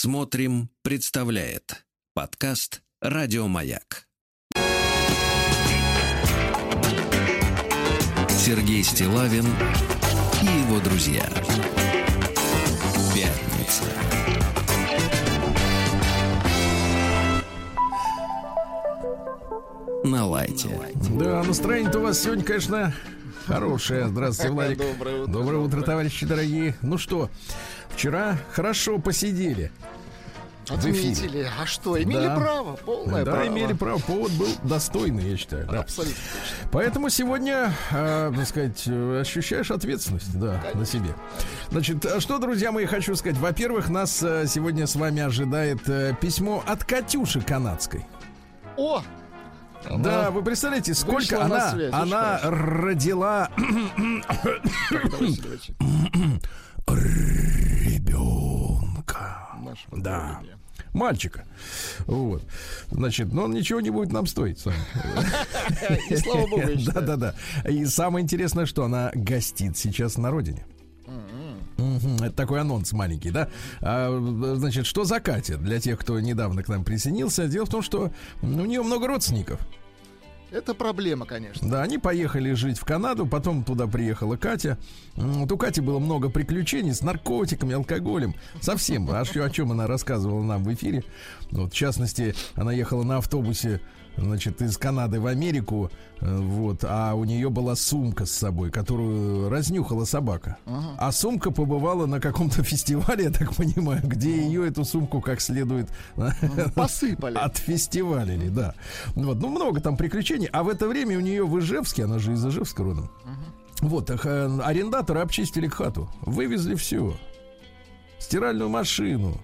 Смотрим, представляет подкаст Радиомаяк. Сергей Стилавин и его друзья. Пятница. На лайте. Да, настроение-то у вас сегодня, конечно, хорошее. Здравствуйте, Владик. Доброе утро. Доброе утро, товарищи дорогие. Ну что, вчера хорошо посидели. Отметили. А что, имели Да. право? Полное да, право. имели право. Повод был достойный, я считаю. да. Абсолютно точно. Поэтому сегодня, э, так сказать, ощущаешь ответственность, да, на себе. Значит, а что, друзья мои, хочу сказать. Во-первых, нас э, сегодня с вами ожидает э, письмо от Катюши канадской. О! Да, вы представляете, сколько она, связь, она родила ребенка. Да. Мальчика. Вот. Значит, но он ничего не будет нам стоить. с вами. И слава богу, я Да, считаю. да, да. И самое интересное, что она гостит сейчас на родине. Это такой анонс маленький, да? А, значит, что за Катя? Для тех, кто недавно к нам присоединился. Дело в том, что ну, у нее много родственников. Это проблема, конечно. Да, они поехали жить в Канаду, потом туда приехала Катя. Вот у Кати было много приключений с наркотиками, алкоголем, совсем. А что, о чем она рассказывала нам в эфире? Вот, в частности, она ехала на автобусе, значит, из Канады в Америку, э, вот, а у нее была сумка с собой, которую разнюхала собака. А сумка побывала на каком-то фестивале, я так понимаю, где ее эту сумку как следует Посыпали. Отфестивалили, да. Вот, ну, много там приключений. А в это время у нее в Ижевске, она же из Ижевска родом. Вот, э, арендаторы обчистили хату. Вывезли все. Стиральную машину,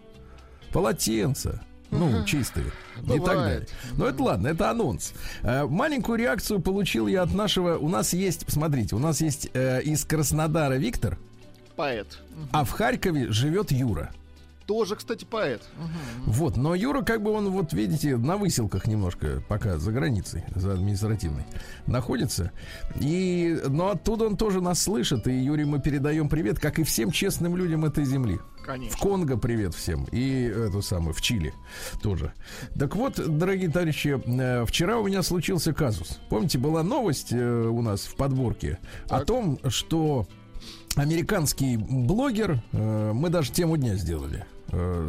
полотенца. Ну, чистые. И так далее. Но это ладно, это анонс. Э, маленькую реакцию получил я от нашего... У нас есть, посмотрите, у нас есть э, из Краснодара Виктор, Поэт. а в Харькове живет Юра. Тоже, кстати, поэт. Вот, но Юра, как бы он, вот видите, на выселках немножко пока за границей, за административной, находится. И, но оттуда он тоже нас слышит, и Юре мы передаем привет, как и всем честным людям этой земли. В Конечно. Конго привет всем. И эту самую, в Чили тоже. Так вот, дорогие товарищи, э, вчера у меня случился казус. Помните, была новость э, у нас в подборке о Так. том, что американский блогер, э, мы даже тему дня сделали,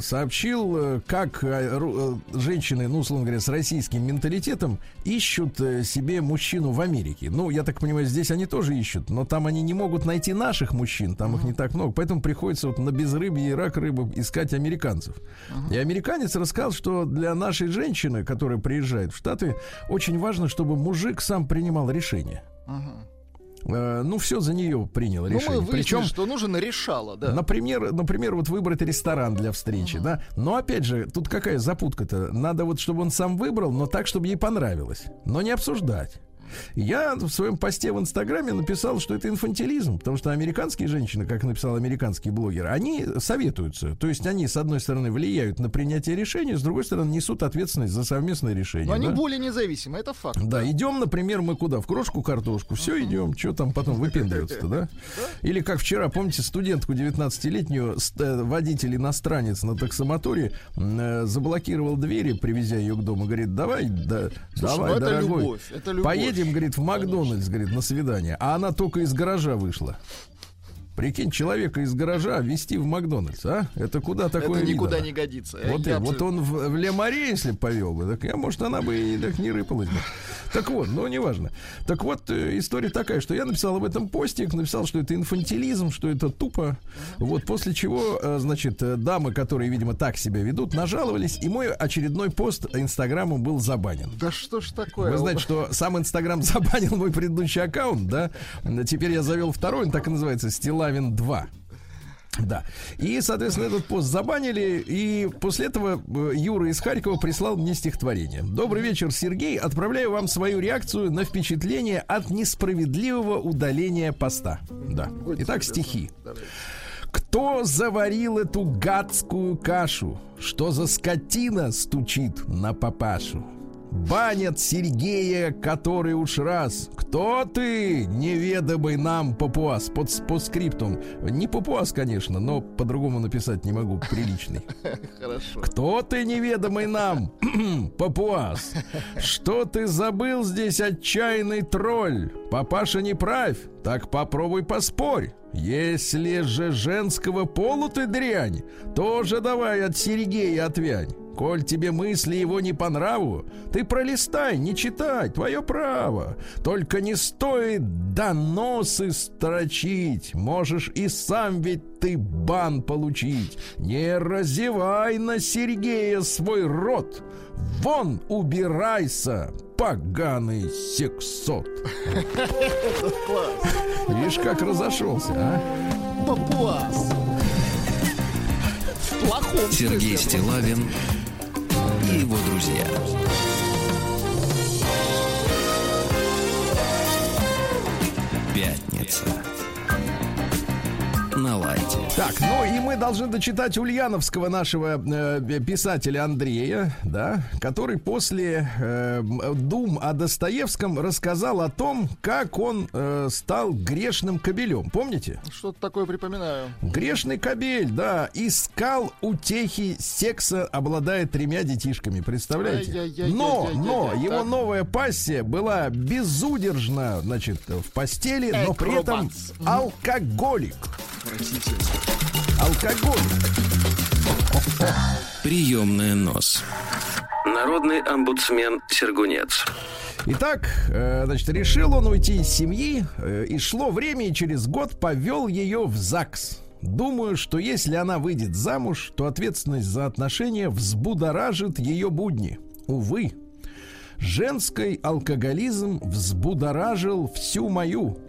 сообщил, э, как э, э, женщины, ну, условно говоря, с российским менталитетом ищут э, себе мужчину в Америке. Ну, я так понимаю, здесь они тоже ищут, но там они не могут найти наших мужчин, там их не так много, поэтому приходится вот на безрыбье и рак рыбы искать американцев. И американец рассказал, что для нашей женщины, которая приезжает в Штаты, очень важно, чтобы мужик сам принимал решение. Э, Ну, все за нее принял Ну, решение. мы выяснили, Причем что нужен решало, да. Например, например, вот выбрать ресторан для встречи, да. Но опять же, тут какая запутка-то? Надо вот, чтобы он сам выбрал, но так, чтобы ей понравилось. Но не обсуждать. Я в своем посте в Инстаграме написал, что это инфантилизм, потому что американские женщины, как написал американский блогер, они советуются. То есть они, с одной стороны, влияют на принятие решения, с другой стороны, несут ответственность за совместное решение. Но они да? более независимы, это факт. Да, идем, например, мы куда? В крошку картошку. Все, идем. Что там потом выпендриваться-то, да? Или как вчера, помните, студентку 19-летнюю ст- э, водитель иностранец на таксомоторе э, заблокировал двери, привезя ее к дому. Говорит, давай, да, Слушай, давай, ну это дорогой. любовь, это любовь. Поедем, говорит, в Макдональдс, говорит, на свидание. А она только из гаража вышла. Прикинь, человека из гаража вести в Макдональдс, а? Это куда такое это никуда видано? не годится. Вот, Я вот он в, в Ле-Маре, если повел бы, так я, может, она бы и так не рыпалась бы. Так вот, ну, неважно. Так вот, э, история такая, что я написал об этом постик, написал, что это инфантилизм, что это тупо. Вот, после чего, э, значит, э, дамы, которые, видимо, так себя ведут, нажаловались, и мой очередной пост Инстаграму был забанен. Да что ж такое? Вы знаете, что сам Инстаграм забанил мой предыдущий аккаунт, да? Теперь я завел второй, он так и называется, Стилавин 2. Да. И, соответственно, этот пост забанили. И после этого э, Юра из Харькова прислал мне стихотворение. Добрый вечер, Сергей. Отправляю вам свою реакцию на впечатление от несправедливого удаления поста. Да. Итак, стихи. Кто заварил эту гадскую кашу? Что за скотина стучит на папашу? Банят Сергея, который уж раз. Кто ты, неведомый нам папуас? Под, по скриптум. Не папуас, конечно, но по-другому написать не могу, приличный. Хорошо. Кто ты, неведомый нам, папуас? Что ты забыл здесь, отчаянный тролль? Папаша не правь, так попробуй поспорь. Если же женского полу ты дрянь, тоже давай от Сергея отвянь. Коль тебе мысли его не по нраву, ты пролистай, не читай, твое право. Только не стоит доносы строчить, можешь и сам ведь ты бан получить. Не разевай на Сергея свой рот, вон убирайся, поганый сексот. Видишь, как разошелся, а? Папуас. Плохом Сергей. Стилавин и его друзья. Пятница. На лайте. Так, ну и мы должны дочитать Ульяновского нашего э, писателя Андрея, да, который после э, дум о Достоевском рассказал о том, как он э, стал грешным кобелем. Помните? Что-то такое припоминаю. Грешный кобель, да, искал утехи секса, обладая тремя детишками, представляете? Но, но его новая пассия была безудержна, значит, в постели, но при этом алкоголик. Отвратительно. Алкоголик. Приемная нос. Народный омбудсмен Сергунец. Итак, э, значит, решил он уйти из семьи, э, и шло время, и через год повел ее в ЗАГС. Думаю, что если она выйдет замуж, то ответственность за отношения взбудоражит ее будни. Увы, женский алкоголизм взбудоражил всю мою,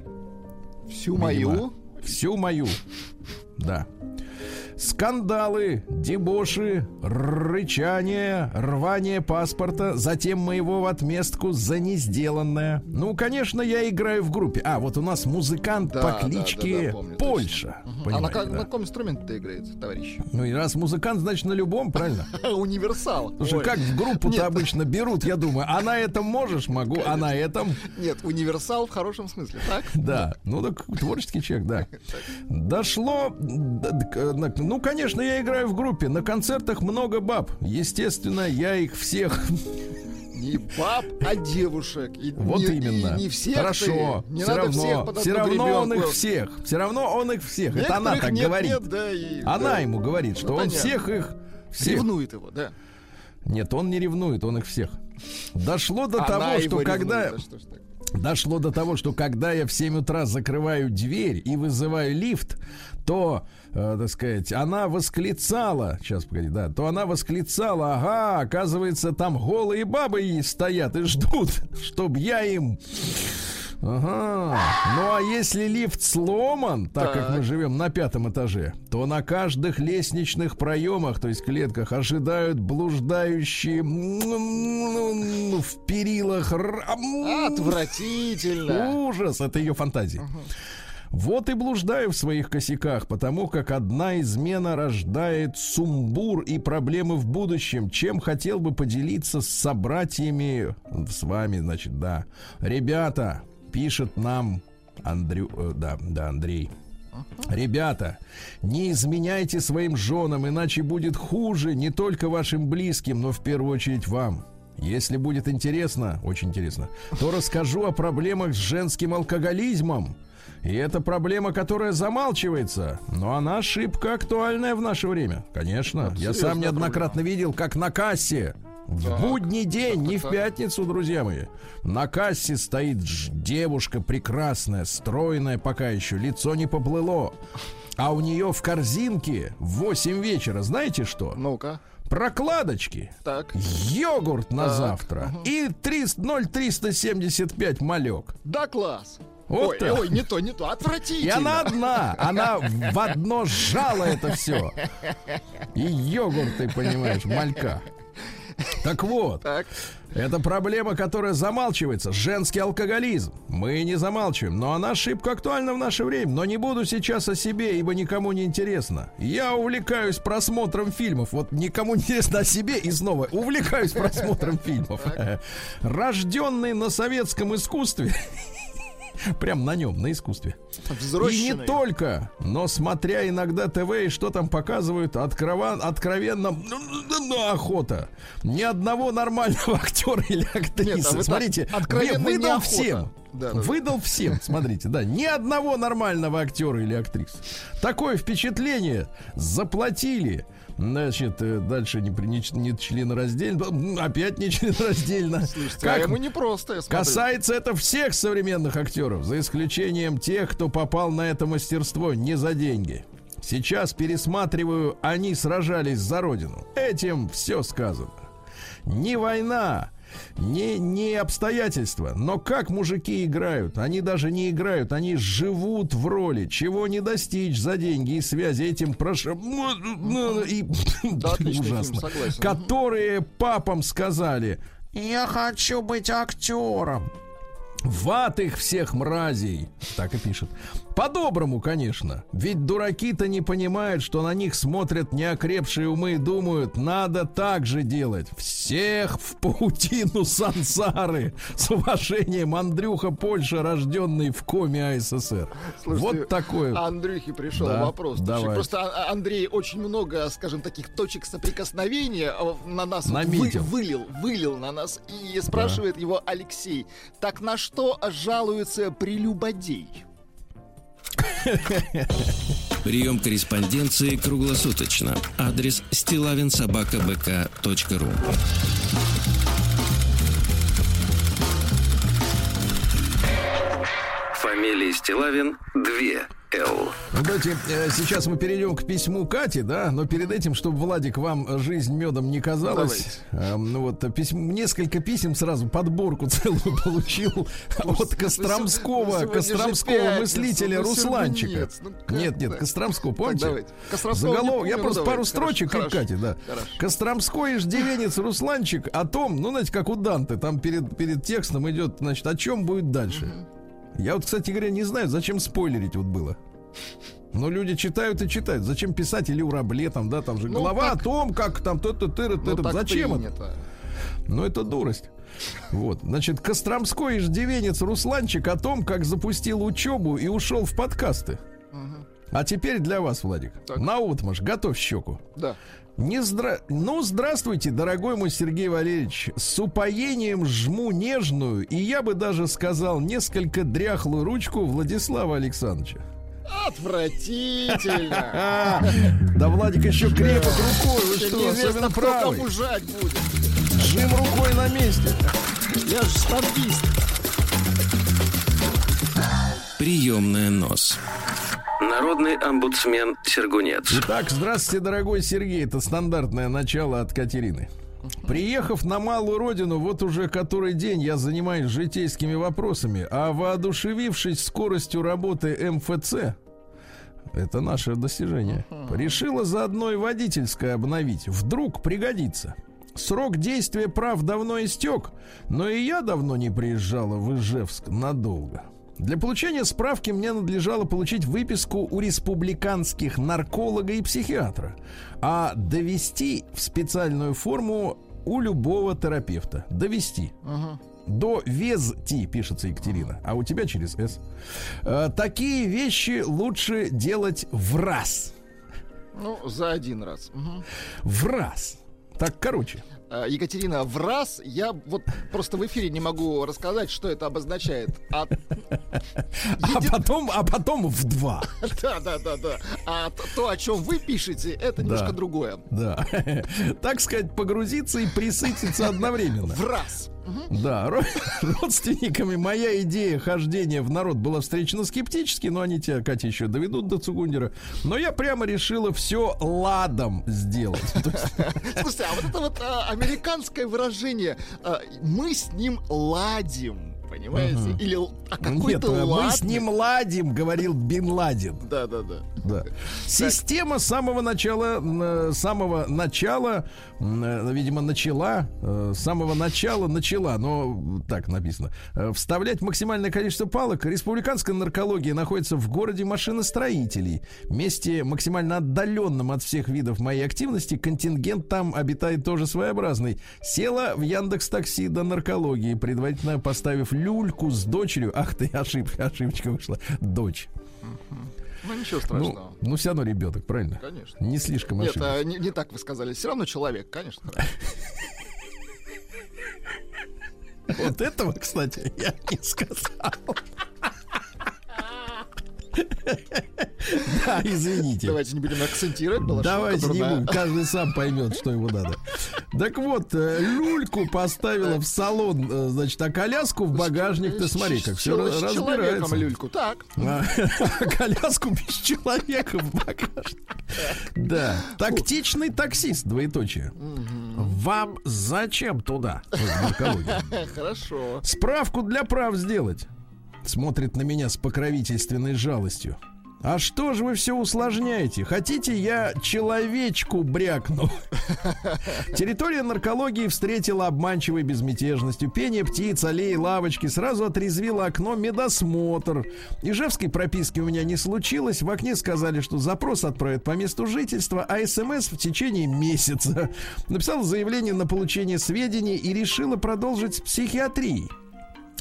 Всю Видимо. мою. Всю мою, да. Скандалы, дебоши, рычание, рвание паспорта, затем моего в отместку за несделанное. Ну, конечно, я играю в группе. А, вот у нас музыкант Да, по кличке да, да, помню, Польша. А на, как- на каком инструменте играет, товарищ? Ну и раз музыкант, значит, на любом, правильно? Универсал. Ой. как в группу-то обычно берут, я думаю, а на этом можешь, могу, а на этом Нет, универсал в хорошем смысле, так? Да, ну так творческий человек, да. Дошло, ну, конечно, я играю в группе. На концертах много баб. Естественно, я их всех. Не баб, а девушек. И Вот не, именно. и не всех Хорошо. ты. Не все надо всех равно, под все равно он их всех. Все равно он их всех. Это она Некоторых так нет, говорит. нет, да, и- Она да. ему говорит, что Ну, он понятно. всех их. Всех. Ревнует его, да. Нет, он не ревнует, он их всех. Дошло до Она того, что когда ревнует, да что. Дошло до того, что когда я в 7 утра закрываю дверь и вызываю лифт, то, э, так сказать, она восклицала, сейчас, погоди, да, то она восклицала, ага, оказывается, там голые бабы стоят и ждут, чтоб я им... Ага. Ну а если лифт сломан, так, как мы живем на пятом этаже, то на каждых лестничных проемах, то есть клетках, ожидают блуждающие в перилах ра- Отвратительно. Ужас, это ее фантазии. Вот и блуждаю в своих косяках, потому как одна измена рождает сумбур и проблемы в будущем, чем хотел бы поделиться с собратьями, с вами, значит, да. Ребята, пишет нам Андрю, э, да, да, Андрей. Ребята, не изменяйте своим женам, иначе будет хуже не только вашим близким, но в первую очередь вам. Если будет интересно, очень интересно, то расскажу о проблемах с женским алкоголизмом. И это проблема, которая замалчивается, но она шибко актуальная в наше время. Конечно, Это я сам неоднократно видел, как на кассе в Так. будний день, не в так. пятницу, друзья мои. На кассе стоит девушка прекрасная, стройная пока еще, лицо не поплыло. А у нее в корзинке в 8 вечера, знаете что? Ну-ка. Прокладочки, Так. йогурт на Так, завтра ага. и 300 0,375 малек. Да, класс. Вот ой, так. ой, не то, не то. И Отвратительно. она одна, она в одно сжала это все. И йогурт, ты понимаешь, малька. Так вот, Так. это проблема, которая замалчивается. Женский алкоголизм. Мы не замалчиваем, но она шибко актуальна в наше время. Но не буду сейчас о себе, ибо никому не интересно. Я увлекаюсь просмотром фильмов. Вот никому не интересно о себе и снова увлекаюсь просмотром фильмов. Рожденный на советском искусстве. Прям на нем, на искусстве. И не только, но смотря иногда ТВ и что там показывают, откровен, откровенно ну, ну, ну, охота. Ни одного нормального актера или актрисы. Нет, а Смотрите, откровенно вы- выдал неохота. всем. Да, да, да. выдал всем, смотрите, да, ни одного нормального актера или актрисы. Такое впечатление заплатили. Значит, э, дальше не, не, не членораздельно, опять не членораздельно. Слушайте, а ему непросто, я смотрю. Касается это всех современных актеров, за исключением тех, кто попал на это мастерство не за деньги. Сейчас пересматриваю, они сражались за родину. Этим все сказано. Не война, не, не обстоятельства, но как мужики играют? Они даже не играют, они живут в роли. Чего не достичь за деньги и связи этим прош... И... Да, Ужасно. согласен. Которые папам сказали, я хочу быть актером. В ад их всех мразей. Так и пишет. По-доброму, конечно. Ведь дураки-то не понимают, что на них смотрят неокрепшие умы и думают, надо так же делать. Всех в паутину сансары. С уважением Андрюха Польша, рожденный в коме АССР. Слушайте, вот такое. А Андрюхе пришел Да, вопрос. Давай. Просто А- Андрей очень много, скажем, таких точек соприкосновения а, на нас вы- вылил, вылил на нас. И спрашивает его Алексей. Так на что жалуется прелюбодей? Прием корреспонденции круглосуточно. Адрес стилавинсобакабк.ру Фамилия Стилавин 2 Ну, Давайте э, сейчас мы перейдем к письму Кати, да, но перед этим, чтобы Владик вам жизнь медом не казалась, э, ну вот письмо, несколько писем сразу подборку целую получил от Костромского, Костромского пятница, мыслителя ну, Русланчика. сюрприз, ну как Нет, нет? Костромского, помните? Заголовок, я ну, просто пару строчек хорошо, к Кате, да. хорошо. Костромской иждивенец Русланчик о том, ну, знаете, как у Данте, там перед, перед текстом идет, значит, о чем будет дальше. Я вот, кстати говоря, не знаю, зачем спойлерить вот было. Но люди читают и читают. Зачем писать или у Рабле там, да, там же Ну, глава так- о том, как там то-то, тыры, Ну, тыры. так Зачем это? принято. Ну, это дурость. Вот, значит, Костромской иждивенец Русланчик о том, как запустил учебу и ушел в подкасты. А теперь для вас, Владик. Так. На отмашь, готовь щеку. Да. Не здра... Ну, здравствуйте, дорогой мой Сергей Валерьевич. С упоением жму нежную и я бы даже сказал несколько дряхлую ручку Владислава Александровича. Отвратительно. Да Владик еще крепок рукой, вы что, неизвестно, особенно кто правый. кому жать будет. Жим рукой на месте. Я же штангист. Приемная нос. Народный омбудсмен Сергунец. Итак, здравствуйте, дорогой Сергей. Это стандартное начало от Катерины. Приехав на малую родину, вот уже который день я занимаюсь житейскими вопросами, а воодушевившись скоростью работы МФЦ, это наше достижение, решила заодно и водительское обновить. Вдруг пригодится. Срок действия прав давно истек, но и я давно не приезжала в Ижевск надолго. Для получения справки мне надлежало получить выписку у республиканских нарколога и психиатра, а довести в специальную форму у любого терапевта. Довести. До ВЕЗТИ пишется Екатерина, а у тебя через С. Э, такие вещи лучше делать в раз. Ну, за один раз. Мгм. В раз. Так, короче. А, Екатерина, в раз я вот просто в эфире не могу рассказать, что это обозначает. А, А потом, а потом в два. да, да, да, да. А то, о чем вы пишете, это немножко другое. Да. Так сказать, погрузиться и присытиться одновременно. В раз. Мгм. Да, ро- родственниками моя идея хождения в народ была встречена скептически, но они тебя, Катя, еще доведут до Цугундера. Но я прямо решила все ладом сделать. Слушайте, а вот это вот а, американское выражение а, «мы с ним ладим». Понимаете? Мгм. Или а Нет, какой-то мы ладный. с ним ладим, говорил Бин Ладен. Да, да, да. Да. Система с самого начала, с самого начала, э, видимо, начала, э, с самого начала начала, но так написано, э, вставлять максимальное количество палок. Республиканская наркология находится в городе машиностроителей. Месте максимально отдаленном от всех видов моей активности. Контингент там обитает тоже своеобразный. Села в Яндекс Такси до наркологии, предварительно поставив люльку с дочерью. Ах ты, ошибка, ошибочка вышла. Дочь. Ну ничего Ну, страшного. ну все равно ребенок, правильно? Конечно. Не слишком Нет, а, не, не так вы сказали. Все равно человек, конечно. Вот этого, кстати, я не сказал. Да, извините. Давайте не будем акцентировать. Давайте не будем, каждый сам поймет, что ему надо. Так вот, э, люльку поставила в салон, э, значит, а коляску в багажник. Ты смотри, как все чел- с человеком разбирается. люльку. Так. А, коляску без человека в багажник. Да. Тактичный таксист, двоеточие. Вам зачем туда? Хорошо. Справку для прав сделать. Смотрит на меня с покровительственной жалостью. А что же вы все усложняете? Хотите, я человечку брякну? Территория наркологии встретила обманчивой безмятежностью. Пение птиц, аллеи, лавочки. Сразу отрезвило окно медосмотр. Ижевской прописки у меня не случилось. В окне сказали, что запрос отправят по месту жительства, а смс в течение месяца. Написала заявление на получение сведений и решила продолжить с психиатрией.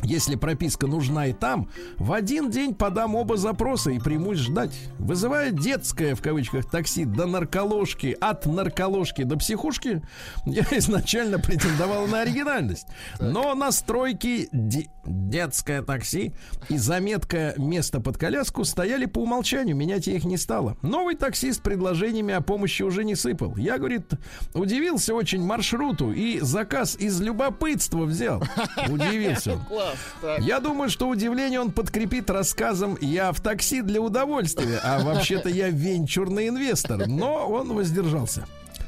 Если прописка нужна и там, в один день подам оба запроса и примусь ждать. Вызывая детское, в кавычках, такси до нарколожки, от нарколожки до психушки, я изначально претендовал на оригинальность. Но настройки де- детское такси и заметка место под коляску стояли по умолчанию, менять я их не стало. Новый таксист предложениями о помощи уже не сыпал. Я, говорит, удивился очень маршруту и заказ из любопытства взял. Удивился он. Класс. Так. Я думаю, что удивление он подкрепит рассказом «Я в такси для удовольствия», а вообще-то я венчурный инвестор, но он воздержался.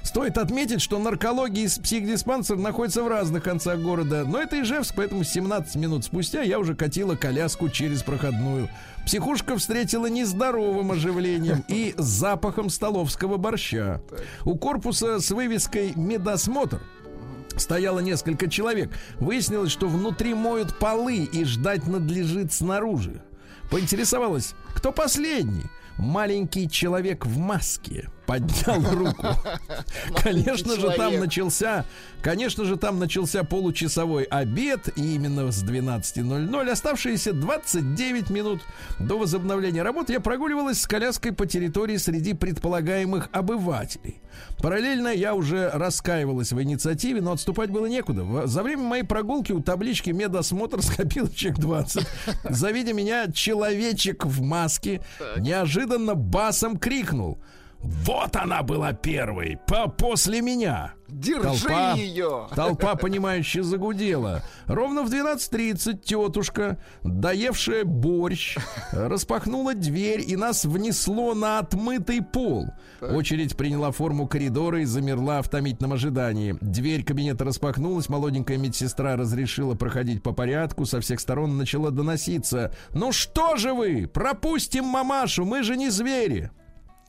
Стоит отметить, что наркология и психдиспансер находятся в разных концах города, но это Ижевск, поэтому 17 минут спустя я уже катила коляску через проходную. Психушка встретила нездоровым оживлением и запахом столовского борща. У корпуса с вывеской «Медосмотр» стояло несколько человек. Выяснилось, что внутри моют полы и ждать надлежит снаружи. Поинтересовалась, кто последний? Маленький человек в маске поднял руку. Конечно же, там человек. начался, конечно же, там начался получасовой обед, и именно с 12.00 оставшиеся 29 минут до возобновления работы я прогуливалась с коляской по территории среди предполагаемых обывателей. Параллельно я уже раскаивалась в инициативе, но отступать было некуда. За время моей прогулки у таблички медосмотр скопил чек 20. Завидя меня, человечек в маске неожиданно басом крикнул. Вот она была первой, по после меня. Держи Толпа. ее. Толпа, понимающе загудела. Ровно в 12.30 тетушка, доевшая борщ, распахнула дверь и нас внесло на отмытый пол. Очередь приняла форму коридора и замерла в томительном ожидании. Дверь кабинета распахнулась, молоденькая медсестра разрешила проходить по порядку, со всех сторон начала доноситься. «Ну что же вы? Пропустим мамашу, мы же не звери!»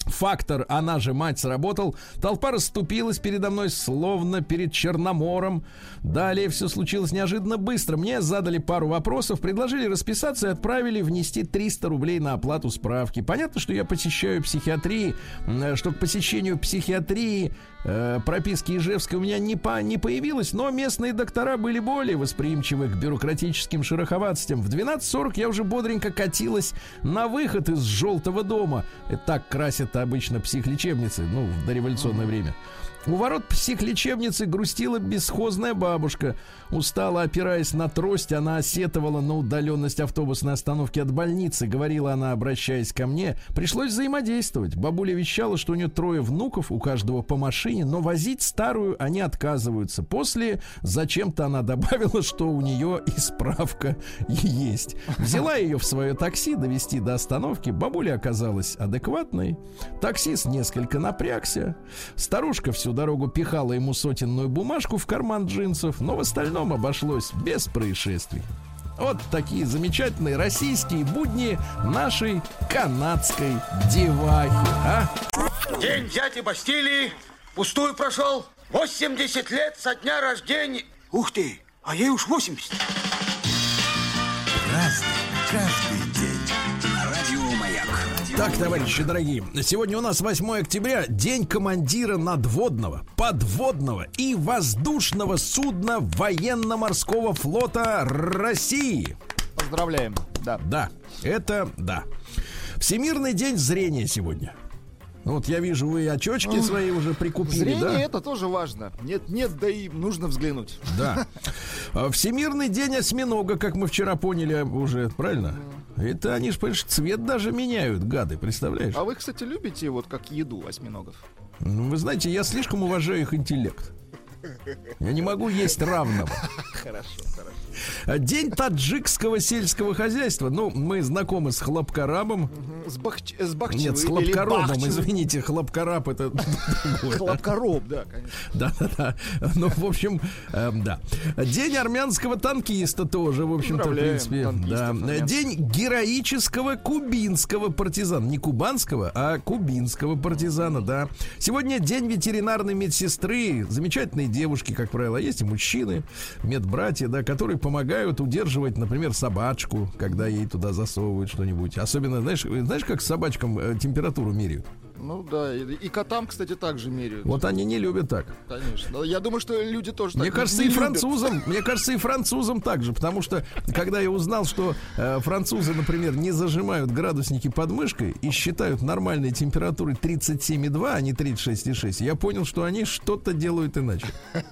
Фактор, она же мать, сработал. Толпа расступилась передо мной, словно перед Черномором. Далее все случилось неожиданно быстро. Мне задали пару вопросов, предложили расписаться и отправили внести 300 рублей на оплату справки. Понятно, что я посещаю психиатрии, м, что к посещению психиатрии э, прописки Ижевской у меня не, по, не появилось, но местные доктора были более восприимчивы к бюрократическим шероховатостям. В 12.40 я уже бодренько катилась на выход из желтого дома. Это так красят обычно психлечебницы, ну, в дореволюционное время. У ворот психлечебницы грустила бесхозная бабушка. Устала, опираясь на трость, она осетовала на удаленность автобусной остановки от больницы. Говорила она, обращаясь ко мне. Пришлось взаимодействовать. Бабуля вещала, что у нее трое внуков, у каждого по машине, но возить старую они отказываются. После зачем-то она добавила, что у нее и справка есть. Взяла ее в свое такси довести до остановки. Бабуля оказалась адекватной. Таксист несколько напрягся. Старушка всю дорогу пихала ему сотенную бумажку в карман джинсов, но в остальном обошлось без происшествий. Вот такие замечательные российские будни нашей канадской девахи, а? День дяди Бастилии пустую прошел. 80 лет со дня рождения. Ух ты, а ей уж 80. Так, товарищи дорогие, сегодня у нас 8 октября, день командира надводного, подводного и воздушного судна военно-морского флота России. Поздравляем. Да. Да, это да. Всемирный день зрения сегодня. Ну вот я вижу, вы очечки свои уже прикупили, Зрение да? это тоже важно. Нет, нет, да и нужно взглянуть. Да. А Всемирный день осьминога, как мы вчера поняли уже, правильно? Это они же, понимаешь, цвет даже меняют, гады, представляешь? А вы, кстати, любите вот как еду осьминогов? Ну, вы знаете, я слишком уважаю их интеллект. Я не могу есть равного. Хорошо, хорошо. День таджикского сельского хозяйства. Ну, мы знакомы с хлопкорабом. С, бахч... с бахчевым Нет, с бахчевым. извините, хлопкораб это другое. Хлопкороб, да, конечно. Да, да, да. Ну, в общем, эм, да. День армянского танкиста тоже, в общем-то, в принципе. Да. День героического кубинского партизана. Не кубанского, а кубинского партизана, да. Сегодня день ветеринарной медсестры. Замечательные девушки, как правило, есть и мужчины, медбратья, да, которые помогают удерживать, например, собачку, когда ей туда засовывают что-нибудь. Особенно, знаешь, знаешь, как собачкам э, температуру меряют? Ну да, и, и котам, кстати, также меряют. Вот они не любят так. Конечно. Но Я думаю, что люди тоже Мне так кажется, не и любят. французам, мне кажется, и французам также, потому что когда я узнал, что э, французы, например, не зажимают градусники под мышкой и считают нормальной температурой 37,2, а не 36,6, я понял, что они что-то делают иначе.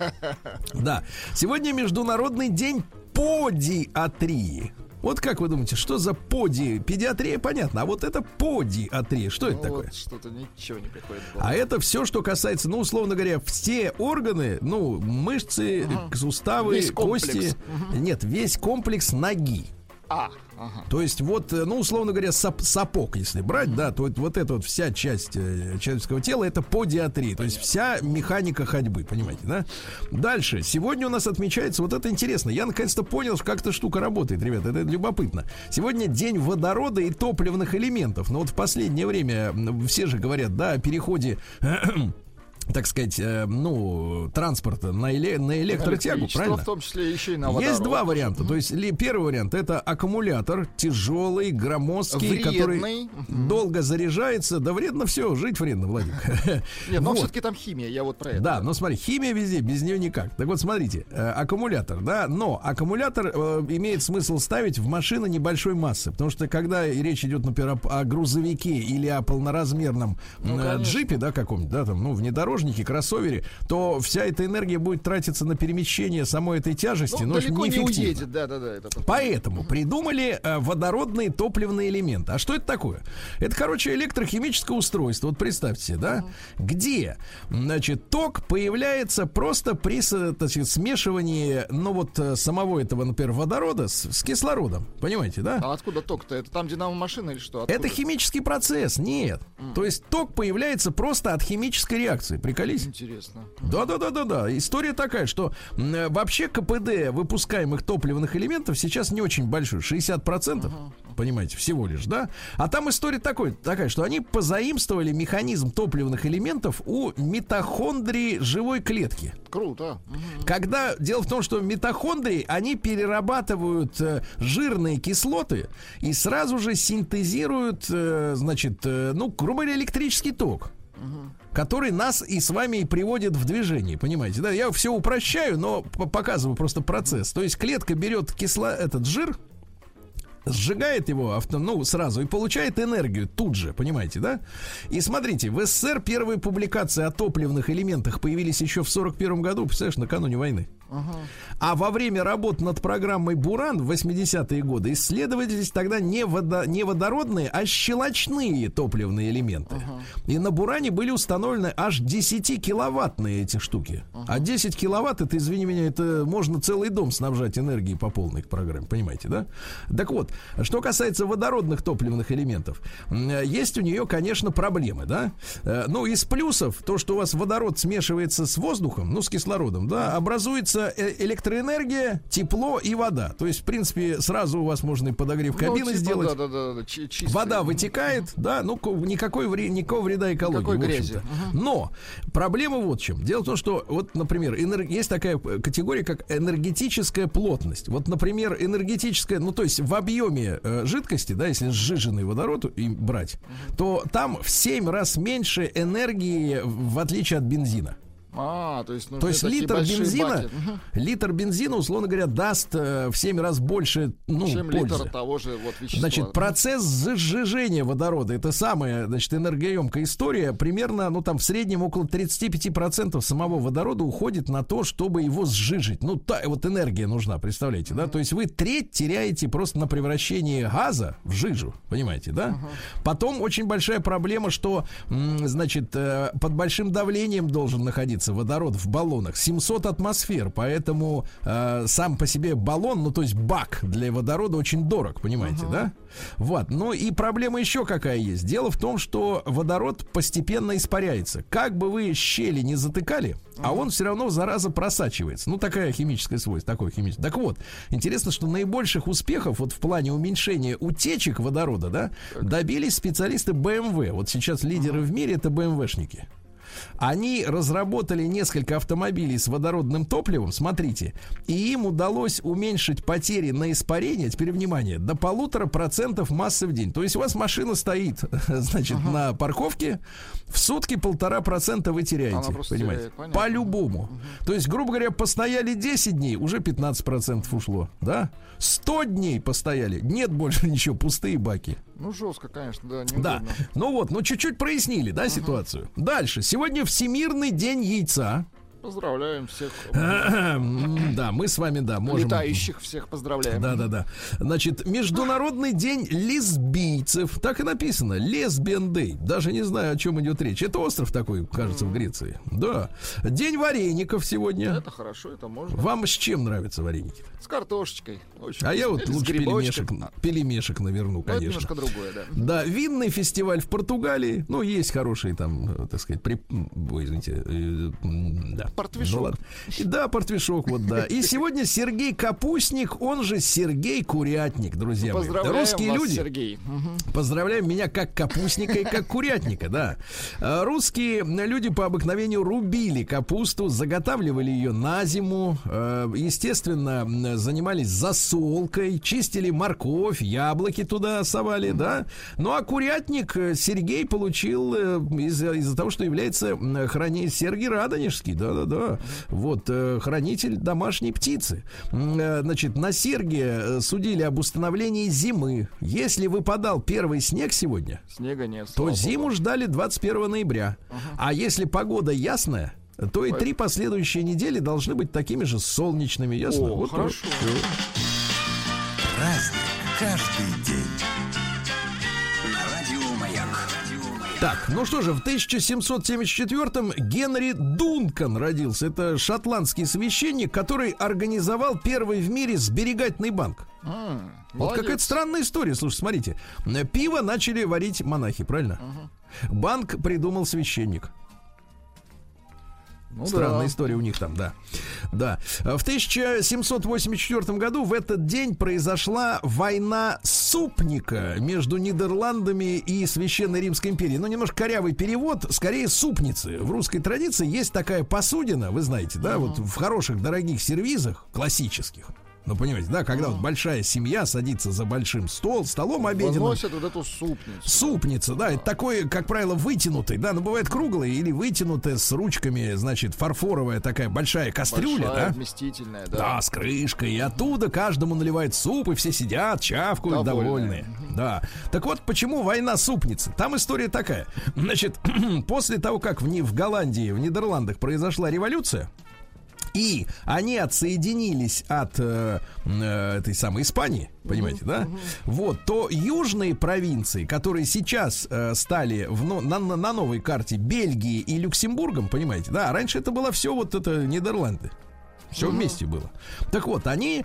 Да. Сегодня Международный день подиатрии. Вот как вы думаете, что за поди? Педиатрия, понятно, а вот это подиатрия, что это Ну, такое? вот что-то ничего не приходит. А это все, что касается, ну, условно говоря, все органы, ну, мышцы, суставы, Весь кости. Нет, весь комплекс ноги. А, ага. То есть вот, э, ну, условно говоря, сап- сапог, если брать, да, то вот, вот эта вот вся часть э, человеческого тела, это подиатрия, то есть вся механика ходьбы, понимаете, да? Дальше. Сегодня у нас отмечается, вот это интересно, я наконец-то понял, как эта штука работает, ребята, это любопытно. Сегодня день водорода и топливных элементов, но вот в последнее время все же говорят, да, о переходе так сказать, э, ну, транспорта на, эле- на электротягу, Электричество, правильно? в том числе еще и на Есть водород. два варианта. То есть ли, первый вариант это аккумулятор тяжелый, громоздкий, который Вредный. долго заряжается. Да вредно все, жить вредно, Владик. Нет, но Вот. все-таки там химия, я вот про это. Да, но смотри, химия везде, без нее никак. Так вот, смотрите, э, аккумулятор, да, но аккумулятор э, имеет смысл ставить в машины небольшой массы, потому что когда речь идет, например, о, о грузовике или о полноразмерном Ну, э, джипе, да, каком-нибудь, да, там, ну, внедорожнике, кроссовере, то вся эта энергия будет тратиться на перемещение самой этой тяжести, Ну, но далеко не уедет, да-да-да. это потом. Поэтому придумали э, водородные топливные элементы. А что это такое? Это, короче, электрохимическое устройство. Вот представьте да? Где, значит, ток появляется просто при так сказать, смешивании, ну вот, э, самого этого, например, водорода с, с кислородом. Понимаете, да? А откуда ток-то? Это там динамо-машина или что? Откуда? Это химический процесс. Нет. То есть ток появляется просто от химической реакции. Приколись. Интересно. Да, да, да, да, да. История такая, что э, вообще КПД выпускаемых топливных элементов сейчас не очень большой, 60%, понимаете, всего лишь, да? А там история такой, такая, что они позаимствовали механизм топливных элементов у митохондрии живой клетки. Круто. Когда дело в том, что митохондрии, они перерабатывают э, жирные кислоты и сразу же синтезируют, э, значит, э, ну, грубо говоря, электрический ток. Который нас и с вами и приводит в движение, понимаете, да? Я все упрощаю, но показываю просто процесс. То есть клетка берет кисло, этот жир, сжигает его авто, ну, сразу и получает энергию тут же, понимаете, да? И смотрите, в СССР первые публикации о топливных элементах появились еще в 41 году, представляешь, накануне войны. А во время работ над программой «Буран» в 80-е годы исследовались тогда не, водо- не водородные, а щелочные топливные элементы. И на «Буране» были установлены аж 10-киловаттные эти штуки. А 10 киловатт, это, извини меня, это можно целый дом снабжать энергией по полной к программе, понимаете, да? Так вот, что касается водородных топливных элементов, есть у нее, конечно, проблемы, да? Э, Ну, из плюсов, то, что у вас водород смешивается с воздухом, ну, с кислородом, да, образуется выделяется э, электроэнергия, тепло и вода. То есть, в принципе, сразу у вас можно и подогрев Ну, кабины типа, сделать. Да, да, да, да, чи- чистый. Вода вытекает, да, ну ко- никакой вре- никакого вреда экологии. Никакой грязи. Но проблема вот в чем. Дело в том, что вот, например, энер- есть такая категория, как энергетическая плотность. Вот, например, энергетическая, ну то есть в объеме э, жидкости, да, если сжиженный водород и брать, то там в 7 раз меньше энергии, в отличие от бензина. А, то есть, нужны То есть литр бензина, баки. Литр бензина, условно говоря, даст э, в 7 раз больше, ну, чем пользы. литр того же вот вещества. Значит, процесс сжижения водорода это самая, значит, энергоемкая история. Примерно, ну там в среднем около 35% самого водорода уходит на то, чтобы его сжижить. Ну, та вот энергия нужна, представляете, да? То есть вы треть теряете просто на превращение газа в жижу, понимаете, да? Потом очень большая проблема, что, значит, э, под большим давлением должен находиться водород в баллонах. 700 атмосфер, поэтому э, сам по себе баллон, ну то есть бак для водорода очень дорог, понимаете, да? Вот. Ну и проблема еще какая есть. Дело в том, что водород постепенно испаряется. Как бы вы щели не затыкали, а он все равно, зараза, просачивается. Ну, такая химическое свойство, такое химическое. Так вот, интересно, что наибольших успехов вот в плане уменьшения утечек водорода, да, добились специалисты BMW. Вот сейчас лидеры в мире это BMW-шники. Они разработали несколько автомобилей с водородным топливом, смотрите, и им удалось уменьшить потери на испарение, теперь внимание, до полутора процентов массы в день. То есть у вас машина стоит, значит, на парковке, в сутки полтора процента вы теряете, понимаете? По-любому. То есть, грубо говоря, постояли 10 дней, уже 15 процентов ушло, да? 100 дней постояли, нет больше ничего, пустые баки. Ну, жестко, конечно, да, Да. неудобно. Ну вот, ну чуть-чуть прояснили, да, ситуацию. Дальше. Сегодня Всемирный день яйца. Поздравляем всех Да, мы с вами, да, можем... летающих, всех поздравляем. Да, да, да. Значит, Международный день лесбийцев. Так и написано. Лесбиан Дэй. Даже не знаю, о чем идет речь. Это остров такой, кажется, в Греции. Да. День вареников сегодня. Это хорошо, это можно. Вам с чем нравятся вареники? С картошечкой. Очень А я вот лучше пельмешек, А, пельмешек наверну, ну, это конечно. немножко другое, да. Да, винный фестиваль в Португалии. Ну, есть хорошие там, э, так сказать, при... Ой, извините, э, да. Портвишок. Ну, ладно. Да, портвишок, вот да. И сегодня Сергей Капустник, он же Сергей Курятник, друзья мои. Поздравляем Русские вас, люди. Сергей. Мгм. Поздравляем меня как капустника и как курятника, да. А, Русские люди по обыкновению рубили капусту, заготавливали ее на зиму, э, естественно, занимались засолкой, чистили морковь, яблоки туда совали, да. Ну а курятник э, Сергей получил э, из-за из-за того, что является м, храни Сергей Радонежский, да-да-да. Вот, э, хранитель домашней птицы. Э, Значит, на Сергия э, судили об установлении зимы. Если выпадал первый снег сегодня, Снега нет. то зиму богу. ждали 21 ноября. А если погода ясная, то и три последующие недели должны быть такими же солнечными, ясно? О, Вот, хорошо. Праздник каждый день. Так, ну что же, в 1774-м Генри Дункан родился. Это шотландский священник, который организовал первый в мире сберегательный банк. М, Вот какая-то странная история. Слушай, смотрите. Пиво начали варить монахи, правильно? Банк придумал священник. Ну Странная да. история у них там, да. Да. В 1784 году в этот день произошла война супника между Нидерландами и Священной Римской империей. Ну, немножко корявый перевод, скорее супницы. В русской традиции есть такая посудина, вы знаете, да, вот в хороших дорогих сервизах, классических. Ну, понимаете, да, когда вот большая семья садится за большим стол, столом обеденным. Выносят вот эту супницу. Супница, да, это такой, как правило, вытянутый, да, но бывает круглый или вытянутая с ручками, значит, фарфоровая такая большая кастрюля, Большая, да? вместительная, да. Да, с крышкой. И оттуда каждому наливают суп, и все сидят, чавкают, Довольные. довольные. Да. Так вот, почему война супницы? Там история такая. Значит, после того, как в, Ни- в Голландии, в Нидерландах произошла революция, и они отсоединились от э, э, этой самой Испании, понимаете, да? Вот, то южные провинции, которые сейчас э, стали в, на, на- на новой карте Бельгии и Люксембургом, понимаете, да? Раньше это было все вот это Нидерланды. Все вместе было. Так вот, они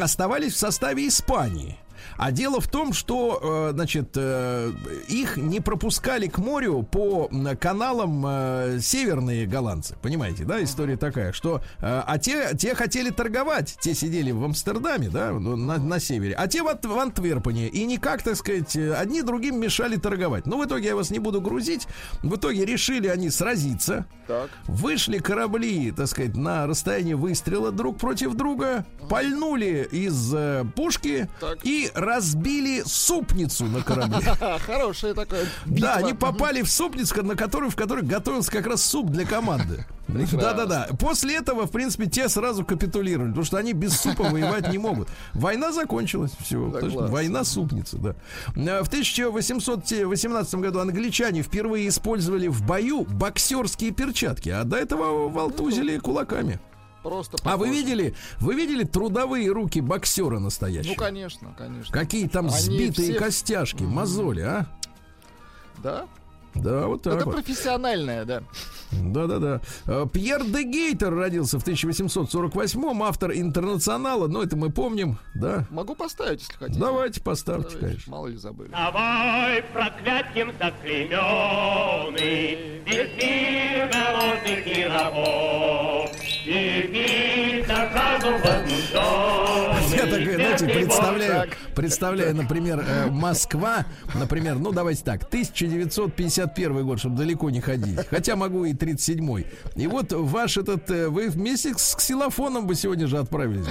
оставались в составе Испании. А дело в том, что, э, значит, э, их не пропускали к морю по каналам э, северные голландцы. Понимаете, да, история такая, что... а те, те хотели торговать, те сидели в Амстердаме, да, ну, на, на севере, а те в, в Антверпене. И никак, так сказать, одни другим мешали торговать. Ну, в итоге я вас не буду грузить. В итоге решили они сразиться. Так. Вышли корабли, так сказать, на расстояние выстрела друг против друга, пальнули из э, пушки Так. и разбили супницу на корабле. Хорошая такая Да, они попали в супницу, на которую, в которой готовился как раз суп для команды. Да-да-да. После этого, в принципе, те сразу капитулировали, потому что они без супа воевать не могут. Война закончилась, все. Да. Война супница, да. Э, В 1818 году англичане впервые использовали в бою боксерские перчатки, а до этого волтузили кулаками. Просто А вы видели, вы видели трудовые руки боксера Ну, настоящего? конечно, конечно. Какие там Они сбитые все- костяшки, мозоли, а? Да? Да, вот так Это вот. профессиональное, да. Да-да-да. Э, Пьер де Гейтер родился в 1848-м, автор «Интернационала», ну, это мы помним, да. Могу поставить, если хотите. Давайте поставьте, Давайте, конечно. Мало ли забыли. Давай проклятием заклеменный, без мир голодных и рабов. Я так, знаете, представляю, представляю, например, э, Москва, например, ну давайте так, 1951 год, чтобы далеко не ходить, хотя могу и 37-й. И вот ваш этот, э, вы вместе с ксилофоном бы сегодня же отправились.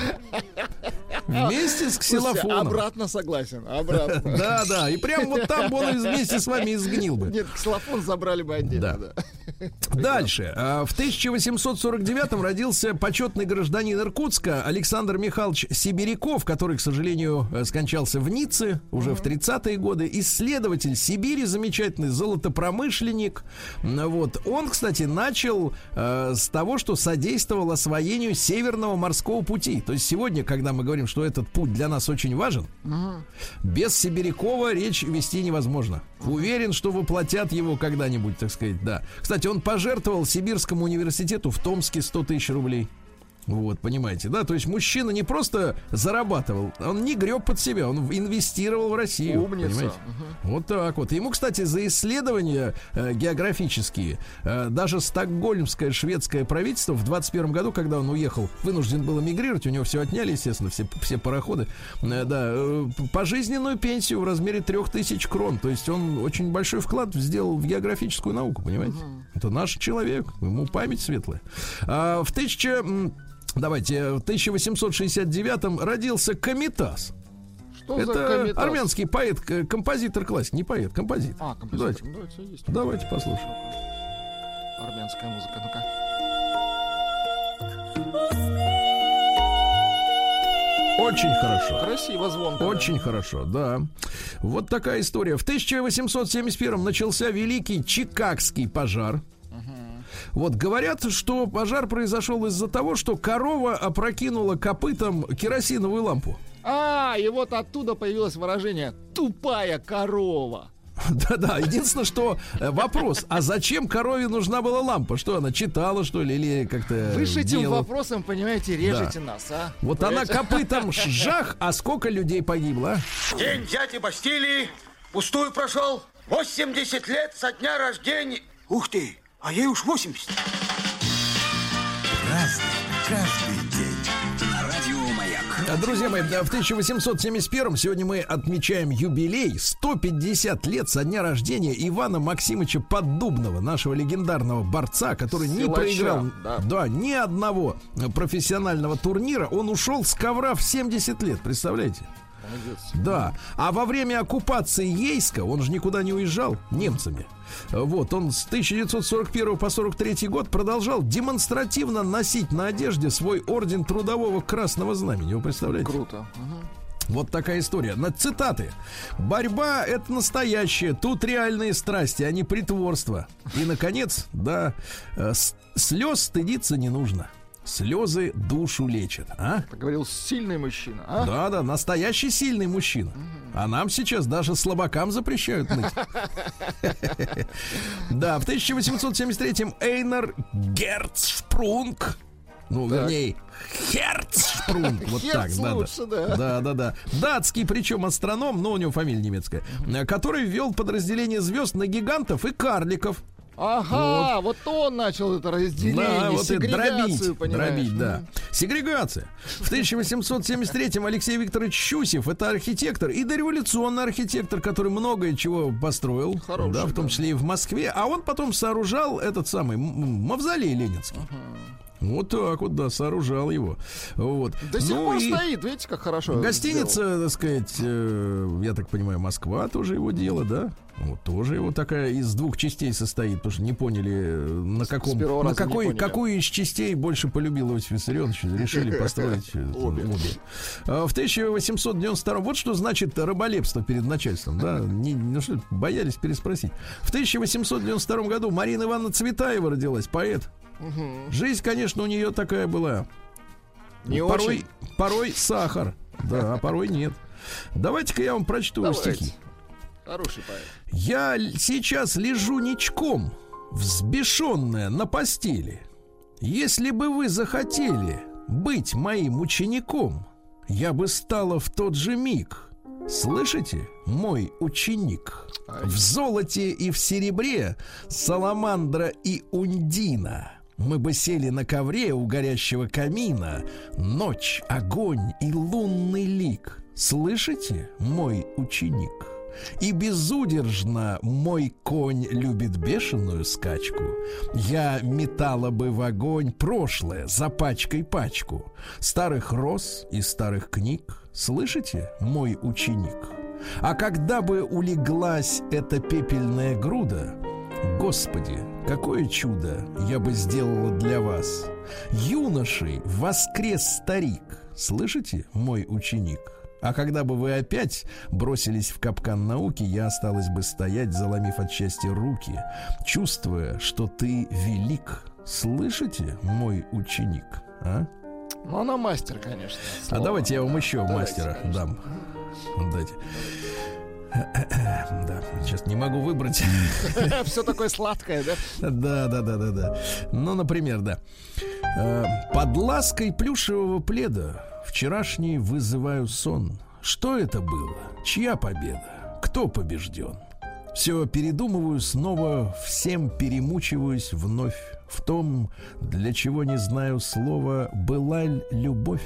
Вместе с Слушайте, ксилофоном. обратно согласен, обратно. Да, да, и прям вот там бы он вместе с вами изгнил бы. Нет, ксилофон забрали бы отдельно, Да. Да. Дальше. А, В 1849 родился почетный гражданин Иркутска Александр Михайлович Сибиряков, который, к сожалению, э, скончался в Ницце уже в 30-е годы. Исследователь Сибири, замечательный золотопромышленник. Вот. Он, кстати, начал э, с того, что содействовал освоению Северного морского пути. То есть сегодня, когда мы говорим, что этот путь для нас очень важен, без Сибирякова речь вести невозможно. Уверен, что воплотят его когда-нибудь, так сказать, да. Кстати, он пожертвовал Сибирскому университету в Томске 100 тысяч рублей. Вот, понимаете, да? То есть мужчина не просто зарабатывал, он не греб под себя, он инвестировал в Россию. Умница. Понимаете? Вот так вот. Ему, кстати, за исследования э, географические э, даже стокгольмское шведское правительство в 21 году, когда он уехал, вынужден был эмигрировать, у него все отняли, естественно, все, все пароходы, э, да, э, пожизненную пенсию в размере 3000 крон. То есть он очень большой вклад сделал в географическую науку, понимаете? Это наш человек, ему память светлая. А, в 1000... м, Давайте, в 1869-м родился Комитас. Что за Это комитас? армянский поэт, композитор классик, не поэт, композитор. А, композитор. Давайте, Ну, Давайте, есть. давайте послушаем. Армянская музыка, ну-ка. Очень хорошо. Красиво, звонко. Очень хорошо, да. Вот такая история. В 1871 начался великий Чикагский пожар. Вот говорят, что пожар произошел из-за того, что корова опрокинула копытом керосиновую лампу. А, и вот оттуда появилось выражение «тупая корова». Да-да, единственное, что э, вопрос, а зачем корове нужна была лампа? Что она читала, что ли, или как-то Вы с этим делала? вопросом, понимаете, режете нас, а? Вот она Понимаете? копытом жах, а сколько людей погибло, а? День дяди Бастилии пустую прошел. 80 лет со дня рождения. Ух ты, а ей уж 80. А, Друзья мои, в 1871 сегодня мы отмечаем юбилей 150 лет со дня рождения Ивана Максимовича Поддубного, нашего легендарного борца, который не Силача, проиграл да. да, ни одного профессионального турнира. Он ушел с ковра в 70 лет, представляете? Молодец. Да. А во время оккупации Ейска, он же никуда не уезжал немцами. Вот, он с 1941 по 43 год продолжал демонстративно носить на одежде свой орден трудового красного знамени. Вы представляете? Круто. Вот такая история. На цитаты. Борьба это настоящее. Тут реальные страсти, а не притворство. И, наконец, да, э, слез стыдиться не нужно. Слезы душу лечат, а? Так говорил сильный мужчина, а? Да, да, настоящий сильный мужчина. А нам сейчас даже слабакам запрещают ныть. Да, в 1873-м Эйнар Герцшпрунг, ну, вернее, Херцшпрунг, Шпрунг, вот так, Херц да, лучше, да. да. Да, да, да. Датский, причем астроном, но у него фамилия немецкая, э, который ввел подразделение звезд на гигантов и карликов. Ага, вот, он начал это разделение, Да, вот сегрегацию, дробить, понимаешь? дробить, да. Сегрегация. В 1873-м Алексей Викторович Щусев, это архитектор и дореволюционный архитектор, который многое чего построил, Хороший, да, в том да. числе и в Москве, а он потом сооружал этот самый мавзолей ленинский. Вот так вот, да, сооружал его. Вот. До сих Ну пор и стоит, видите, как хорошо. Гостиница, сделал. так сказать, э, я так понимаю, Москва тоже его дело, да? Вот тоже его такая из двух частей состоит, потому что не поняли, э, на каком, на какой, какую из частей больше полюбил Иосиф Виссарионович, решили построить э, Обе. А В 1892 вот что значит рыболепство перед начальством, да? Не, ну что, боялись переспросить. В 1892 году Марина Ивановна Цветаева родилась, поэт. Жизнь, конечно, у нее такая была. Не порой, очень. порой сахар, да, а порой нет. Давайте-ка я вам прочту Давайте. стихи. Хороший поэт. Я сейчас лежу ничком, взбешенная на постели. Если бы вы захотели быть моим учеником, я бы стала в тот же миг. Слышите, мой ученик? В золоте и в серебре саламандра и ундина. Мы бы сели на ковре у горящего камина. Ночь, огонь и лунный лик. Слышите, мой ученик? И безудержно мой конь любит бешеную скачку. Я метала бы в огонь прошлое за пачкой пачку. Старых роз и старых книг. Слышите, мой ученик? А когда бы улеглась эта пепельная груда, Господи, какое чудо я бы сделала для вас. Юношей воскрес старик. Слышите, мой ученик? А когда бы вы опять бросились в капкан науки, я осталась бы стоять, заломив от счастья руки, чувствуя, что ты велик. Слышите, мой ученик? А? Ну, она мастер, конечно. А слова. давайте я вам еще Давайте, мастера конечно. дам. Дайте. Да, сейчас не могу выбрать. Все такое сладкое, да? Да, да, да, да, да. Ну, например, да. Э, Под лаской плюшевого пледа вчерашний вызываю сон. Что это было? Чья победа? Кто побежден? Все передумываю снова, всем перемучиваюсь вновь в том, для чего не знаю слова «была любовь».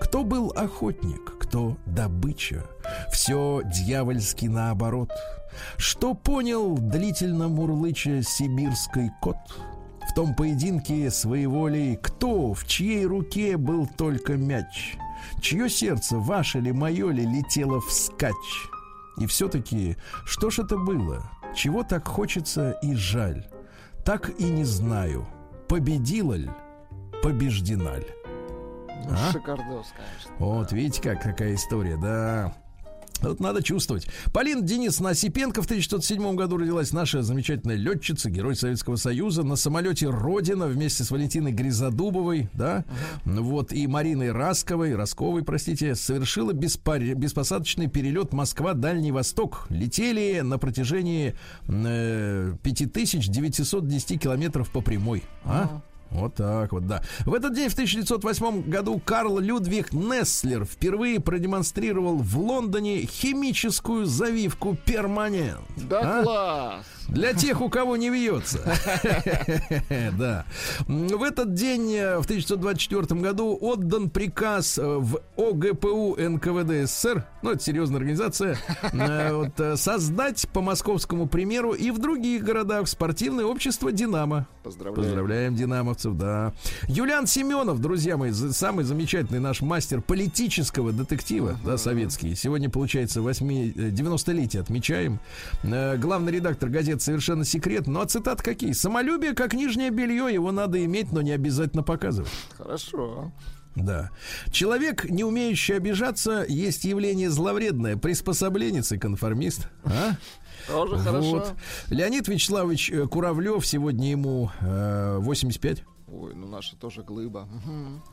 Кто был охотник, кто добыча? Все дьявольски наоборот. Что понял длительно мурлыча сибирский кот? В том поединке своеволей кто, в чьей руке был только мяч? Чье сердце, ваше ли, мое ли, летело вскачь? И все-таки, что ж это было? Чего так хочется и жаль? Так и не знаю, победила ль, побеждена ль? Ну, А? Шикардос, конечно. Вот, видите, как какая история, да. Вот надо чувствовать. Полина Денисовна Осипенко в 1907 году родилась. Наша замечательная летчица, герой Советского Союза. На самолете Родина вместе с Валентиной Гризодубовой, да, вот, и Мариной Расковой, Росковой, простите, совершила беспар- беспосадочный перелет Москва-Дальний Восток. Летели на протяжении э, 5910 километров по прямой. А? Вот так вот, да. В этот день, в 1908 году, Карл Людвиг Несслер впервые продемонстрировал в Лондоне химическую завивку перманент. Да А? класс! Для тех, у кого не вьется. Да. В этот день, э, в 1924 году, отдан приказ э, в ОГПУ НКВД СССР, ну, это серьезная организация, э, вот, создать по московскому примеру и в других городах спортивное общество «Динамо». Поздравляю. Поздравляем динамовцев, да. Юлиан Семенов, друзья мои, самый замечательный наш мастер политического детектива, да, советский. Сегодня, получается, 8, 90-летие отмечаем. Главный редактор газеты «Совершенно секрет». Ну, а цитат какие? «Самолюбие, как нижнее белье, его надо иметь, но не обязательно показывать». Хорошо. Да. Человек, не умеющий обижаться, есть явление зловредное, приспособленец и конформист. А? Тоже хорошо. Вот. Леонид Вячеславович э, Куравлев, сегодня ему э, 85. Ой, ну наша тоже глыба.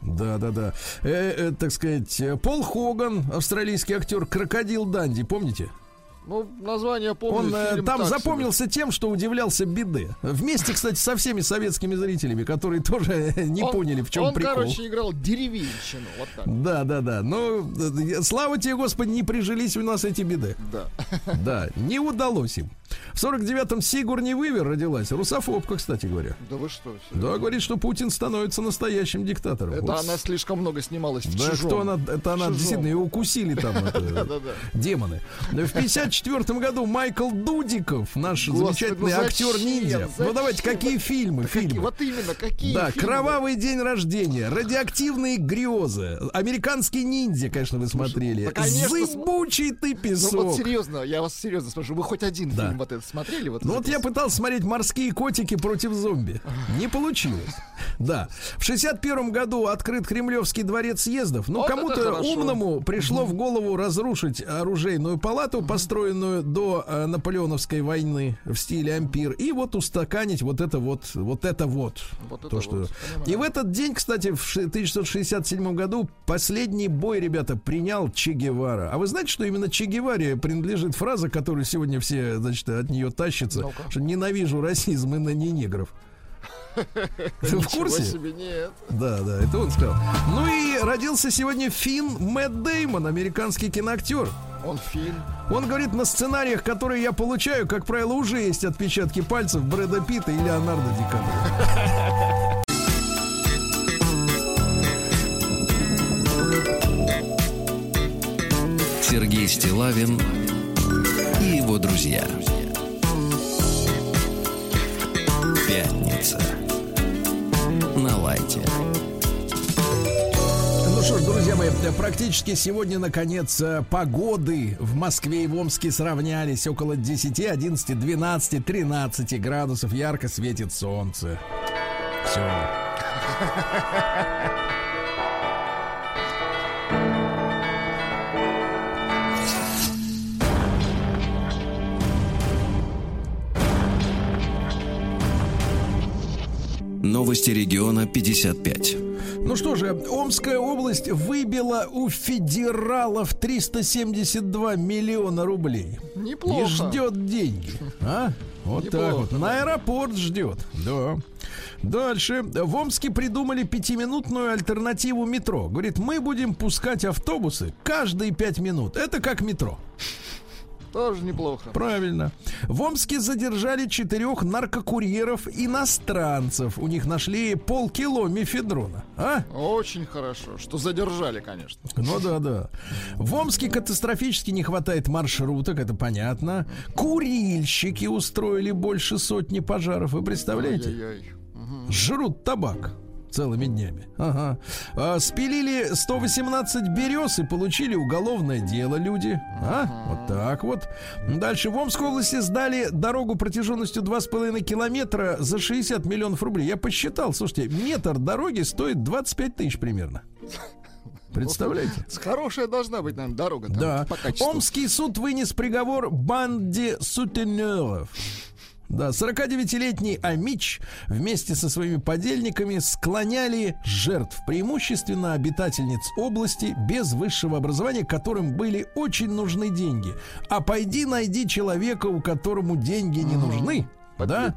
Да, да, да. Э, э, так сказать, э, Пол Хоган, австралийский актер, крокодил Данди, помните? Ну, название помню. Он э, фильм там так себе. запомнился тем, что удивлялся беды. Вместе, кстати, со всеми советскими зрителями, которые тоже не Он- поняли, в чем он, прикол. короче, играл деревенщину. Вот так. Да, да, да. Ну, э, слава тебе, Господи, не прижились у нас эти беды. Да. Да, не удалось им. В 49-м Сигурни Вывер родилась. Русофобка, кстати говоря. Да вы что? Да, говорит, что Путин становится настоящим диктатором. Это Вот она слишком много снималась в Да, «Чужом». кто она? Это она «Чужом». действительно ее укусили там демоны. В 54 году Майкл Дудиков, наш замечательный ну актер зачем? ниндзя. Ну давайте, какие фильмы? Фильмы? Вот именно, какие Да, кровавый день рождения, радиоактивные грезы, американский ниндзя, конечно, вы смотрели. да, конечно, Зыбучий ты Ну песок. вот серьезно, я вас серьезно спрашиваю, вы хоть один Да. Вот этот смотрели? Вот Ну вот я пытался смотреть «Морские котики против зомби». Не получилось. Да. В 61 году открыт Кремлевский дворец съездов. Ну, Вот это кому-то умному пришло в голову разрушить оружейную палату, построенную до э, наполеоновской войны в стиле ампир, и вот устаканить вот это вот, вот это вот. Вот это То, вот, что... понимаю. И в этот день, кстати, в ши- 1967 году последний бой, ребята, принял Че Гевара. А вы знаете, что именно Че Геваре принадлежит фраза, которую сегодня все, значит, от нее тащатся, Ну-ка. что ненавижу расизм и на не негров. Ты в курсе? себе, нет. Да, да, это он сказал. Ну и родился сегодня Финн Мэтт Деймон, американский киноактер. Он фильм. Он говорит, на сценариях, которые я получаю, как правило, уже есть отпечатки пальцев Брэда Питта и Леонардо Ди Каприо. Сергей Стилавин и его друзья. Пятница. На лайте. Ну что ж, друзья мои, практически сегодня, наконец, э, погоды в Москве и в Омске сравнялись. Около 10, 11, 12, 13 градусов. Ярко светит солнце. Все. Новости региона 55. Ну что же, Омская область выбила у федералов 372 миллиона рублей. Неплохо. И ждет деньги. А? Вот так Неплохо, вот. На аэропорт ждет. Да. Дальше. В Омске придумали пятиминутную альтернативу метро. Говорит, мы будем пускать автобусы каждые пять минут. Это как метро. Тоже неплохо. Правильно. В Омске задержали четырех наркокурьеров иностранцев. У них нашли полкило мефедрона. А? Очень хорошо, что задержали, конечно. Ну да, да. В Омске катастрофически не хватает маршруток, это понятно. Курильщики устроили больше сотни пожаров, вы представляете? Ай-яй-яй. Жрут табак целыми днями. Ага. А, спилили 118 берез и получили уголовное дело люди. А? Вот так вот. Дальше в Омской области сдали дорогу протяженностью 2,5 километра за 60 миллионов рублей. Я посчитал, слушайте, метр дороги стоит 25 тысяч примерно. Представляете? Хорошая должна быть, наверное, дорога. там, Да. По качеству. Омский суд вынес приговор банде сутенеров. Да, 49-летний Амич вместе со своими подельниками склоняли жертв, преимущественно обитательниц области без высшего образования, которым были очень нужны деньги. А пойди найди человека, у которому деньги не нужны. Да?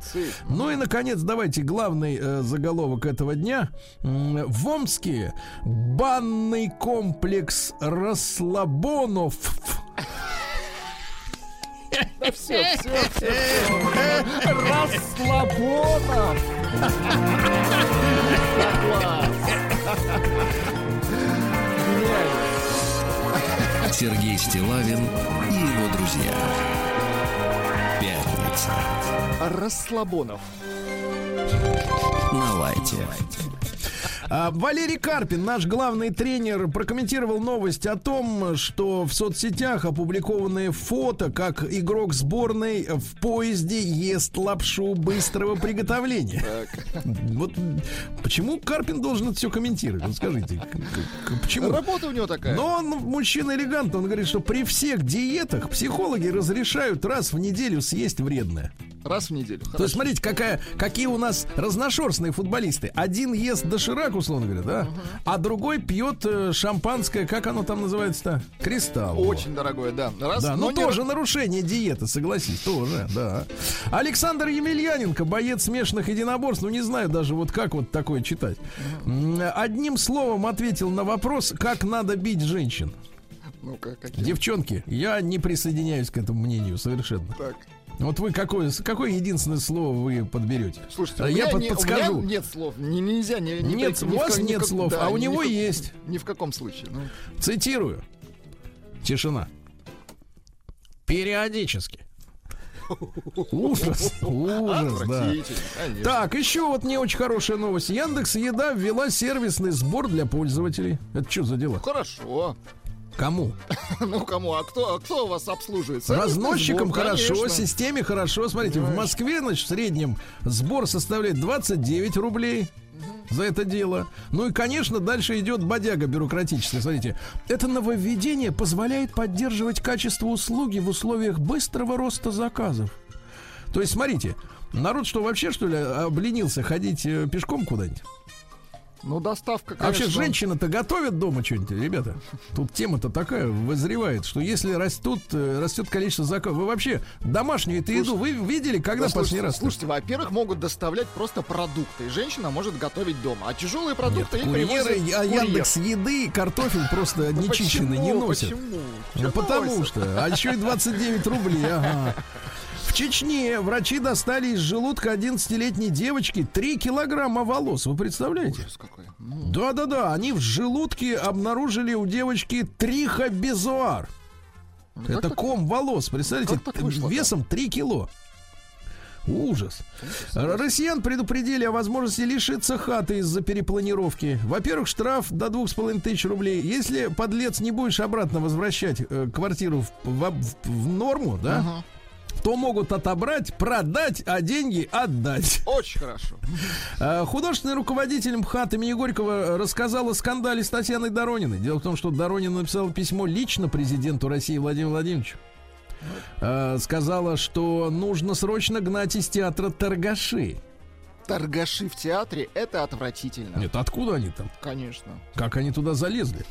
Ну и, наконец, давайте главный э, заголовок этого дня. В Омске банный комплекс Расслабонов Да все, все, все. Расслабонов. Сергей Стилавин и его друзья. Пятница. Расслабонов. На лайте. А, Валерий Карпин, наш главный тренер, прокомментировал новость о том, что в соцсетях опубликованные фото, как игрок сборной в поезде ест лапшу быстрого приготовления. Вот почему Карпин должен это все комментировать? Вот скажите, почему? Работа у него такая. Но он мужчина элегантный, он говорит, что при всех диетах психологи разрешают раз в неделю съесть вредное. Раз в неделю. То есть, Хорошо. смотрите, какая, какие у нас разношерстные футболисты. Один ест доширак, условно говоря, да? А другой пьет э, шампанское, как оно там называется-то? Кристалл. Очень дорогое, да. Раз, Да, но ну не- тоже нарушение диеты, согласись, тоже, да. Александр Емельяненко, боец смешанных единоборств, ну не знаю даже вот как вот такое читать. Одним словом ответил на вопрос, как надо бить женщин. Ну-ка, какие? Девчонки, я не присоединяюсь к этому мнению совершенно. Так. Вот вы какое, какое единственное слово вы подберете? Слушайте, я под- не- подскажу. У меня нет слов. Не, нельзя, не, не Нет, при- у ни вас ни в нет как- слов, а у ни него ка- есть. Ни в каком случае. Ну, Цитирую. Тишина. Периодически. Ужас, ужас, да. конечно. Так, еще вот не очень хорошая новость. Яндекс Еда ввела сервисный сбор для пользователей. Это что за дела? Хорошо. Кому? Ну кому? А кто, а кто вас обслуживает? Разносчикам сбор, хорошо, конечно. системе хорошо. Смотрите, в Понимаешь. Москве, значит, в среднем сбор составляет 29 рублей за это дело. Ну и, конечно, дальше идет бодяга бюрократическая. Смотрите, это нововведение позволяет поддерживать качество услуги в условиях быстрого роста заказов. То есть, смотрите, народ что, вообще, что ли, обленился ходить э, пешком куда-нибудь? Ну, доставка, А вообще, конечно. женщины-то готовят дома что-нибудь, ребята? Тут тема-то такая вызревает, что если растут, э, растет количество заказов... Вы вообще домашнюю эту еду вы видели, когда Да, последний слушайте, раз? слушайте, во-первых, могут доставлять просто продукты. И женщина может готовить дома. А тяжелые продукты ей Курьеры, а. Яндекс еды, картофель просто Ну, нечищенный не носят. Почему? Ну, потому что. А еще и 29 рублей, ага. В Чечне врачи достали из желудка 11-летней девочки 3 килограмма волос. Вы представляете? М. Да-да-да, они в желудке обнаружили у девочки трихобезуар. Ну, Это так? ком волос, представляете, вышло-то? весом 3 кило. Ужас. Россиян предупредили о возможности лишиться хаты из-за перепланировки. Во-первых, штраф до двух с половиной тысяч рублей. Если, подлец, не будешь обратно возвращать э, квартиру в, в- в- норму, да, Ага. То могут отобрать, продать, а деньги отдать. Очень хорошо. Э, Художественный руководитель МХАТ имени Горького рассказал о скандале с Татьяной Дорониной. Дело в том, что Доронина написала письмо лично президенту России Владимиру Владимировичу. Э, Сказала, что нужно срочно гнать из театра торгаши. Торгаши в театре — это отвратительно. Нет, откуда они там? Конечно. Как они туда залезли?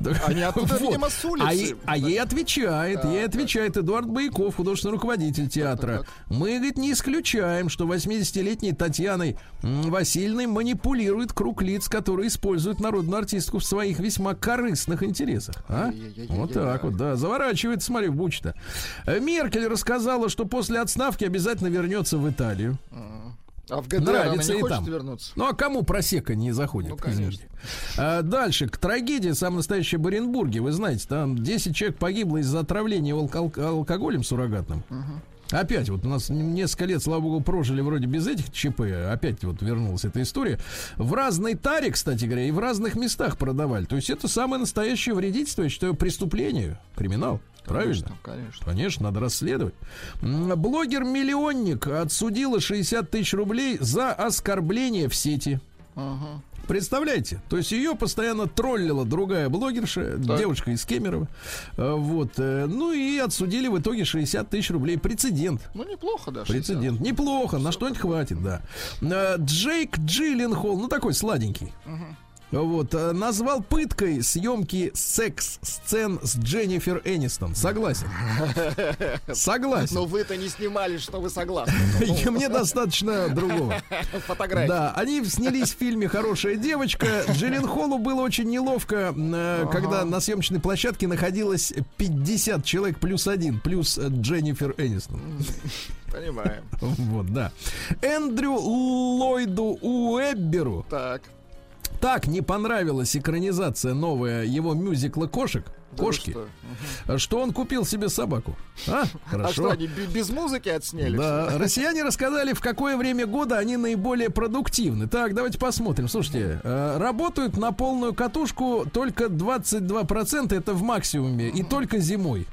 Да, Они оттуда, вот. видимо, с улицы. А, ей- а ей отвечает, Так, ей так. отвечает Эдуард Бояков, художественный руководитель театра. так. Мы, говорит, не исключаем, что 80-летней Татьяной Васильевной манипулирует круг лиц, которые используют народную артистку в своих весьма корыстных интересах. А? Вот так вот, да. Заворачивает, смотри, в бучу-то. Э, Меркель рассказала, что после отставки обязательно вернется в Италию. А в ГДР она Нравится не и там. вернуться? Ну а кому просека не заходит? Ну, конечно. А, дальше, к трагедии, самой настоящей в Оренбурге. Вы знаете, там 10 человек погибло из-за отравления алко- алкоголем суррогатным. Опять, вот у нас несколько лет, слава богу, прожили вроде без этих ЧП. Опять вот вернулась эта история. В разной таре, кстати говоря, и в разных местах продавали. То есть это самое настоящее вредительство, я считаю, преступление, криминал. Правильно? Конечно, конечно. Конечно, надо расследовать. Блогер-миллионник отсудила 60 тысяч рублей за оскорбление в сети. Ага. Представляете? То есть ее постоянно троллила другая блогерша, Так. девушка из Кемерово. Э, Вот. э, Ну и отсудили в итоге 60 тысяч рублей. Прецедент. Ну, неплохо даже. Прецедент. Неплохо, на что-нибудь хватит, да. Э, Джейк Джилленхол, ну такой сладенький. Вот, э, назвал пыткой съемки секс-сцен с Дженнифер Энистон. Согласен. Согласен. Но вы-то не снимали, что вы согласны. Мне достаточно другого. Фотографии. Да, они снялись в фильме «Хорошая девочка». Джилен Холлу было очень неловко, э, когда на съемочной площадке находилось 50 человек плюс один, плюс э, Дженнифер Энистон. Понимаем. Вот, да. Эндрю Ллойду Уэбберу Так. Так не понравилась экранизация новая его мюзикла «Кошек», Да «Кошки», что? что он купил себе собаку. А, А что, хорошо. они бе- без музыки отсняли? Да, россияне рассказали, в какое время года они наиболее продуктивны. Так, давайте посмотрим. Слушайте, э, работают на полную катушку только 22%, это в максимуме, и только зимой.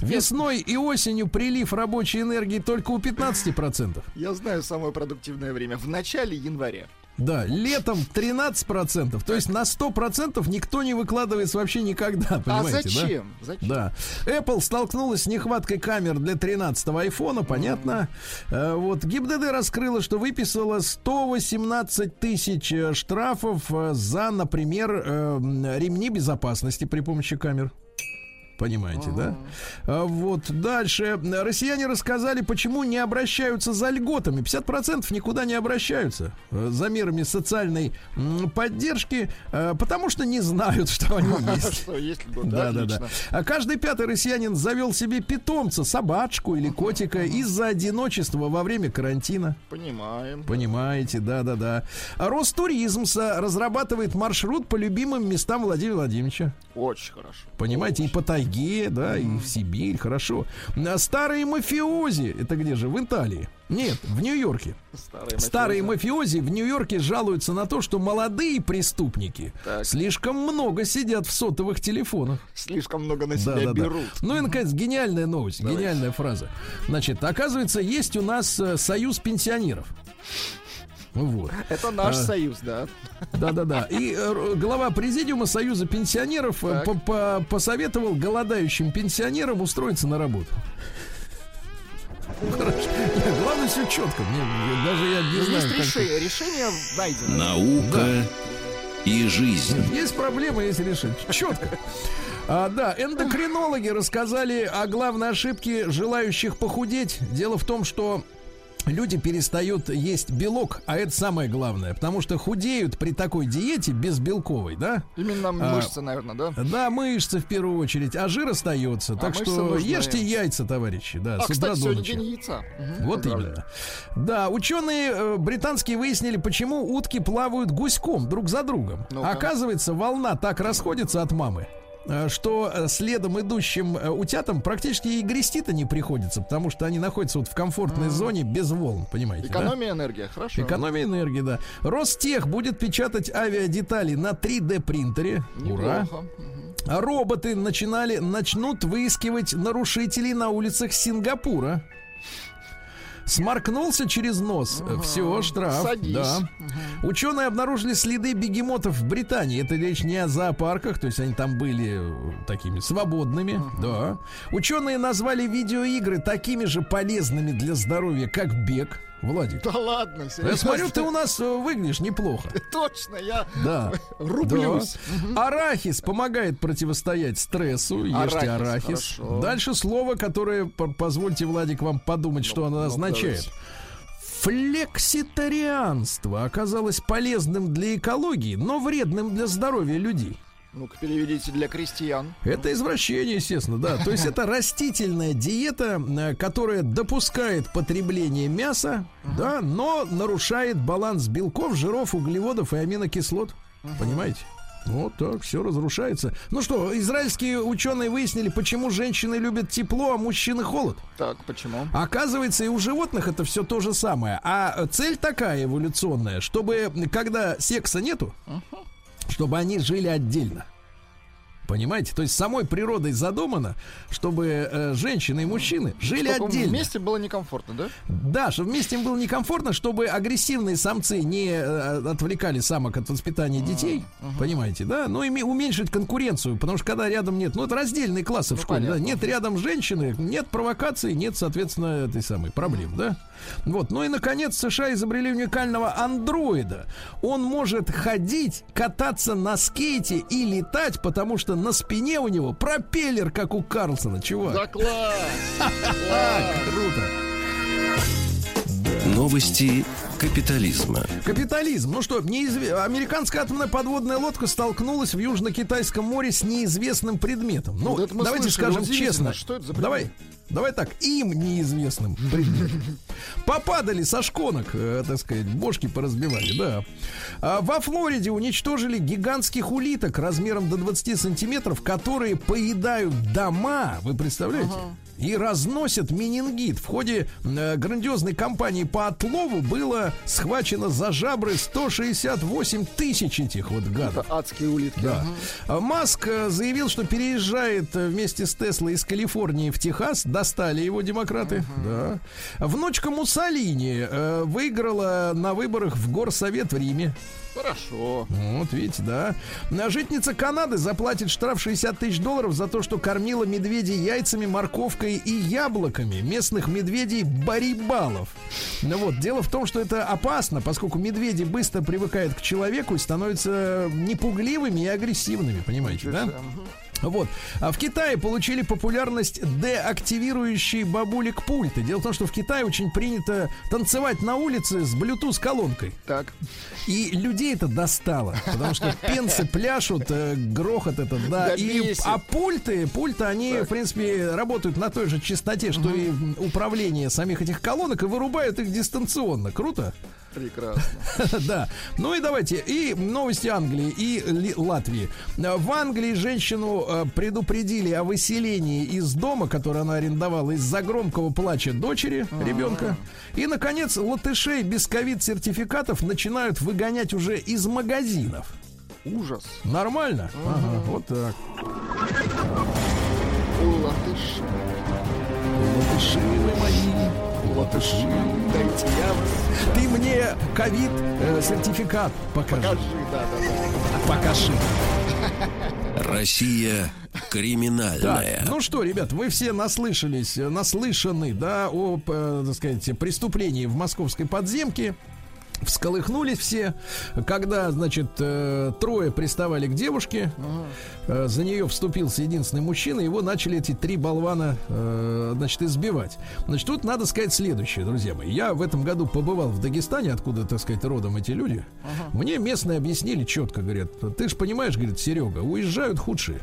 Весной и осенью прилив рабочей энергии только у 15%. Я знаю самое продуктивное время. В начале января. Да, летом 13%. То есть на 100% никто не выкладывается вообще никогда, А понимаете, да? зачем? Зачем? Да. Apple столкнулась с нехваткой камер для 13-го айфона, понятно. Э, Вот ГИБДД раскрыла, что выписала 118 тысяч э, штрафов э, за, например, ремни безопасности при помощи камер. Понимаете, да? А Вот дальше. Россияне рассказали, почему не обращаются за льготами. 50% никуда не обращаются э, за мерами социальной поддержки, э, потому что не знают, что они есть. Что, есть ли год? Да, да, да. Отлично. А каждый пятый россиянин завел себе питомца, собачку или котика из-за одиночества во время карантина. Понимаем. Понимаете, да, да, да. Ростуризм разрабатывает маршрут по любимым местам Владимира Владимировича. Очень хорошо. Понимаете, и по тайге, да, и в Сибирь, хорошо. А старые мафиози, это где же? В Италии. Нет, в Нью-Йорке. Старые, Старые мафиози. мафиози в Нью-Йорке жалуются на то, что молодые преступники Так. слишком много сидят в сотовых телефонах. слишком много на Да, себя да, да. берут. Ну и, наконец, гениальная новость, гениальная фраза. Значит, оказывается, есть у нас э, союз пенсионеров. Вот. Это наш А. союз, да. Да-да-да. И э, глава президиума Союза пенсионеров э, Так. по- по- посоветовал голодающим пенсионерам устроиться на работу. Хорошо. Нет, Главное, все четко. Мне, даже я не знаю, Есть как- решение, решение найдено. Наука и жизнь. Есть проблема, есть решение. Четко. А, да, эндокринологи рассказали о главной ошибке желающих похудеть. Дело в том, что люди перестают есть белок, а это самое главное, потому что худеют при такой диете безбелковой, да? Именно А. мышцы, наверное, да? Да, мышцы в первую очередь, а жир остается. так мышцы что нужны. ешьте яйца, товарищи, да, А, с утра кстати, до ночи. день яйца. Мгм, Вот поздравляю. именно. Да, ученые э, британские выяснили, почему утки плавают гуськом друг за другом. Ну-ка. Оказывается, волна так расходится от мамы, что э, следом идущим э, утятам практически и грести-то не приходится, потому что они находятся вот в комфортной зоне без волн, понимаете? да? Экономия энергии, хорошо. Экономия энергии, да. Ростех будет печатать авиадетали на 3D принтере. Ура. Неплохо. Роботы начинали, начнут выискивать нарушителей на улицах Сингапура. Сморкнулся через нос. Все, штраф. Садись. Да. Ученые обнаружили следы бегемотов в Британии. Это речь не о зоопарках, то есть они там были э, такими свободными. Да. Ученые назвали видеоигры такими же полезными для здоровья, как бег. Владик. Да ладно, Я серьезно. смотрю, ты у нас э, выглядишь неплохо. Точно, я Да. рублюсь. Да. Арахис помогает противостоять стрессу. Ешьте Арахис, арахис. хорошо. Дальше слово, которое, по- позвольте, Владик, вам подумать, что оно ну, означает. Флекситарианство оказалось полезным для экологии, но вредным для здоровья людей. Ну-ка, переведите для крестьян. Это извращение, естественно, да. То есть это растительная диета, э, которая допускает потребление мяса, да, но нарушает баланс белков, жиров, углеводов и аминокислот. Понимаете? Вот так, все разрушается. Ну что, израильские ученые выяснили, почему женщины любят тепло, а мужчины холод. Так, почему? Оказывается, и у животных это все то же самое. А цель такая эволюционная, чтобы, когда секса нету, чтобы они жили отдельно. Понимаете? То есть самой природой задумано, чтобы э, женщины и мужчины жили Чтобы отдельно. вместе было некомфортно, да? Да, чтобы вместе им было некомфортно, чтобы агрессивные самцы не э, отвлекали самок от воспитания детей. Понимаете, да? Ну и уменьшить конкуренцию, потому что когда рядом нет, ну это раздельные классы в Ну, школе, да, понятно. нет рядом женщины, нет провокации, нет, соответственно, этой самой проблем, да? Вот. Ну и наконец США изобрели уникального андроида. Он может ходить, кататься на скейте и летать, потому что на спине у него пропеллер, как у Карлсона, чувак. Да класс! Круто. Новости капитализма. Капитализм. Ну что, неизв... американская атомная подводная лодка столкнулась в Южно-Китайском море с неизвестным предметом. Ну, мы давайте слышали, скажем честно. что это за предмет? Давай. Давай так, им неизвестным предметом. Попадали со шконок, э, так сказать, бошки поразбивали, да. А во Флориде уничтожили гигантских улиток размером до 20 сантиметров, которые поедают дома, вы представляете? И разносят менингит. В ходе э, грандиозной кампании по отлову было схвачено за жабры 168 тысяч этих вот гадов. Это адские улитки. Да. А Маск э, заявил, что переезжает э, вместе с Теслой из Калифорнии в Техас. Достали его демократы. Да. Внучка Муссолини э, выиграла на выборах в горсовет в Риме. Хорошо. Вот видите, да. Житница Канады заплатит штраф 60 тысяч долларов за то, что кормила медведей яйцами, морковкой и яблоками местных медведей барибалов. Ну вот, дело в том, что это опасно, поскольку медведи быстро привыкают к человеку и становятся непугливыми и агрессивными, понимаете, да? Вот. А в Китае получили популярность деактивирующие бабулек пульты. Дело в том, что в Китае очень принято танцевать на улице с Bluetooth колонкой. Так. И людей это достало, потому что пенсы пляшут, э, грохот это, да. Да и, бесит. а пульты, пульты, они, в принципе, работают на той же частоте, что и управление самих этих колонок, и вырубают их дистанционно. Круто? Прекрасно. Да. Ну и давайте. И новости Англии и Латвии. В Англии женщину э, предупредили о выселении из дома, который она арендовала из-за громкого плача дочери, ребенка. И, наконец, латышей без ковид-сертификатов начинают выгонять уже из магазинов. Ужас. Нормально? Ага, вот так. Латыш. Латыши вы мои, латыши. Дайте я вас. Ты мне ковид-сертификат покажи. Покажи, да, да, да. Покажи. Россия криминальная. Так, ну что, ребят, вы все наслышались, э, наслышаны, да, о, э, так сказать, преступлении в московской подземке. Всколыхнулись все, когда, значит, э, трое приставали к девушке, э, за нее вступился единственный мужчина, его начали эти три болвана, э, значит, избивать. Значит, тут надо сказать следующее, друзья мои. Я в этом году побывал в Дагестане, откуда, так сказать, родом эти люди. Мне местные объяснили четко, говорят, ты же понимаешь, говорит, Серега, уезжают худшие.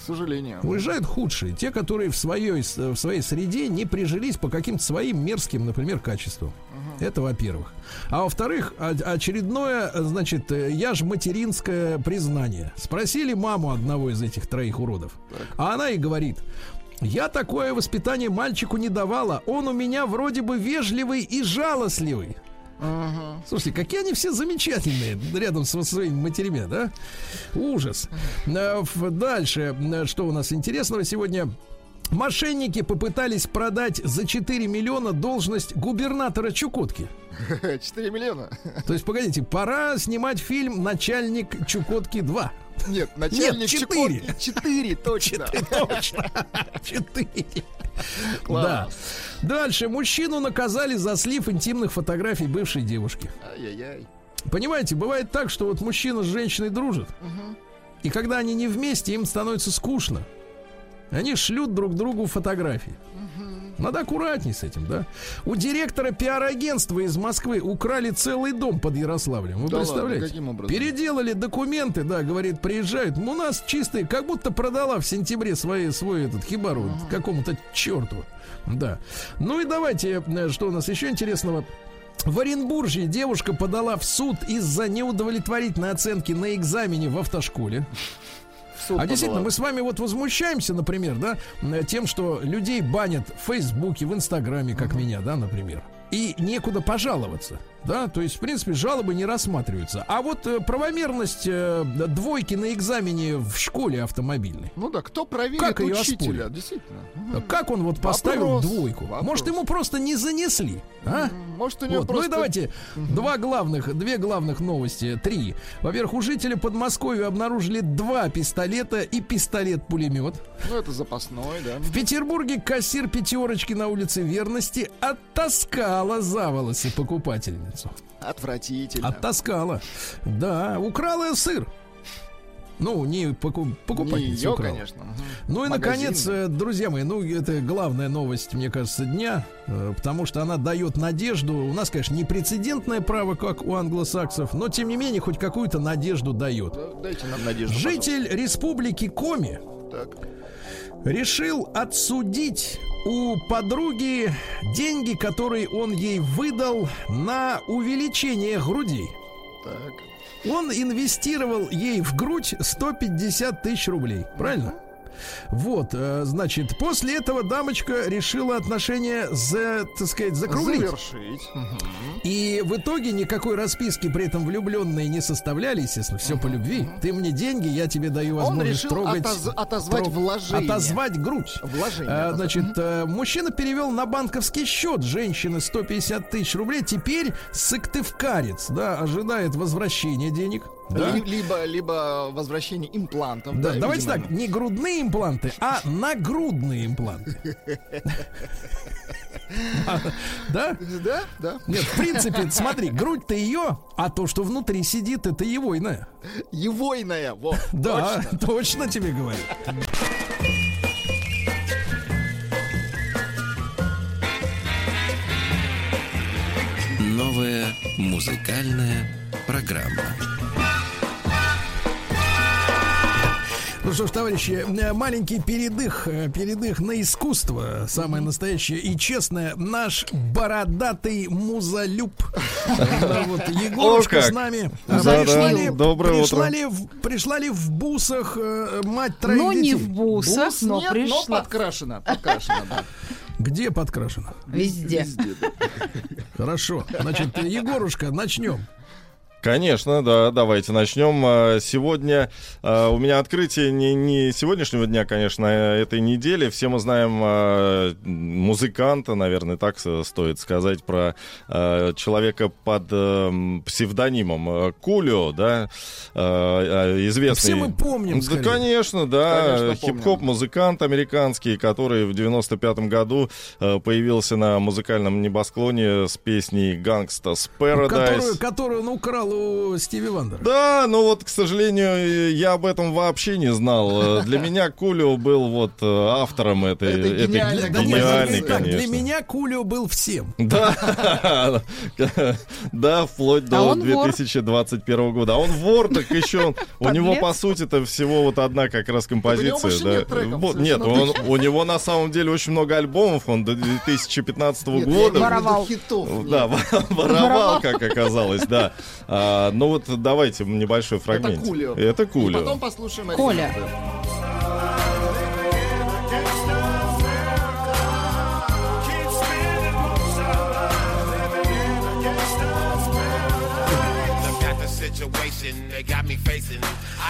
К сожалению. Уезжают худшие, те, которые в своей, в своей среде не прижились по каким-то своим мерзким, например, качествам. Это во-первых. А во-вторых, о- очередное, значит, э, я ж материнское признание. Спросили маму одного из этих троих уродов. А она и говорит, я такое воспитание мальчику не давала. Он у меня вроде бы вежливый и жалостливый. Слушайте, какие они все замечательные рядом со своими матерями, да? Ужас. В- Дальше, э, что у нас интересного сегодня? Мошенники попытались продать за 4 миллиона должность губернатора Чукотки. 4 миллиона. То есть, погодите, пора снимать фильм «Начальник Чукотки 2». Нет, начальник четыре. Чукотки 4, точно. Точно. Четыре. Класс. Да. Дальше. Мужчину наказали за слив интимных фотографий бывшей девушки. Ай-яй-яй. Понимаете, бывает так, что вот мужчина с женщиной дружит. И когда они не вместе, им становится скучно. Они шлют друг другу фотографии. Надо аккуратней с этим, да? У директора пиар-агентства из Москвы украли целый дом под Ярославлем. Вы Да ладно, представляете? каким образом? Переделали документы, да, говорит, приезжают. У нас чистые, как будто продала в сентябре свои, свой этот хибару какому-то черту. Да. Ну и давайте, э, что у нас еще интересного? В Оренбурге девушка подала в суд из-за неудовлетворительной оценки на экзамене в автошколе. Суд А действительно, мы с вами вот возмущаемся, например, да, тем, что людей банят в Фейсбуке, в Инстаграме, как меня, да, например. И некуда пожаловаться. Да, то есть, в принципе, жалобы не рассматриваются. А вот э, правомерность э, двойки на экзамене в школе автомобильной. Ну да, кто проверит Как её учителя? Действительно. Как он вот поставил Вопрос. двойку? Вопрос. Может, ему просто не занесли? А? Может, у него Вот. просто... Ну и давайте два главных, две главных новости, три. Во-первых, у жителя Подмосковья обнаружили два пистолета и пистолет-пулемет. Ну, это запасной, да. В Петербурге кассир пятерочки на улице Верности оттаскала за волосы покупательницу. Отвратительно. Оттаскала. Да, украла сыр. Ну, не поку- Не покупательница ее, конечно. Ну и, Магазин. наконец, э, друзья мои, ну, это главная новость, мне кажется, дня, э, потому что она дает надежду. У нас, конечно, не прецедентное право, как у англосаксов, но, тем не менее, хоть какую-то надежду дает. Да, Дайте нам надежду, Житель республики Коми пожалуйста. Так. Решил отсудить у подруги деньги, которые он ей выдал на увеличение грудей. Так. Он инвестировал ей в грудь 150 тысяч рублей. Правильно? Вот, э, значит, после этого дамочка решила отношения за, так сказать, закруглить. Завершить. И в итоге никакой расписки при этом влюбленные не составляли, естественно, все по любви. Ты мне деньги, я тебе даю Он возможность решил трогать. отоз- отозвать трог- вложение. Отозвать грудь. Вложение. А, значит, э, мужчина перевел на банковский счет женщины 150 тысяч рублей. Теперь сыктывкарец, да, ожидает возвращения денег. Да? Ли- Либо, либо возвращение имплантов. Да, давайте видимо. так, не грудные импланты, а нагрудные импланты. Да? Да, да. Нет, в принципе, смотри, грудь-то ее, а то, что внутри сидит, это егойная. Егойная, во. Да, точно, тебе говорю. Новая музыкальная программа. Ну что ж, товарищи, э, маленький передых, э, передых на искусство, самое настоящее и честное. Наш бородатый музалюб. Да, Вот Егорушка с нами. Да, да, Пришла ли- в- Пришла ли в бусах э, мать троих Ну, не в бусах, Бус но пришла. подкрашена. Подкрашена, да. Где подкрашена? Везде. Хорошо. Значит, Егорушка, начнем. Конечно, да, давайте начнем. А, Сегодня а, у меня открытие не, не сегодняшнего дня, конечно, а этой недели. Все мы знаем музыканта, наверное, так с- стоит сказать, про человека под эм, псевдонимом а, Кулио, да, известный. Все мы помним, Да, скорее. конечно, да, Конечно, помним. хип-хоп-музыкант американский, который в 95-м году э, появился на музыкальном небосклоне с песней «Gangsta's Paradise». Которую, которую он украл у Стиви Вандера. Да, ну вот, к сожалению, я об этом вообще не знал. Э, Для меня Кулио был вот э, автором этой, Это этой гениально, г- Да смотри так, для конечно. меня Кулио был всем. Да, да, вплоть А до он вор. 2021 года. А он вор, так еще у него, по сути, это всего вот одна как раз композиция. нет у него на самом деле очень много альбомов, он до 2015 Нет, я года. Воровал. хитов. Да, воровал, как оказалось, да. А, ну вот давайте небольшой фрагмент. Это Кулио. Это И Кулио. потом послушаем Коля. situation they got me facing.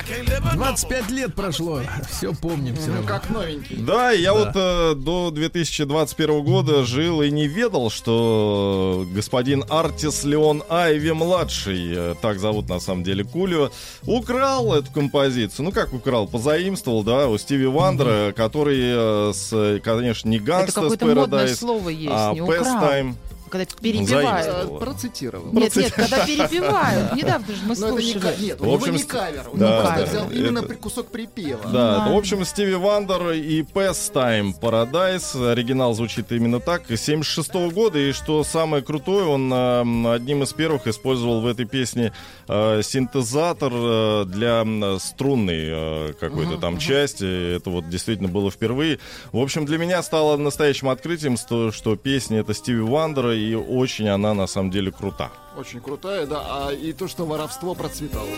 I can't live a 25 лет прошло. Все помним, все Ну, как новенький. Да, я вот э, до 2021 года жил и не ведал, что господин Артис Леон Айви младший, э, так зовут на самом деле Кулио, украл эту композицию. Ну как украл, позаимствовал, да, у Стиви Вандера, который э, с, конечно, не Это Gangsta's какое-то модное Paradise, слово есть, а не украл. Pastime. Когда перебивают. Заимствовал. Э, Процитировал. Нет, нет, когда перебивают. Недавно же мы Но это не ка- слушали. Нет, В у него общем, не кавер. Он взял именно кусок припева. Да, в общем, Стиви Вандер и Pastime Paradise. Оригинал звучит именно так. 76 года. И что самое крутое, он э, одним из первых использовал в этой песне э, синтезатор э, для струнной э, какой-то там части. Это вот действительно было впервые. В общем, для меня стало настоящим открытием, что, что песня это Стиви Вандера, и очень она на самом деле крута. Очень крутая, да. А и то, что воровство процветало.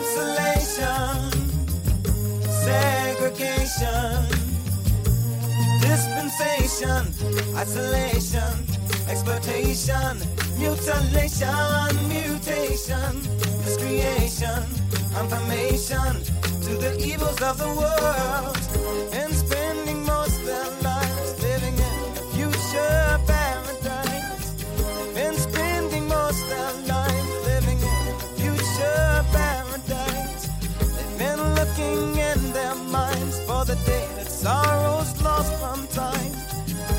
Consolation, segregation, dispensation, isolation, exploitation, mutilation, mutation, miscreation, confirmation to the evils of the world, and spending most of their lives living in a future paradise, and spending most of their lives living in a future paradise. They've been looking in their minds for the day sorrow's lost from time.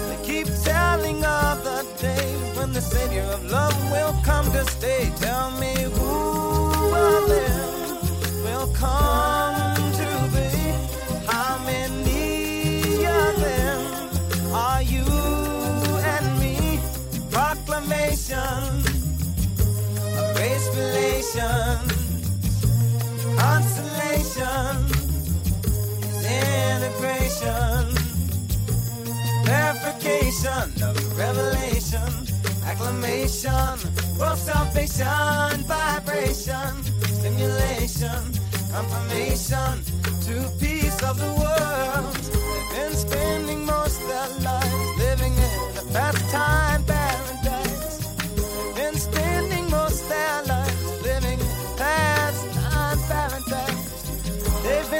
They keep telling of the day when the Savior of love will come to stay. Tell me who of them will come to be? How many of them are you and me? Proclamation of grace consolation integration, verification. Revelation of revelation, acclamation, world salvation, vibration, stimulation, confirmation to peace of the world. They've been spending most their lives living in a pastime paradise.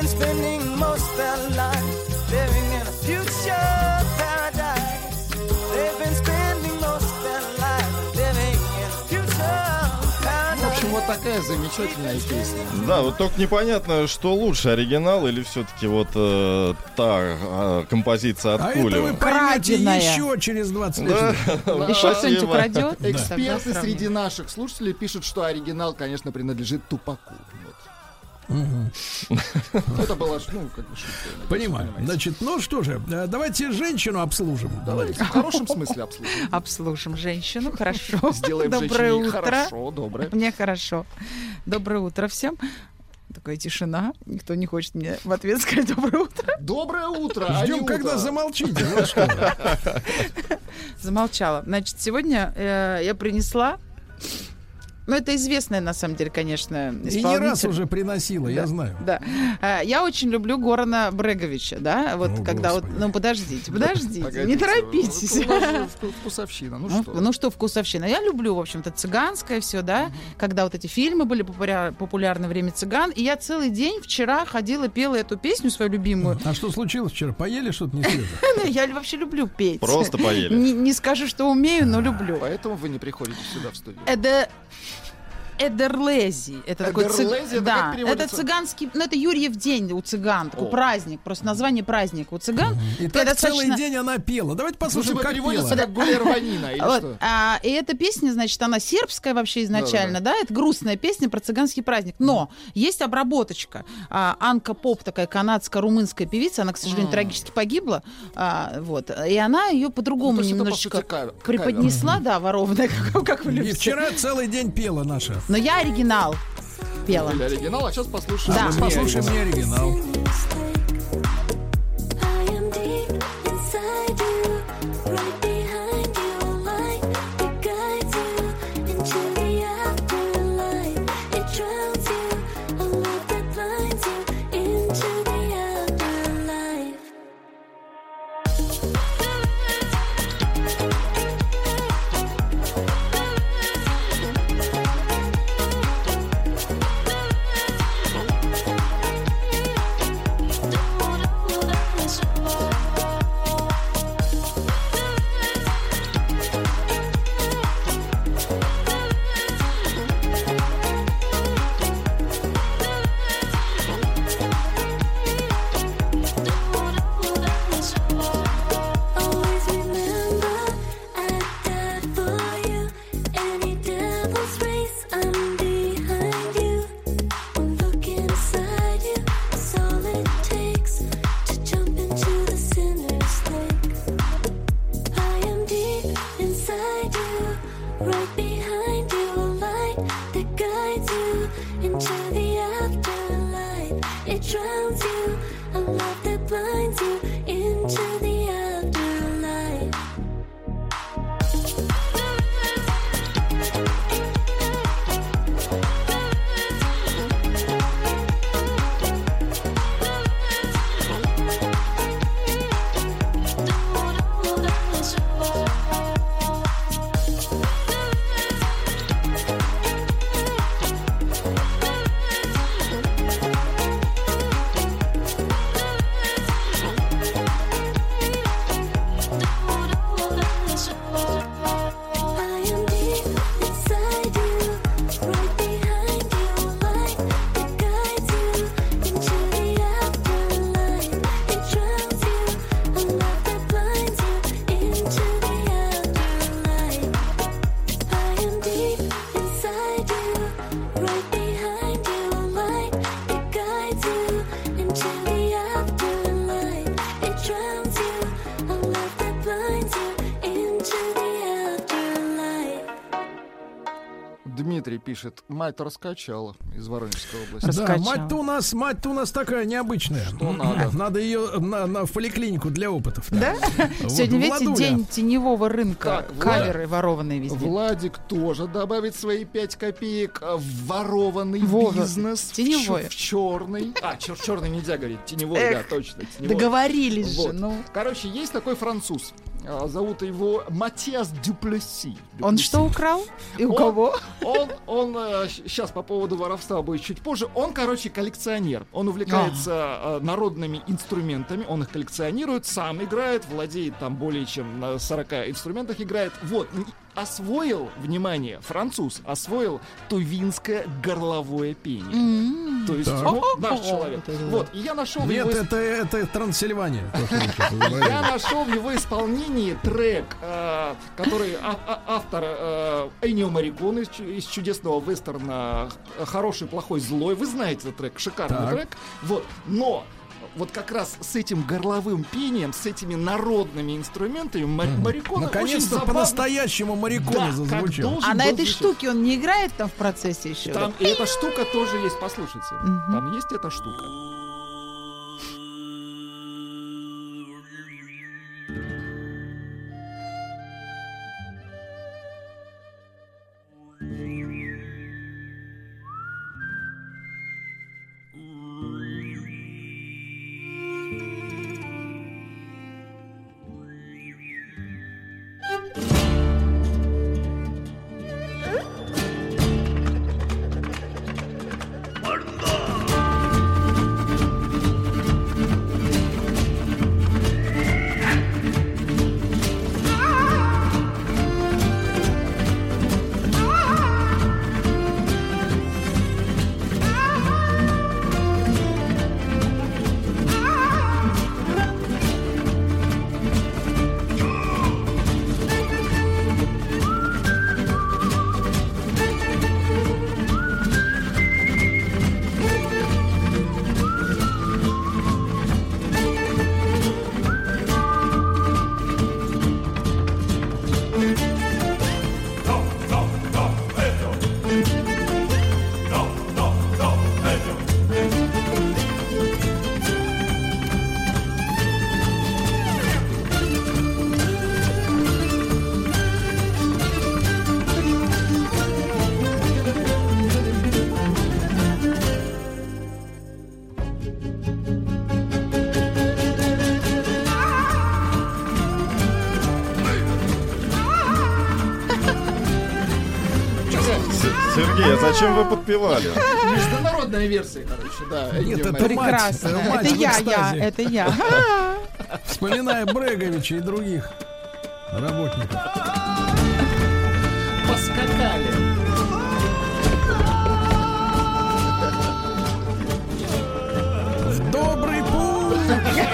Been spending most their lives living in a future paradise. They've been spending most their lives living in a future В paradise. общем, вот такая замечательная песня. Да, вот только непонятно, что лучше, оригинал или все-таки вот э, та э, композиция от А это вы Кулева. поймете Краденая. еще через 20 лет. Да, Еще кто-нибудь украдет? Эксперты среди наших слушателей пишут, что оригинал, конечно, принадлежит Тупаку. Это было, ну, как бы шутка. Понимаю. Значит, ну что же, э, давайте женщину обслужим. Давайте в хорошем смысле обслужим. Обслужим женщину, хорошо. Сделаем Доброе женщине утро. хорошо, доброе. Мне хорошо. Доброе утро всем. Такая тишина. Никто не хочет мне в ответ сказать доброе утро. Доброе утро, а Ждем, когда замолчите. Что. Замолчала. Значит, сегодня э, я принесла... Ну, это известная, на самом деле, конечно, И не раз уже приносила, я знаю. Да. А, Я очень люблю Горана Бреговича, да, вот О, когда вот, Господи. ну подождите, подождите, Погодите, не торопитесь. вку- Вкусовщина, ну Ну, что? ну что, вкусовщина. Я люблю, в общем-то, цыганское все, да, когда вот эти фильмы были популя- популярны время цыган. И я целый день вчера ходила, пела эту песню свою любимую. А что случилось вчера? Поели что-то не свежее? Я вообще люблю петь. Просто поели. Не, не скажу, что умею, но люблю. Поэтому вы не приходите сюда в студию. Это Эдерлези. Это такой цыг- Эдерлези, это да, это цыганский, ну это Юрьев день у цыган, такой О. праздник, просто название праздника у цыган. И Это так целый достаточно- день она пела. Давайте послушаем, как переводится пела. как гулерванина или Вот, что? а, и эта песня, значит, она сербская вообще изначально, да, это грустная песня про цыганский праздник. Но есть обработочка. А, Анка Поп, такая канадско-румынская певица, она, к сожалению, трагически погибла. А, вот, и она ее по-другому Ну, по немножечко сути, преподнесла, да, ворованная, как, как вы И любите. вчера целый день пела наша. Но я оригинал пела. Или оригинал, а сейчас послушаем. Да. не Послушаем оригинал. не оригинал. Пишет, мать раскачала из Воронежской области. Да, Раскачал. мать-то у нас, мать-то у нас такая необычная. Что надо? Надо ее на, на- в поликлинику для опытов. Да? Вот, Сегодня, видите, день теневого рынка. Так, Каверы ворованные везде. Владик тоже добавит свои 5 копеек в ворованный Вова, бизнес. теневой. В, черный. А, чер- черный нельзя говорить. Теневой, да, Эх, точно. Теневой. Договорились Вот. же, ну. Короче, есть такой француз. А, Зовут его Матиас Дюплесси. Он что украл? И у Он- кого? Он, он, сейчас по поводу воровства будет чуть позже. Он, короче, коллекционер. Он увлекается э, народными инструментами. Он их коллекционирует, сам играет, владеет там более чем на 40 инструментах играет. Вот, освоил, внимание, француз, освоил тувинское горловое пение. То есть, Так. ну, наш человек. Вот это да. Вот, и я нашел Нет, его... это, это Трансильвания. Я нашел в его исполнении трек, э, который а- а- автор э, Энио Марикон из, чу- из чудесного вестерна «Хороший, плохой, злой». Вы знаете этот трек, шикарный трек. Вот, но вот как раз с этим горловым пением, с этими народными инструментами Ма- Марикон очень Наконец-то по-настоящему моряком Да, зазвучал. А на этой звучать. штуке он не играет там в процессе еще? Там и эта штука тоже есть, послушайте. Там есть эта штука. Зачем вы подпевали? Международная версия, короче, да. Нет, это. Прекрасно. Это я, я, это я. Вспоминая Бреговича и других работников. Поскакали. В добрый путь!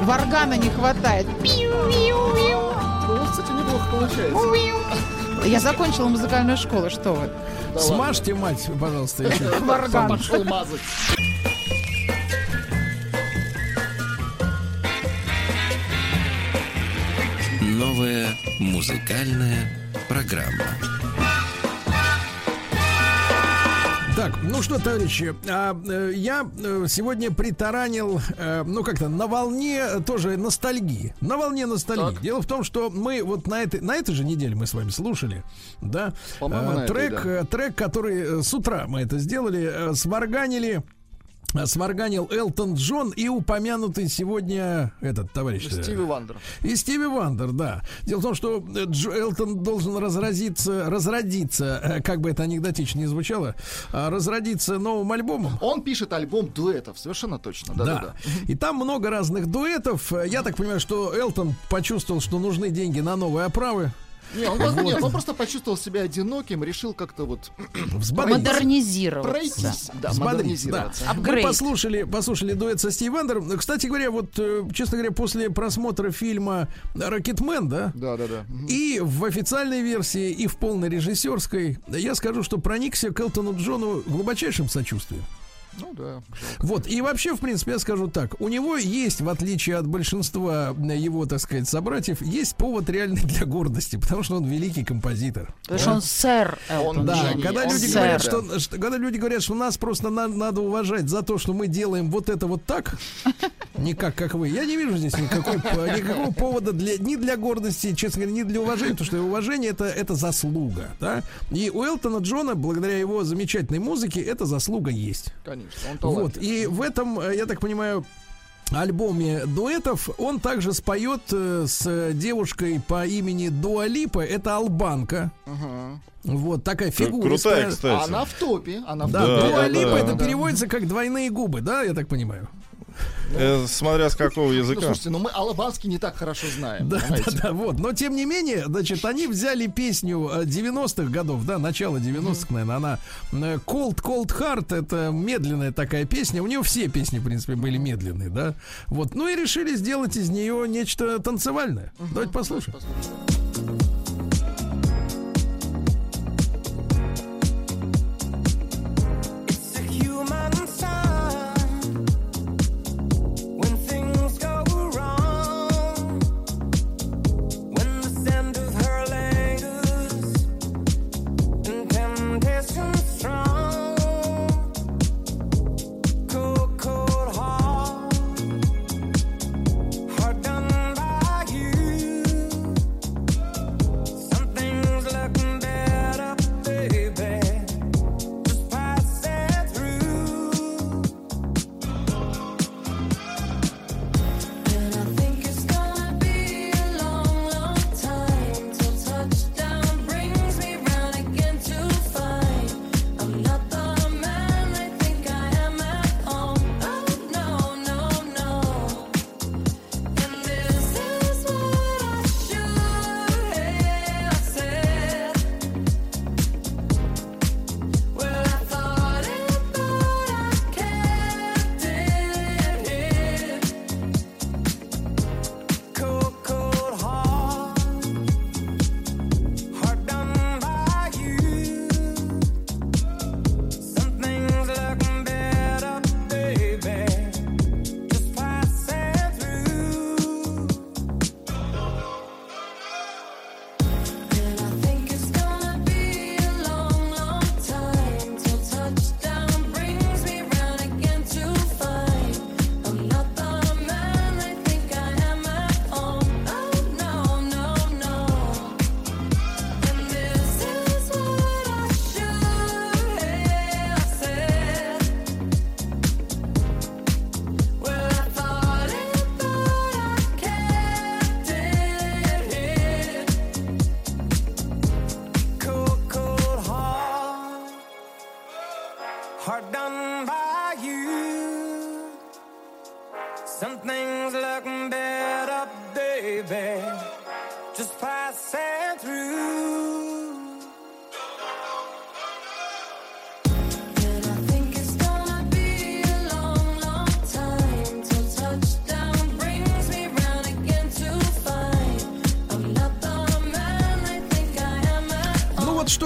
Варгана не хватает. Пиу-пиу-пиу. Ну, кстати, неплохо получается. Я закончила музыкальную школу, что вы? Да Смажьте, мать, пожалуйста, еще. ладно. Варган. Пошел мазать. Новая музыкальная программа. Так, ну что, товарищи, а, э, я э, сегодня притаранил, э, ну как-то на волне тоже ностальгии. На волне ностальгии. Так. Дело в том, что мы вот на этой, на этой же неделе мы с вами слушали, да, на этой, трек, да. трек, который с утра мы это сделали, сварганили. Сварганил Элтон Джон и упомянутый сегодня этот товарищ. э, Стиви Вандер. и Стиви Вандер, да. Дело в том, что э, Дж- Элтон должен разразиться, разродиться, э, как бы это анекдотично не звучало, а, разродиться новым альбомом. Он пишет альбом дуэтов, совершенно точно. Да, да, да. И там много разных дуэтов. Я так понимаю, что Элтон почувствовал, что нужны деньги на новые оправы. Не, он, просто- нет, он просто почувствовал себя одиноким, решил как-то вот. Модернизироваться. пройтись, да, Взбодриться, да. Мы Апгрейд. послушали, послушали дуэт со Стиви Вандером. Кстати говоря, вот, э, честно говоря, после просмотра фильма «Рокетмен», да, Да, да, да. И в официальной версии, и в полной режиссерской я скажу, что проникся к Элтону Джону глубочайшим сочувствием. Ну да. Вот, и вообще, в принципе, я скажу так, у него есть, в отличие от большинства его, так сказать, собратьев, есть повод реальный для гордости, потому что он великий композитор. Потому что он сэр Элтон Да, Джон. когда Он люди, сэр. говорят, что, что- когда люди говорят, что нас просто на- надо уважать за то, что мы делаем вот это вот так, не как, как вы, я не вижу здесь никакой, никакого повода для, ни для гордости, честно говоря, ни для уважения, потому что уважение это, это заслуга, да, и у Элтона Джона, благодаря его замечательной музыке, эта заслуга есть. Конечно, он Вот, и в этом, э, я так понимаю, альбоме дуэтов он также споет э, с девушкой по имени Дуалипа, это албанка. Ага. Вот такая фигура. крутая, кстати. Она в топе. Она в Да, Да, топе. Дуа да, Липа да. это Да. переводится как двойные губы, да, я так понимаю. Э, смотря с какого Ну, языка. слушайте, ну мы албанский не так хорошо знаем. Да, понимаете? да, да, вот. Но тем не менее, значит, они взяли песню э, 90-х годов, да, начало 90-х, наверное, она э, Cold Cold Heart, это медленная такая песня. У нее все песни, в принципе, были медленные, да. Вот. Ну и решили сделать из нее нечто танцевальное. Давайте послушаем. It's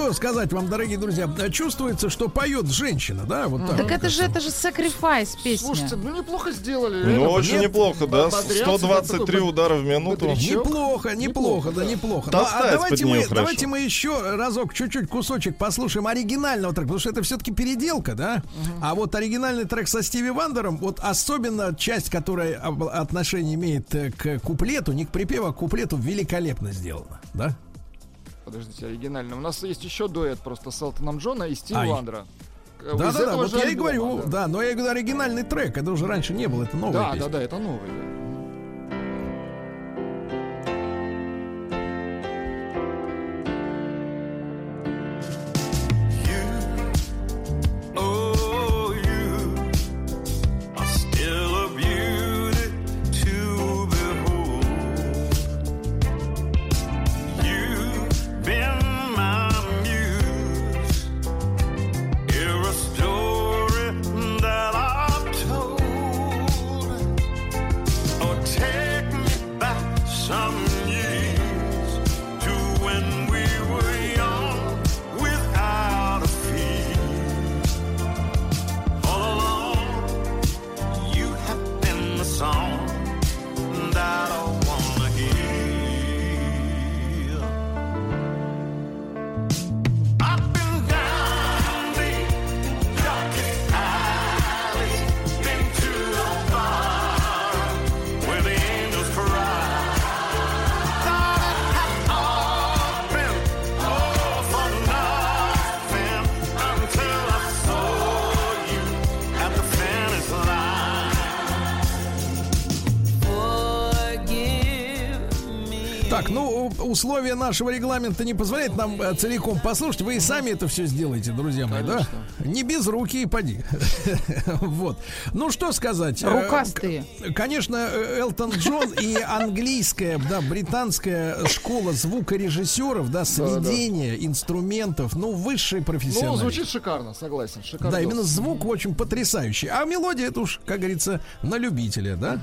что сказать вам, дорогие друзья. Чувствуется, что поет женщина, да? Вот так. Так это же, это же sacrifice песня. Слушайте, ну неплохо сделали. Ну, очень неплохо, да. бодрятся, 123 такой удара в минуту. Неплохо, неплохо, да, неплохо. Ну, а давайте мы, давайте мы еще разок, чуть-чуть кусочек послушаем оригинального трека, потому что это все-таки переделка, да? А вот оригинальный трек со Стиви Вандером, вот особенно часть, которая отношение имеет э, к куплету, не к припеву, а к куплету, великолепно сделана, да? Подождите, оригинально. У нас есть еще дуэт просто с Элтоном Джона и Стиви Ай. Вандера. Э, из Да-да-да, этого вот я и говорю, да. да, но я говорю, оригинальный трек, это уже раньше не было, это новая Да, песня. да, да, это новый. Условия нашего регламента не позволяют нам э, целиком послушать. Вы и сами это все сделаете, друзья мои, да? Не без руки и поди. Вот. Ну, что сказать? Э, Рукастые. Конечно, э, Элтон Джон и английская, да, британская школа звукорежиссеров, да, сведения инструментов, ну, высший Ну, профессионализм. звучит шикарно, согласен. Шикарно. Да, именно звук очень потрясающий. А мелодия это уж, как говорится, на любителя, да?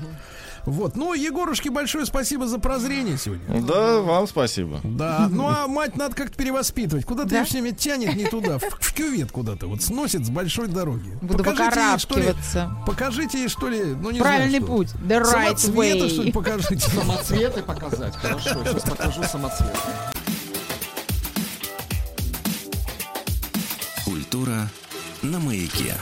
Вот. Ну, Егорушке большое спасибо за прозрение сегодня. Да, вам спасибо. Да. Ну, а мать надо как-то перевоспитывать. Куда-то Да? ее все время тянет не туда, в, в кювет куда-то. Вот сносит с большой дороги. Буду Покажите ей, что ли, покажите ей, что ли, ну, не Правильный знаю, что. путь. The right Самоцветы, way. что ли, покажите. Самоцветы показать. Хорошо, сейчас покажу самоцветы. Культура на маяке.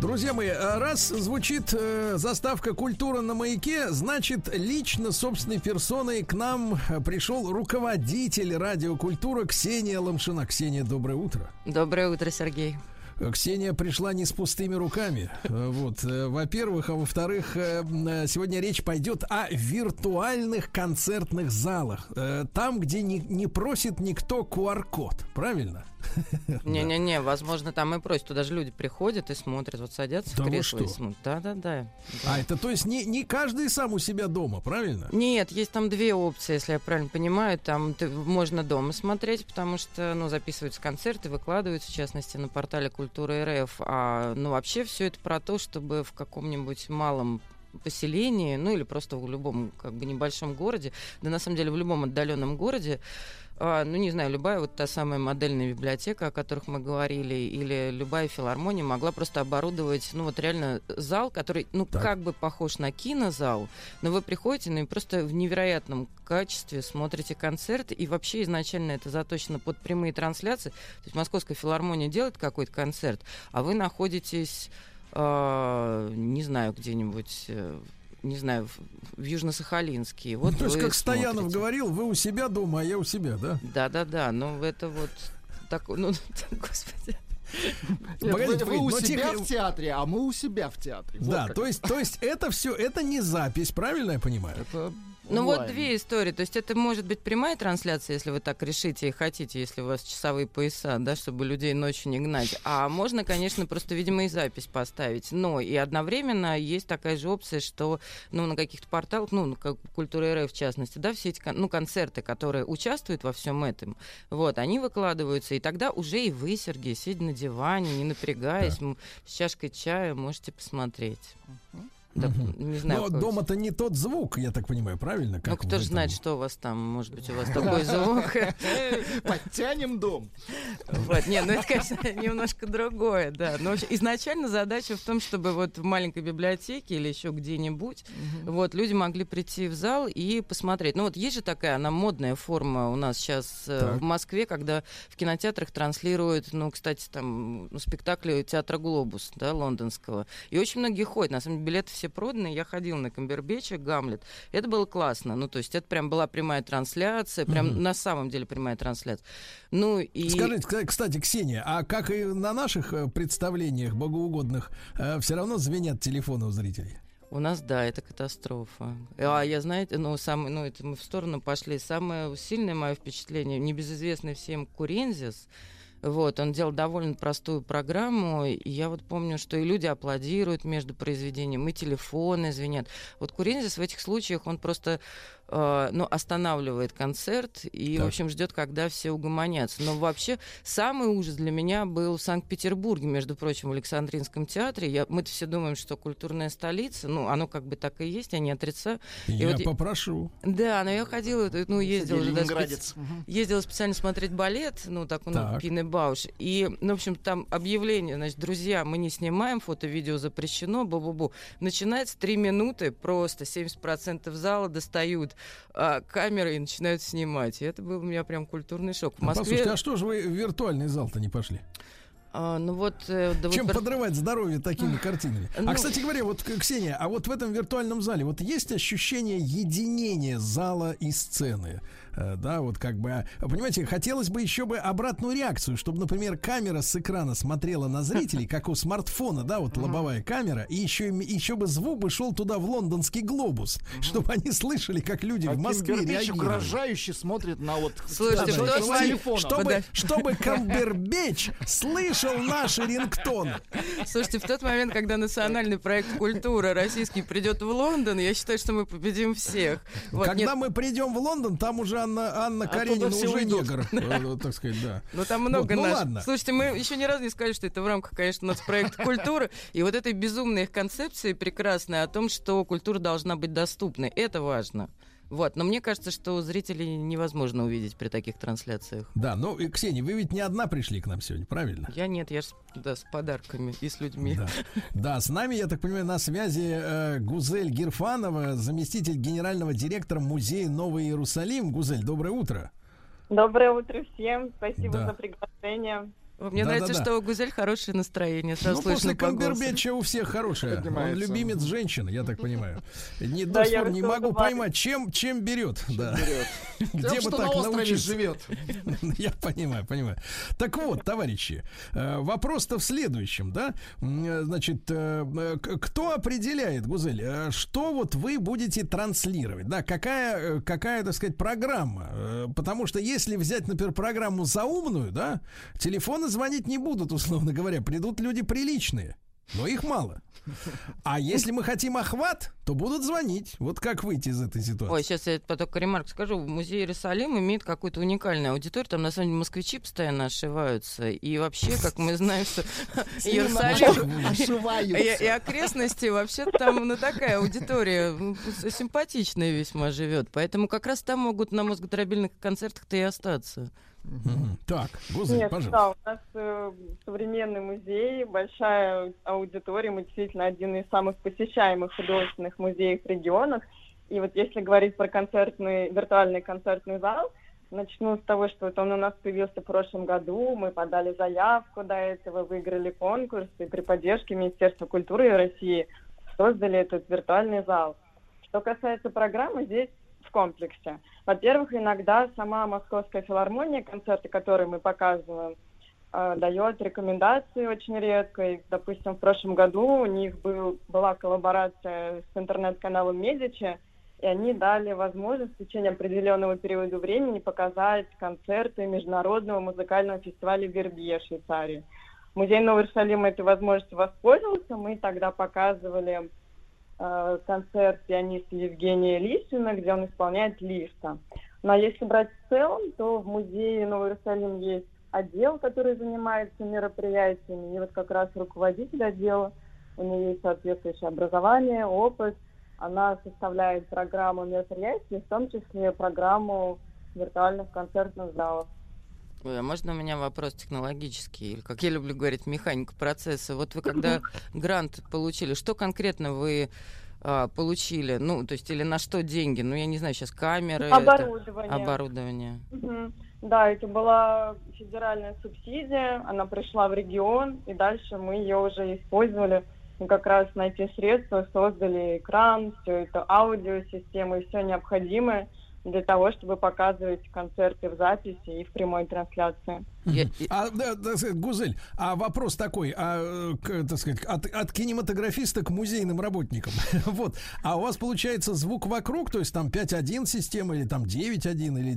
Друзья мои, а раз звучит э, заставка «Культура на маяке», значит, лично собственной персоной к нам э, пришел руководитель радиокультуры Ксения Ломшина. Ксения, доброе утро. Доброе утро, Сергей. Э, Ксения пришла не с пустыми руками. Э, Вот, во-первых, а во-вторых, сегодня речь пойдет о виртуальных концертных залах. Там, где не, не просит никто QR-код. Правильно? Не-не-не, возможно, там и просят. Туда же люди приходят и смотрят, вот садятся Да в кресло и смотрят. Да-да-да. А это то есть не, не каждый сам у себя дома, правильно? Нет, есть там две опции, если я правильно понимаю. Там ты- можно дома смотреть, потому что, ну, записываются концерты, выкладываются, в частности, на портале Культуры РФ. А, ну, вообще все это про то, чтобы в каком-нибудь малом поселении, ну или просто в любом как бы небольшом городе, да на самом деле в любом отдаленном городе, ну не знаю, любая вот та самая модельная библиотека, о которых мы говорили, или любая филармония могла просто оборудовать, ну вот реально зал, который, ну Так. как бы похож на кинозал, но вы приходите, ну и просто в невероятном качестве смотрите концерт, и вообще изначально это заточено под прямые трансляции. То есть Московская филармония делает какой-то концерт, а вы находитесь, э, не знаю, где-нибудь, э, не знаю, в, в Южно-Сахалинске. Вот Ну, то есть, как Стоянов смотрите. говорил, вы у себя дома, а я у себя, да? Да-да-да, ну это вот такой, ну, господи. Нет, Погодите, вы, вы у но себя тихо- в театре, а мы у себя в театре. Вот да, то есть, то есть это все, это не запись, правильно я понимаю? Это Ну вот две истории. То есть это может быть прямая трансляция, если вы так решите и хотите, если у вас часовые пояса, да, чтобы людей ночью не гнать. А можно, конечно, просто, видимо, и запись поставить. Но и одновременно есть такая же опция, что ну, на каких-то порталах, ну, как Культура РФ в частности, да, все эти ну, концерты, которые участвуют во всем этом, вот, они выкладываются, и тогда уже и вы, Сергей, сидя на диване, не напрягаясь, м, с чашкой чая, можете посмотреть. Да, не знаю, Но дома-то не тот звук, я так понимаю, правильно? ну, Как кто в же знает, что у вас там, может быть, у вас такой звук. Подтянем дом. Вот, не, ну это, конечно, немножко другое, да. Но вообще изначально задача в том, чтобы вот в маленькой библиотеке или еще где-нибудь, вот, люди могли прийти в зал и посмотреть. Ну вот есть же такая, она модная форма у нас сейчас э, Так. в Москве, когда в кинотеатрах транслируют, ну, кстати, там, ну, спектакли театра «Глобус», да, лондонского. И очень многие ходят. На самом деле, билеты все проданы. Я ходила на Камбербече, Гамлет. Это было классно. Ну, то есть это прям была прямая трансляция, прям на самом деле прямая трансляция. Ну, и... Скажите, кста- кстати, Ксения, а как и на наших э, представлениях богоугодных, все равно звенят телефоны у зрителей? У нас, да, это катастрофа. А я, знаете, ну, самый, ну, это мы в сторону пошли. Самое сильное мое впечатление, небезызвестный всем Курензис, вот, он делал довольно простую программу, и я вот помню, что и люди аплодируют между произведением, и телефоны звенят. Вот Курензис в этих случаях, он просто, э, ну, останавливает концерт и, Так. в общем, ждет, когда все угомонятся. Но вообще самый ужас для меня был в Санкт-Петербурге, между прочим, в Александринском театре. Я, мы-то все думаем, что культурная столица, ну, оно как бы так и есть, я не отрицаю. И Я вот я- попрошу. Да, но я ходила, ну, ездила же, да, Ленинградец. специ- ездила специально смотреть балет, ну, такой, ну, Так. Пины Бауш. И, ну, в общем, там объявление, значит, друзья, мы не снимаем, фото-видео запрещено, бу-бу-бу. Начинается три минуты, просто 70% зала достают а, камеры и начинают снимать. И это был у меня прям культурный шок. В А Москве... Послушайте, а что же вы в виртуальный зал-то не пошли? а, ну, вот... э, да вот Чем про- подрывать здоровье такими картинами? А, Ну- кстати говоря, вот, Ксения, а вот в этом виртуальном зале вот есть ощущение единения зала и сцены? Э, Да, вот как бы, а, понимаете, хотелось бы еще бы обратную реакцию, чтобы, например, камера с экрана смотрела на зрителей, как у смартфона, да, вот лобовая камера, и еще, еще бы звук бы шел туда в лондонский глобус, чтобы они слышали, как люди А в Москве Камбербэтч реагируют. угрожающе смотрит на вот... Слушайте, что с телефоном. Чтобы, Подожди. чтобы Камбербэтч слышал наши рингтоны. Слушайте, в тот момент, когда национальный проект культура российский придет в Лондон, я считаю, что мы победим всех. Вот, Когда нет, мы придем в Лондон, там уже Анна, Анна Оттуда Каренина уже уйдут. негр, вот так сказать, да. Ну там много ну наших. ладно. Слушайте, мы еще ни разу не сказали, что это в рамках, конечно, нацпроекта культуры. И вот этой безумной их концепции прекрасной о том, что культура должна быть доступной. Это важно. Вот. Но мне кажется, что зрителей невозможно увидеть при таких трансляциях. Да, ну, и, Ксения, вы ведь не одна пришли к нам сегодня, правильно? Я нет, я ж да, с подарками и с людьми. Да. да, с нами, я так понимаю, на связи э, Гузель Гирфанова, заместитель генерального директора музея Новый Иерусалим. Гузель, доброе утро. Доброе утро всем. Спасибо Да. за приглашение. Мне Да, нравится, да, да. что у Гузель хорошее настроение. Сразу ну, слышно после. Камбербэтча у всех хорошее. Он Поднимается. любимец женщин, я так понимаю. Не, до Да, сих пор не могу поймать, чем, чем берет. Да. Где Тем, бы что так на острове научиться? живет. Я понимаю, понимаю. Так вот, товарищи, э, вопрос-то в следующем, да? Э, Значит, э, кто определяет, Гузель, что вот вы будете транслировать? Да, какая, какая, так сказать, программа? Потому что если взять, например, программу заумную, да, телефоны звонить не будут, условно говоря, придут люди приличные. Но их мало. А если мы хотим охват, то будут звонить. Вот как выйти из этой ситуации? Ой, сейчас я только ремарк скажу. Музей Иерусалим имеет какую-то уникальную аудиторию. Там, на самом деле, москвичи постоянно ошиваются. И вообще, как мы знаем, что Иерусалим и, и окрестности, вообще там, ну, такая аудитория ну, симпатичная весьма живет. Поэтому как раз там могут на мозгодробильных концертах-то и остаться. Так, Гузель, Нет, пожалуйста. да, у нас э, современный музей, большая аудитория, мы действительно один из самых посещаемых художественных музеев в регионах. И вот если говорить про концертный, виртуальный концертный зал, начну с того, что вот он у нас появился в прошлом году, мы подали заявку до этого, выиграли конкурс, и при поддержке Министерства культуры России создали этот виртуальный зал. Что касается программы, здесь в комплексе. Во-первых, иногда сама Московская филармония, концерты, которые мы показываем, э, дает рекомендации очень редко. И, допустим, в прошлом году у них был, была коллаборация с интернет-каналом Медичи, и они дали возможность в течение определенного периода времени показать концерты Международного музыкального фестиваля Вербье Швейцарии. Музей Нового Иерусалима этой возможностью воспользовался. Мы тогда показывали э, концерт пианиста Евгения Лисина, где он исполняет Листа. А если брать в целом, то в музее Новый Иерусалим есть отдел, который занимается мероприятиями, и вот как раз руководитель отдела, у нее есть соответствующее образование, опыт, она составляет программу мероприятий, в том числе программу виртуальных концертных залов. Ой, а можно у меня вопрос технологический, или, как я люблю говорить, механика процесса? Вот вы когда грант получили, что конкретно вы а, получили? Ну, то есть, или на что деньги? Ну, я не знаю, сейчас камеры. это- Оборудование. оборудование. Мгм. Да, это была федеральная субсидия, она пришла в регион, и дальше мы ее уже использовали. Мы как раз на эти средства создали экран, все это аудиосистему и все необходимое для того, чтобы показывать концерты в записи и в прямой трансляции. А, да, так сказать, Гузель, а вопрос такой, а, к- так сказать, от, от кинематографиста к музейным работникам. вот. А у вас получается звук вокруг, то есть там 5.1 система, или там 9.1, или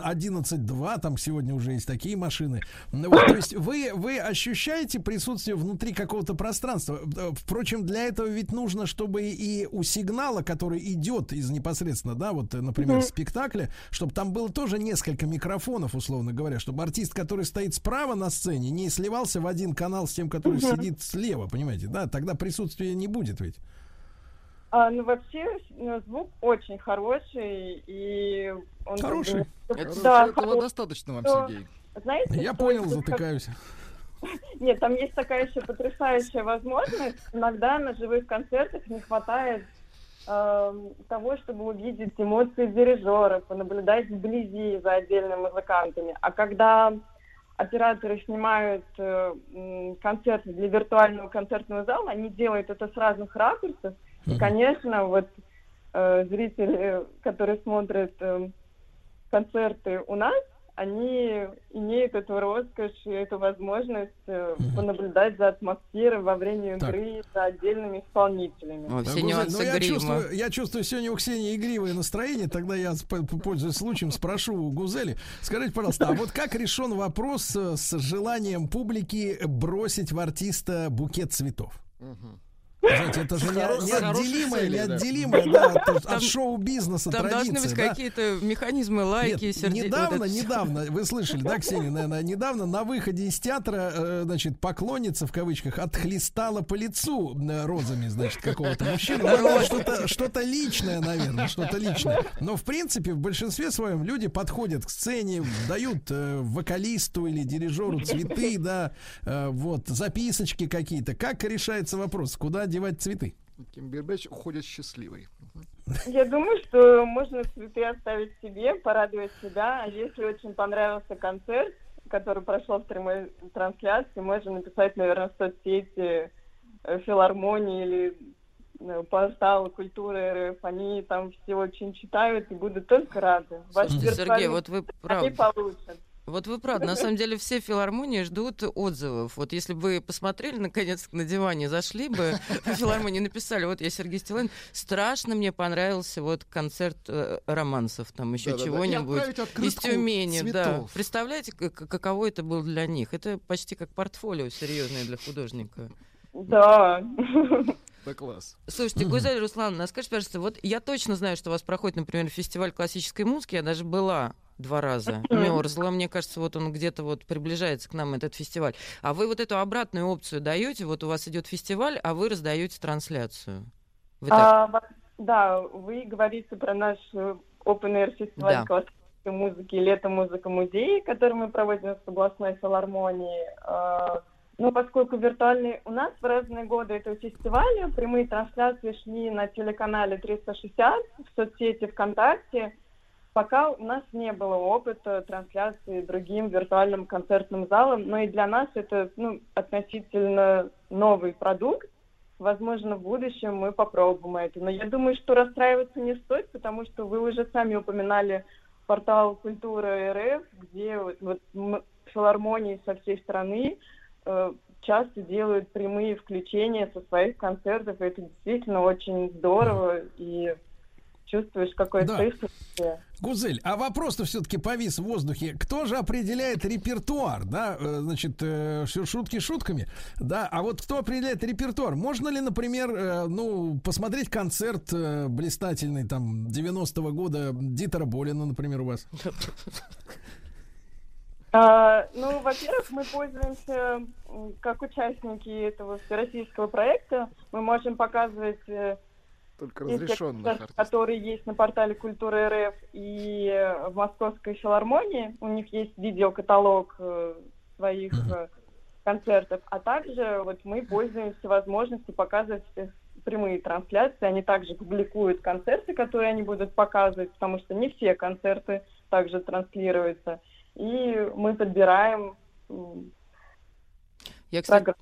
11.2, там сегодня уже есть такие машины. Ну Вот, то есть вы, вы ощущаете присутствие внутри какого-то пространства. Э, Впрочем, для этого ведь нужно, чтобы и у сигнала, который идет из непосредственно, да, вот, например, Мгм. спектакля, чтобы там было тоже несколько микрофонов, условно говоря, чтобы артист, который стоит справа на сцене, не сливался в один канал с тем, который Мгм. сидит слева, понимаете, да? Тогда присутствия не будет ведь. А, ну, вообще, ну, звук очень хороший, и он... как бы- Хороший? Это- да, этого хороший. достаточно вам, Но, Сергей. Знаете, Я понял, это как- затыкаюсь. Нет, там есть такая еще потрясающая возможность. Иногда на живых концертах не хватает эм, того, чтобы увидеть эмоции дирижера, понаблюдать вблизи за отдельными музыкантами. А когда операторы снимают э, концерты для виртуального концертного зала, они делают это с разных ракурсов. И, конечно, вот э, зрители, которые смотрят э, концерты у нас, они имеют эту роскошь и эту возможность э, понаблюдать за атмосферой во время Так. игры за отдельными исполнителями. О, Да, все нюансы ну, я грима. чувствую, я чувствую сегодня у Ксении игривое настроение, тогда я, пользуясь случаем, спрошу у Гузели. Скажите, пожалуйста, а вот как решен вопрос э, с желанием публики бросить в артиста букет цветов? Знаете, это же неотделимое, неотделимое, да, от, шоу-бизнеса, Там должны традиции, быть да? какие-то механизмы, лайки, Нет, сердечки. недавно, недавно, вы слышали, да, Ксения, наверное, недавно на выходе из театра, э, значит, поклонница, в кавычках, отхлестала по лицу э, розами, значит, какого-то мужчину. Ну, что-то, что-то личное, наверное, что-то личное. Но, в принципе, в большинстве своем люди подходят к сцене, дают э, вокалисту или дирижеру цветы, да, вот, записочки какие-то. Как решается вопрос, куда девать цветы? Кимбербэтч уходит счастливый. Я думаю, что можно цветы оставить себе, порадовать себя. А если очень понравился концерт, который прошел в прямой трансляции, можно написать, наверное, в соцсети э, филармонии или э, портал культуры РФ. Они там все очень читают и будут только рады. Ваш Сергей, вот вы они правы. получат. Вот вы правы. На самом деле все филармонии ждут отзывов. Вот если бы вы посмотрели, наконец, на диване, зашли бы в филармонию написали, вот я Сергей Стилайн, страшно мне понравился вот концерт э, романсов, там еще. И чего-нибудь. отправить Из открытку Тюмени, да. цветов. Представляете, как- каково это было для них? Это почти как портфолио серьезное для художника. Да. Да класс. Слушайте, Гузель Руслановна, скажите, пожалуйста, вот я точно знаю, что у вас проходит, например, фестиваль классической музыки, я даже была два раза, мерзла, мне кажется, вот он где-то вот приближается к нам, этот фестиваль. А вы вот эту обратную опцию даете, вот у вас идет фестиваль, а вы раздаете трансляцию. Вы так- А, да, вы говорите про наш э, Open Air фестиваль Да. классической музыки «Лето музыка музей», который мы проводим с областной филармонией. А, Ну, поскольку виртуальный... У нас в разные годы этого фестиваля прямые трансляции шли на телеканале 360, в соцсети ВКонтакте. Пока у нас не было опыта трансляции другим виртуальным концертным залом, но и для нас это ну, относительно новый продукт. Возможно, в будущем мы попробуем это. Но я думаю, что расстраиваться не стоит, потому что вы уже сами упоминали портал Культура РФ, где вот, филармонии со всей страны э, часто делают прямые включения со своих концертов. И это действительно очень здорово, и чувствуешь какое-то Да. присутствие. Гузель, а вопрос-то все-таки повис в воздухе. Кто же определяет репертуар, да? Э, Значит, э, шутки шутками, да? А вот кто определяет репертуар? Можно ли, например, э, ну, посмотреть концерт блистательный там 90-го года Дитера Болина, например, у вас? А, ну, во-первых, мы пользуемся, как участники этого всероссийского проекта, мы можем показывать Только разрешенных артистов. которые есть на портале Культуры РФ и в Московской филармонии. У них есть видеокаталог э, своих э, концертов. А также вот мы пользуемся возможностью показывать э, прямые трансляции. Они также публикуют концерты, которые они будут показывать, потому что не все концерты также транслируются. И мы подбираем Я, кстати.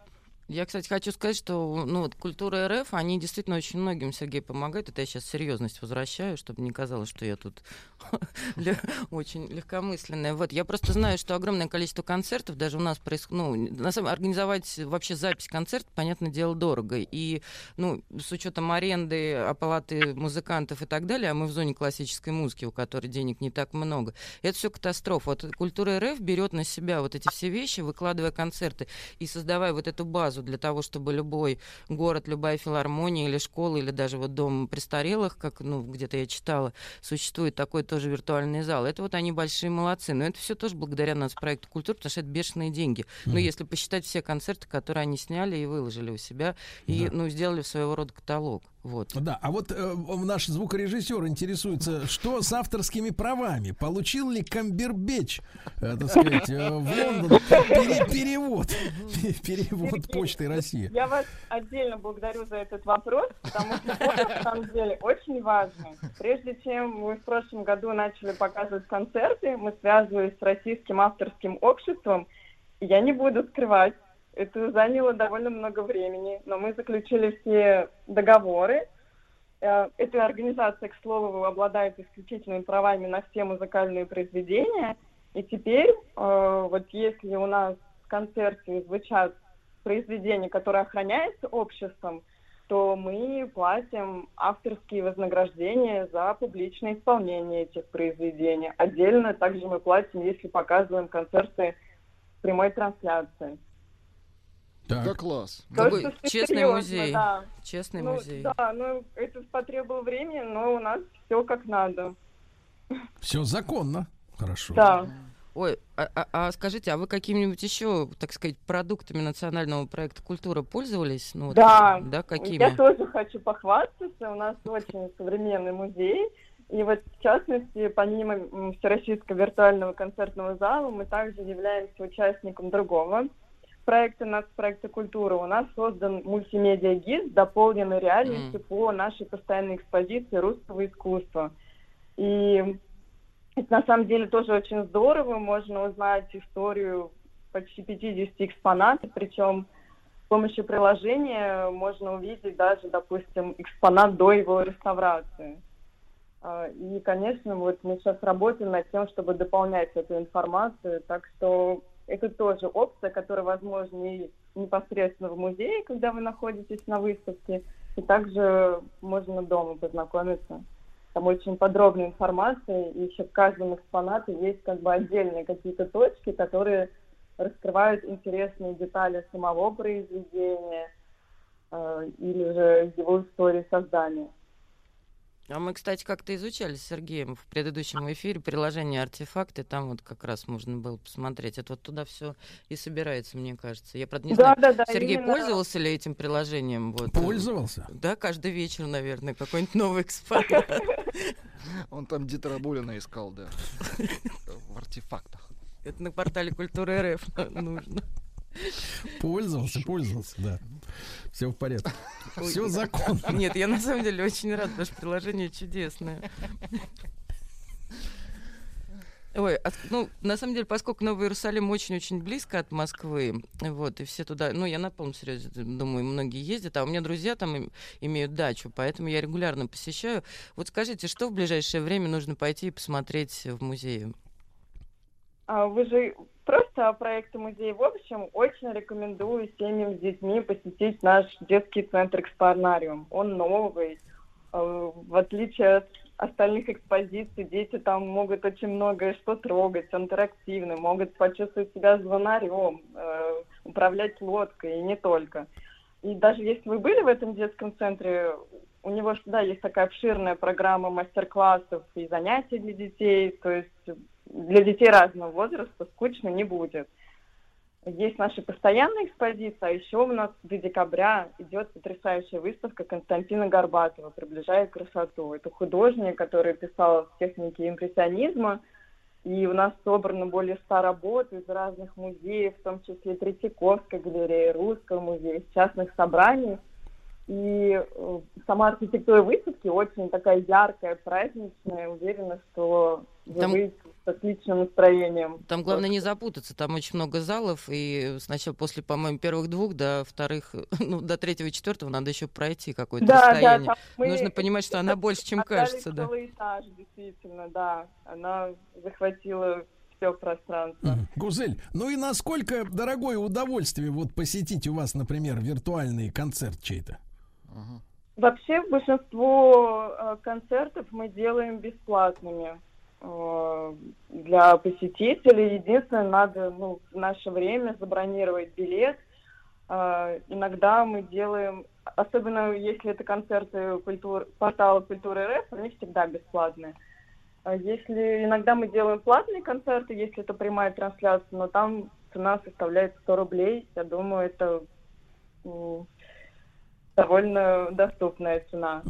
Я, кстати, хочу сказать, что ну, вот культура РФ, они действительно очень многим, Сергей, помогают. Это я сейчас серьезность возвращаю, чтобы не казалось, что я тут очень легкомысленная. Вот, я просто знаю, что огромное количество концертов, даже у нас происходит, ну, на самом организовать вообще запись концерта, понятное дело, дорого. И, ну, с учетом аренды, оплаты музыкантов и так далее, а мы в зоне классической музыки, у которой денег не так много, это все катастрофа. Вот культура РФ берет на себя вот эти все вещи, выкладывая концерты и создавая вот эту базу для того, чтобы любой город, любая филармония или школа, или даже вот дом престарелых, как, ну, где-то я читала, существует такой тоже виртуальный зал. Это вот они большие молодцы. Но это все тоже благодаря нас проекту культуры, потому что это бешеные деньги. Ну, если посчитать все концерты, которые они сняли и выложили у себя, и, Да. ну, сделали своего рода каталог. Вот. Да, а вот э, наш звукорежиссер интересуется, что с авторскими правами? Получил ли Камбербеч, э, так сказать, э, в Лондон пере- перевод, перевод почты России? Я вас отдельно благодарю за этот вопрос, потому что это на самом деле очень важно. Прежде чем мы в прошлом году начали показывать концерты, мы связывались с Российским авторским обществом, и я не буду скрывать, это заняло довольно много времени, но мы заключили все договоры, Э, Эта организация, к слову, обладает исключительными правами на все музыкальные произведения. И теперь, э, вот если у нас в концерте звучат произведения, которые охраняются обществом, то мы платим авторские вознаграждения за публичное исполнение этих произведений. Отдельно также мы платим, если показываем концерты в прямой трансляции. Да класс. То, Какой что честный серьезно, музей. да. Честный Ну, музей. Да, ну это потребовало времени, но у нас все как надо. Все законно. Хорошо. Да. Ой, а, а- а скажите, а вы какими-нибудь еще, так сказать, продуктами национального проекта «Культура» пользовались? Ну, вот, Да, Да, какими? я тоже хочу похвастаться. У нас очень современный музей. И вот, в частности, помимо Всероссийского виртуального концертного зала, мы также являемся участником другого проекта нацпроекта «Культура». У нас создан мультимедиа-гид, дополненный реальностью по нашей постоянной экспозиции русского искусства. И это на самом деле тоже очень здорово. Можно узнать историю почти 50 экспонатов, причем с помощью приложения можно увидеть даже, допустим, экспонат до его реставрации. А, И, конечно, вот мы сейчас работаем над тем, чтобы дополнять эту информацию, так что это тоже опция, которая возможна и непосредственно в музее, когда вы находитесь на выставке, и также можно дома познакомиться. Там очень подробная информация, и еще в каждом экспонате есть как бы отдельные какие-то точки, которые раскрывают интересные детали самого произведения э, или же его истории создания. А мы, кстати, как-то изучали с Сергеем в предыдущем эфире приложение «Артефакты», там вот как раз можно было посмотреть. Это вот туда все и собирается, мне кажется. Я, правда, не Да, знаю, да, да, Сергей именно. пользовался ли этим приложением? Вот. Пользовался? Да, каждый вечер, наверное, какой-нибудь новый экспонат. Он там Дитера Булина искал, да. В артефактах. Это на портале культуры РФ нужно. Пользовался, пользовался, да. Все в порядке. Все законно. Нет, я на самом деле очень рад, потому что приложение чудесное. Ой, а, ну, на самом деле, поскольку Новый Иерусалим очень-очень близко от Москвы, вот, и все туда, ну, я на полном серьезе думаю, многие ездят, а у меня друзья там им- имеют дачу, поэтому я регулярно посещаю. Вот скажите, что в ближайшее время нужно пойти и посмотреть в музее? А Вы же просто проекты музей в общем очень рекомендую семьям с детьми посетить наш детский центр «Экспонариум». Он новый. Э, В отличие от остальных экспозиций, дети там могут очень многое что трогать, интерактивно, могут почувствовать себя звонарем, э, управлять лодкой и не только. И даже если вы были в этом детском центре, у него всегда есть такая обширная программа мастер-классов и занятий для детей, то есть для детей разного возраста скучно не будет. Есть наши постоянные экспозиции, а еще у нас до декабря идет потрясающая выставка Константина Горбатова «Приближая красоту». Это художник, который писал в технике импрессионизма, и у нас собрано более ста работ из разных музеев, в том числе Третьяковской галереи, Русского музея, частных собраний. И э, сама архитектура выставки очень такая яркая, праздничная. Уверена, что вы Там- выйдете с отличным настроением. Там главное не запутаться, там очень много залов, и сначала после, по-моему, первых двух до вторых, ну, до третьего и четвертого надо еще пройти какое-то Да, да, расстояние. там мы Нужно понимать, что она больше, чем кажется, да. этаж, действительно, да. Она захватила все пространство. Гузель, ну и насколько дорогое удовольствие вот посетить у вас, например, виртуальный концерт чей-то? Вообще большинство э, концертов мы делаем бесплатными э, для посетителей. Единственное, надо ну, в наше время забронировать билет. Э, иногда мы делаем, особенно если это концерты культур, портала Культуры РФ, они всегда бесплатные. А Если иногда мы делаем платные концерты, если это прямая трансляция, но там цена составляет 100 рублей. Я думаю, это довольно доступная цена.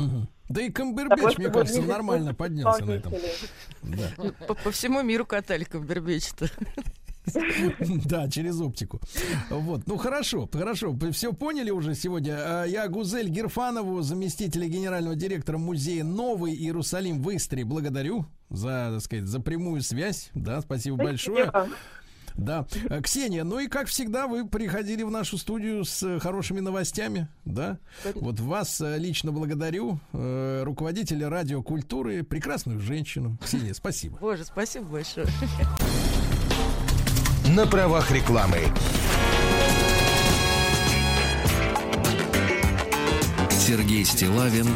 Да и Камбербэтч, мне кажется, нормально поднялся на этом. Да. Ну, По, по всему миру катали Камбербэтч-то. Да, через оптику. Вот, ну хорошо, хорошо, все поняли уже сегодня. А, Я Гузель Герфанову, заместителя генерального директора музея Новый Иерусалим в Истре, благодарю за, так сказать, за прямую связь. Да, спасибо большое. Да. Э, Ксения, ну и как всегда, вы приходили в нашу студию с э, хорошими новостями, да? Вот вас э, лично благодарю, руководителя радиокультуры, прекрасную женщину. Ксения, спасибо. Боже, спасибо большое. На правах рекламы. Сергей Стилавин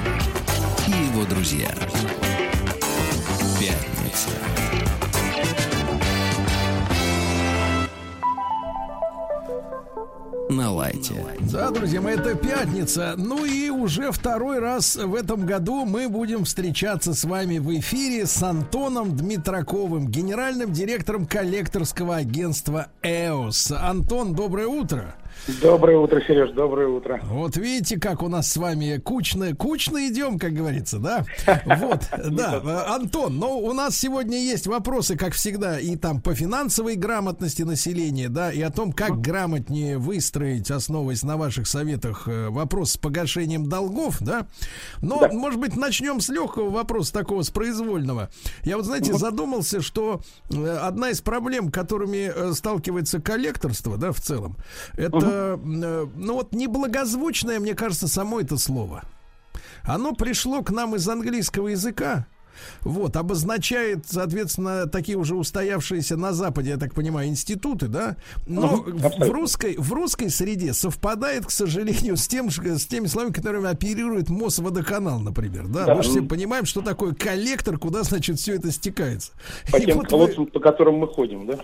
и его друзья. На лайте. Да, друзья мои, это пятница. Ну и уже второй раз в этом году мы будем встречаться с вами в эфире с Антоном Дмитраковым, генеральным директором коллекторского агентства «ЭОС». Антон, доброе утро. Доброе утро, Сереж, доброе утро. Вот видите, как у нас с вами кучно, кучно идем, как говорится, да? Вот, да. Э, Антон, но у нас сегодня есть вопросы, как всегда, и там по финансовой грамотности населения, да, и о том, как грамотнее выстроить, основываясь на ваших советах, э, вопрос с погашением долгов, да? Но, может быть, начнем с легкого вопроса, такого с произвольного. Я вот, знаете, задумался, что э, одна из проблем, которыми сталкивается коллекторство, да, в целом, это, э, ну вот, неблагозвучное, мне кажется, само это слово. Оно пришло к нам из английского языка. Вот, обозначает, соответственно, такие уже устоявшиеся на Западе, я так понимаю, институты, да? Но Мгм, в, русской, в русской среде совпадает, к сожалению, с, тем, с теми словами, которыми оперирует Мосводоканал, например, да? Да, Мы же все ну- понимаем, что такое коллектор, куда, значит, все это стекается. По И тем вот вы- колодцам, по которым мы ходим, да?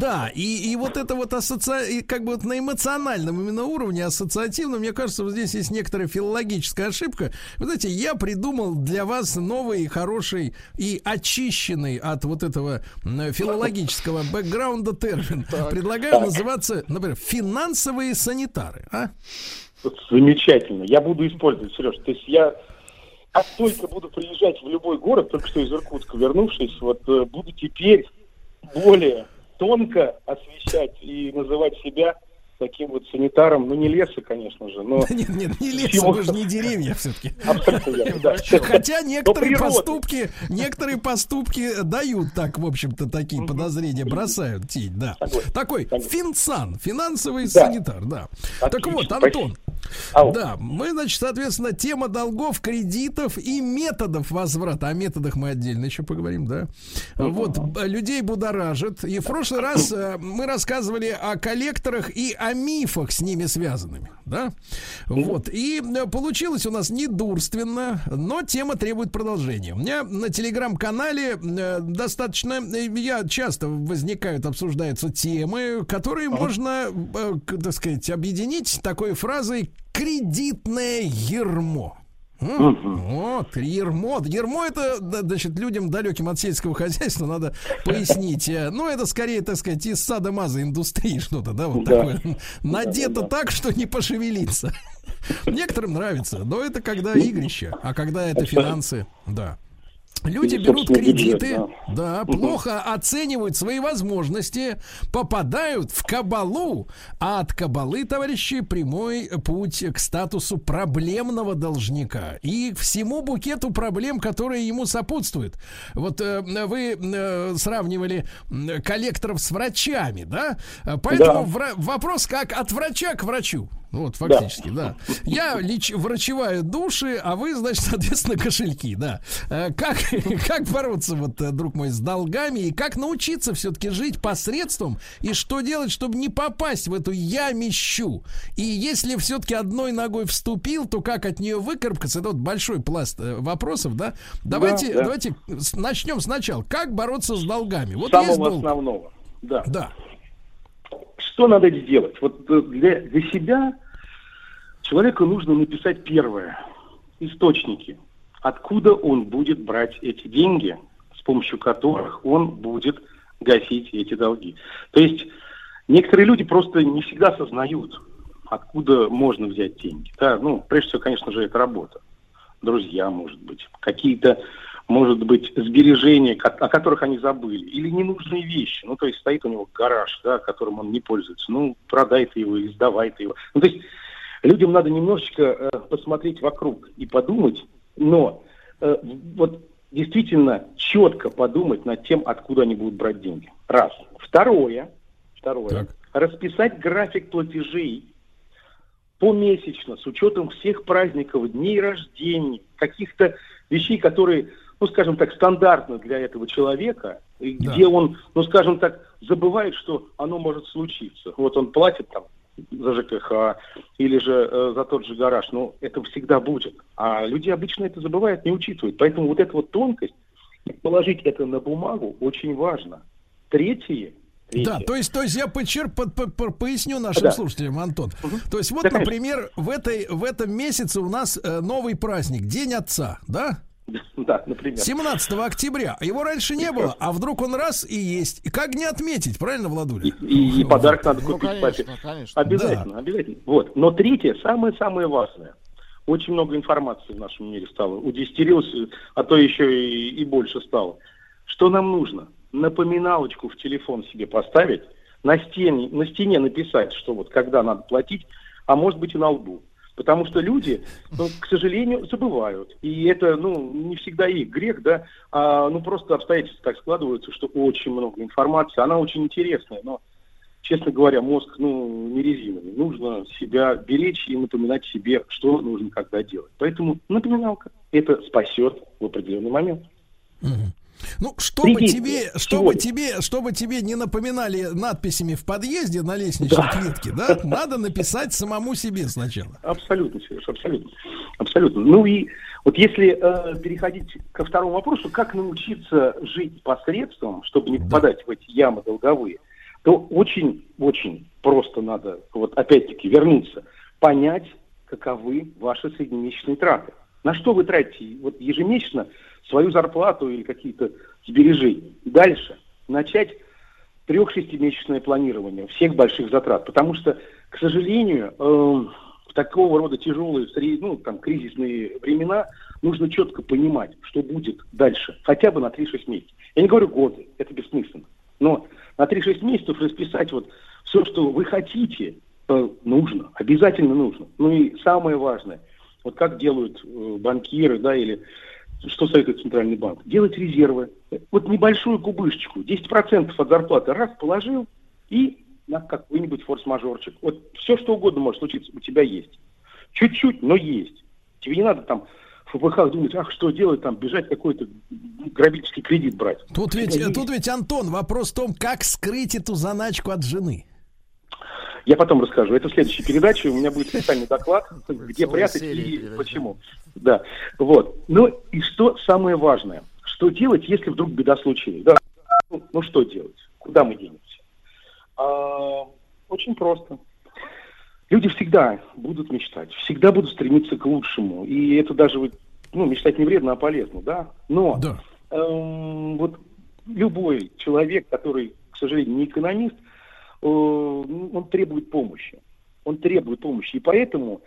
Да, и, и вот это вот ассоци... и как бы вот на эмоциональном именно уровне, ассоциативном, мне кажется, вот здесь есть некоторая филологическая ошибка. Вы знаете, я придумал для вас новый, хороший и очищенный от вот этого филологического бэкграунда термин. Предлагаю Так. называться, например, финансовые санитары. А? Замечательно. Я буду использовать, Сереж. То есть я как только буду приезжать в любой город, только что из Иркутска вернувшись, вот э, буду теперь более тонко освещать и называть себя таким вот санитаром, ну не леса, конечно же, но... Нет, нет, не лес, всего- мы же не деревья все-таки. Да. Хотя некоторые поступки, некоторые поступки дают так, в общем-то, такие подозрения, бросают тень, да. Такой финсан, финансовый Да. санитар, да. Так вот. Антон, да, мы, значит, соответственно, тема долгов, кредитов и методов возврата. О методах мы отдельно еще поговорим, да. Вот, людей будоражит. И в прошлый раз э, мы рассказывали о коллекторах и о мифах с ними связанными, да. Вот, и э, получилось у нас недурственно, но тема требует продолжения. У меня на телеграм-канале э, достаточно, э, я часто возникают, обсуждаются темы, которые можно, э, к- так сказать, объединить такой фразой «кредитное ермо». Вот, ермо. Ермо это, да, значит, людям далеким от сельского хозяйства надо пояснить. Э, Ну, это скорее, так сказать, из сада маза индустрии что-то, да, вот Да. такое. Надето так, что не пошевелиться. Некоторым нравится, но это когда игрище, а когда это финансы, да. Люди Или берут собственный бюджет, кредиты, да. да, плохо оценивают свои возможности, попадают в кабалу, а от кабалы, товарищи, прямой путь к статусу проблемного должника и всему букету проблем, которые ему сопутствуют. Вот э, вы э, сравнивали коллекторов с врачами, да? Э, Поэтому Да. вопрос как от врача к врачу. Вот, фактически, да. Я леч, врачеваю души, а вы, значит, соответственно, кошельки, да. Э, Как, как бороться, вот, э, друг мой, с долгами, и как научиться все-таки жить посредством, и что делать, чтобы не попасть в эту ямищу? И если все-таки одной ногой вступил, то как от нее выкарабкаться? Это вот большой пласт э, вопросов, да? Давайте, да. давайте с- начнем сначала. Как бороться с долгами? Вот Самого есть долг. основного. Да. Да. Что надо сделать? Вот э, для, для себя человеку нужно написать первое. Источники. Откуда он будет брать эти деньги, с помощью которых он будет гасить эти долги. То есть некоторые люди просто не всегда осознают, откуда можно взять деньги. Да, ну, прежде всего, конечно же, это работа. Друзья, может быть, какие-то, может быть, сбережения, о которых они забыли, или ненужные вещи. Ну, то есть стоит у него гараж, да, которым он не пользуется. Ну, продай ты его или сдавай ты его. Ну, то есть людям надо немножечко э, посмотреть вокруг и подумать, но э, вот действительно четко подумать над тем, откуда они будут брать деньги. Раз. Второе, Второе. Расписать график платежей помесячно, с учетом всех праздников, дней рождения, каких-то вещей, которые, ну, скажем так, стандартны для этого человека, Да. где он, ну, скажем так, забывает, что оно может случиться. Вот он платит там за ЖКХ или же э, за тот же гараж, но это всегда будет. А люди обычно это забывают, не учитывают. Поэтому вот эта вот тонкость, положить это на бумагу очень важно. Третье, третье. Да, то есть, то есть я почер, по- по- по- поясню нашим Да. слушателям, Антон. То есть вот, Да, например, в этой в этом месяце у нас э, новый праздник, День Отца, да? Да, например. 17 октября. Его раньше не было, а вдруг он раз и есть. И как не отметить, правильно, Владуля? И, и подарок надо Ну, купить конечно, папе. конечно. Обязательно, обязательно. Вот. Но третье, самое-самое важное. Очень много информации в нашем мире стало. Удестерилось, а то еще и, и больше стало. Что нам нужно? Напоминалочку в телефон себе поставить, на стене, на стене написать, что вот когда надо платить, а может быть и на лбу. Потому что люди, ну, к сожалению, забывают. И это, ну, не всегда их грех, да, а, ну, просто обстоятельства так складываются, что очень много информации. Она очень интересная, но, честно говоря, мозг, ну, не резиновый. Нужно себя беречь и напоминать себе, что нужно когда делать. Поэтому напоминалка. Это спасет в определенный момент. Ну, чтобы Среди тебе, всего чтобы лишь. тебе, чтобы тебе не напоминали надписями в подъезде на лестничной Да. клетке, да, надо написать самому себе сначала. Абсолютно, Сереж, абсолютно. Абсолютно. Ну и вот если э, переходить ко второму вопросу, как научиться жить посредством, чтобы не попадать в эти ямы долговые, то очень-очень просто надо, вот опять-таки, вернуться, понять, каковы ваши среднемесячные траты. На что вы тратите вот ежемесячно свою зарплату или какие-то сбережения. Дальше начать трех-шестимесячное планирование всех больших затрат. Потому что, к сожалению, э, такого рода тяжелые, ну, там, кризисные времена нужно четко понимать, что будет дальше, хотя бы на 3-6 месяцев. Я не говорю годы, это бессмысленно. Но на 3-6 месяцев расписать вот все, что вы хотите, э, нужно, обязательно нужно. Ну и самое важное, вот как делают э, банкиры, да, или что советует Центральный банк? Делать резервы. Вот небольшую кубышечку, 10% от зарплаты раз положил и на какой-нибудь форс-мажорчик. Вот все, что угодно может случиться, у тебя есть. Чуть-чуть, но есть. Тебе не надо там в ФПХ думать, ах, что делать, там, бежать какой-то грабительский кредит брать. Тут ведь, есть. тут ведь, Антон, вопрос в том, как скрыть эту заначку от жены. Я потом расскажу. Это в следующей передаче. У меня будет специальный доклад, где прятать и почему. Да. Вот. Ну и что самое важное? Что делать, если вдруг беда случилась? Да. Ну, ну, что делать? Куда мы денемся? А, очень просто. Люди всегда будут мечтать, всегда будут стремиться к лучшему. И это даже ну, мечтать не вредно, а полезно, да? Но эм, вот любой человек, который, к сожалению, не экономист, он требует помощи. Он требует помощи. И поэтому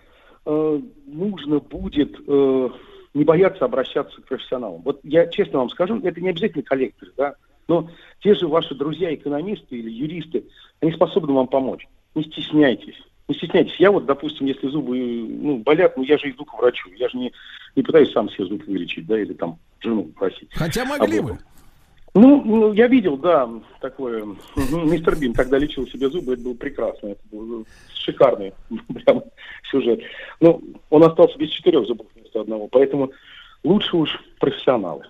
э, нужно будет э, не бояться обращаться к профессионалам. Вот я честно вам скажу, это не обязательно коллекторы, да, но те же ваши друзья-экономисты или юристы, они способны вам помочь. Не стесняйтесь. Не стесняйтесь. Я вот, допустим, если зубы ну, болят, ну я же иду к врачу. Я же не, не пытаюсь сам себе зуб вылечить, да, или там жену просить. Хотя могли А бы. Ну, ну, я видел, да, такое. Мистер Бин, когда лечил себе зубы, это было прекрасно. Это был шикарный прям сюжет. Но он остался без четырех зубов вместо одного. Поэтому лучше уж профессионалы.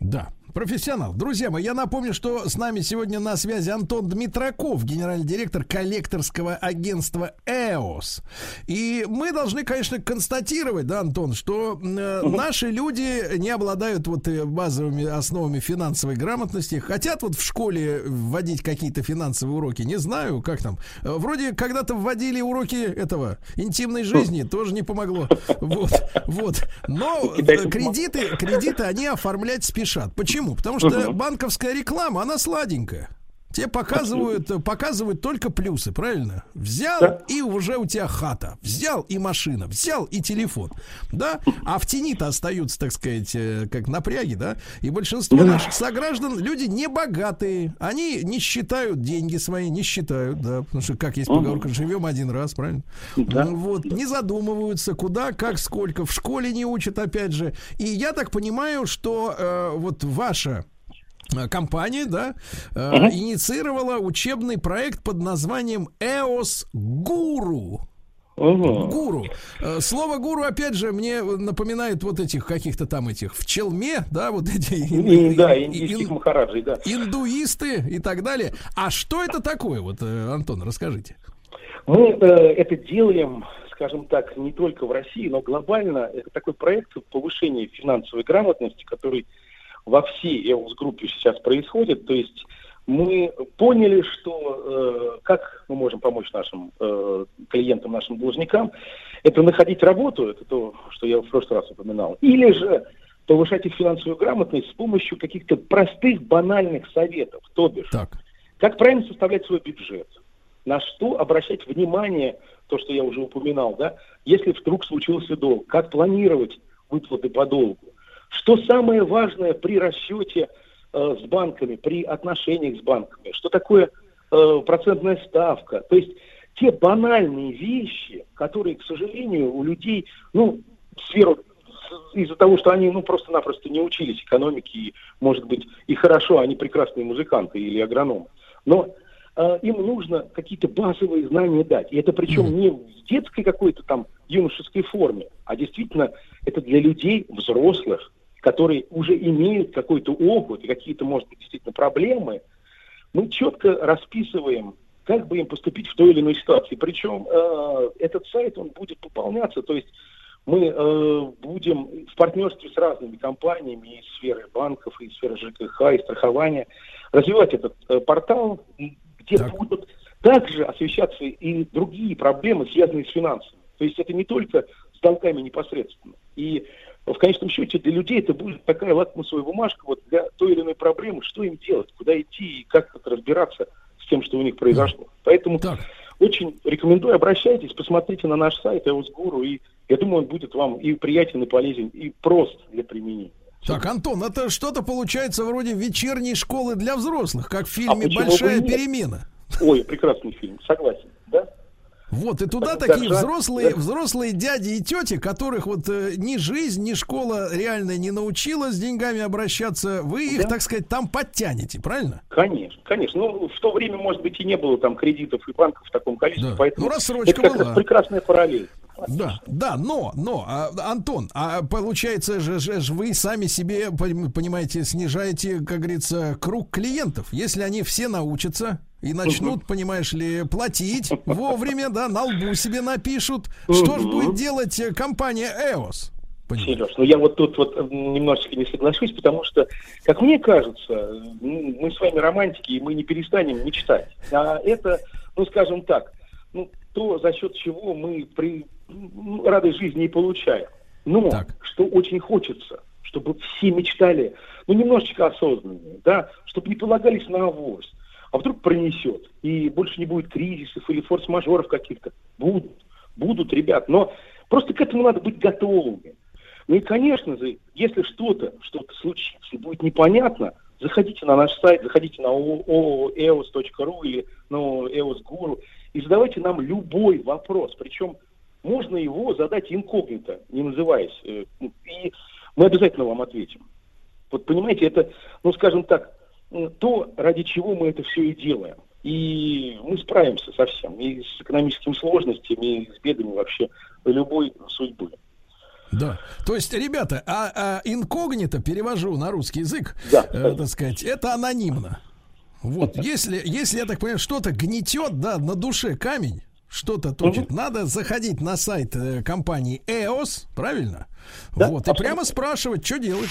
Да. Профессионал. Друзья мои, я напомню, что с нами сегодня на связи Антон Дмитраков, генеральный директор коллекторского агентства ЭОС. И мы должны, конечно, констатировать, да, Антон, что э, наши люди не обладают вот э, базовыми основами финансовой грамотности. Хотят вот в школе вводить какие-то финансовые уроки, не знаю, как там. Э, Вроде когда-то вводили уроки этого интимной жизни, тоже не помогло. Вот, вот. Но э, кредиты, кредиты они оформлять спешат. Почему? Потому что банковская реклама, она сладенькая. Тебе показывают, показывают только плюсы, правильно? Взял, и уже у тебя хата. Взял и машина. Взял и телефон. Да? А в тени-то остаются, так сказать, э, как напряги, да? И большинство Да. наших сограждан люди не богатые. Они не считают деньги свои, не считают, да. Потому что, как есть поговорка, живем один раз, правильно? Ну, Вот, не задумываются, куда, как, сколько. В школе не учат, опять же. И я так понимаю, что э, вот ваша компания, да, э, Мгм. инициировала учебный проект под названием EOS Гуру. Мгм. Гуру. Э, Слово гуру, опять же, мне напоминает вот этих каких-то там этих в челме, да, вот эти И- Да, индийских ин- махараджей, да. индуисты и так далее. А что это такое, вот, э, Антон, расскажите. Мы э, это делаем, скажем так, не только в России, но глобально. Это такой проект повышения финансовой грамотности, который во всей EOS-группе сейчас происходит. То есть мы поняли, что э, как мы можем помочь нашим э, клиентам, нашим должникам, это находить работу, это то, что я в прошлый раз упоминал, или же повышать их финансовую грамотность с помощью каких-то простых, банальных советов. То бишь, как правильно составлять свой бюджет, на что обращать внимание, то, что я уже упоминал, да, если вдруг случился долг, как планировать выплаты по долгу, что самое важное при расчете э, с банками, при отношениях с банками, что такое э, процентная ставка, то есть те банальные вещи, которые, к сожалению, у людей, ну, сферу с- из-за того, что они, ну, просто-напросто не учились экономике, и, может быть, и хорошо, они прекрасные музыканты или агрономы, но э, им нужно какие-то базовые знания дать. И это причем не в детской какой-то там юношеской форме, а действительно это для людей взрослых, которые уже имеют какой-то опыт и какие-то, может быть, действительно проблемы. Мы четко расписываем, как бы им поступить в той или иной ситуации. Причем э, этот сайт, он будет пополняться, то есть мы э, будем в партнерстве с разными компаниями из сферы банков, из сферы ЖКХ, и страхования развивать этот э, портал, где будут также освещаться и другие проблемы, связанные с финансами. То есть это не только с долгами непосредственно. И в конечном счете для людей это будет такая лакмусовая бумажка вот для той или иной проблемы, что им делать, куда идти и как тут разбираться с тем, что у них произошло. Поэтому очень рекомендую, обращайтесь, посмотрите на наш сайт EOS и я думаю, он будет вам и приятен, и полезен, и прост для применения. Так, Антон, это что-то получается вроде вечерней школы для взрослых, как в А фильме бы «Большая перемена». Ой, прекрасный фильм, согласен? Вот, и туда Да, такие да, взрослые, да. взрослые дяди и тети, которых вот э, ни жизнь, ни школа реально не научила с деньгами обращаться, вы их, так сказать, там подтянете, правильно? Конечно, конечно. Ну, в то время, может быть, и не было там кредитов и банков в таком количестве, поэтому Ну, рассрочка это как была. раз прекрасная параллель. Да, да, но, но, а, Антон, а получается же, же ж вы сами себе, пон- понимаете, снижаете, как говорится, круг клиентов. Если они все научатся и начнут, понимаешь ли, платить вовремя, да, на лбу себе напишут, что же будет делать э, компания EOS? Сереж, ну я вот тут вот э, немножечко не соглашусь, потому что, как мне кажется, ну, мы с вами романтики, и мы не перестанем мечтать. А это, ну скажем так, ну, то, за счет чего мы при ну, радость жизни и получаем. Но что очень хочется, чтобы все мечтали, ну, немножечко осознаннее, да, чтобы не полагались на авось. А вдруг пронесет, и больше не будет кризисов или форс-мажоров каких-то. Будут, будут, ребят, но просто к этому надо быть готовыми. Ну и, конечно же, если что-то, что-то случится будет непонятно, заходите на наш сайт, заходите на eos.ru или на EOS.Guru и задавайте нам любой вопрос. Причем можно его задать инкогнито, не называясь. э, И мы обязательно вам ответим. Вот понимаете, это, ну скажем так, то, ради чего мы это все и делаем. И мы справимся со всем. И с экономическими сложностями, и с бедами вообще любой судьбы. Да. То есть, ребята, а, а инкогнито перевожу на русский язык, Да. э, так сказать, это анонимно. Вот, если, если я так понимаю, что-то гнетет, да, на душе камень, что-то точит, надо заходить на сайт э, компании EOS, правильно? вот, и прямо спрашивать, что делать.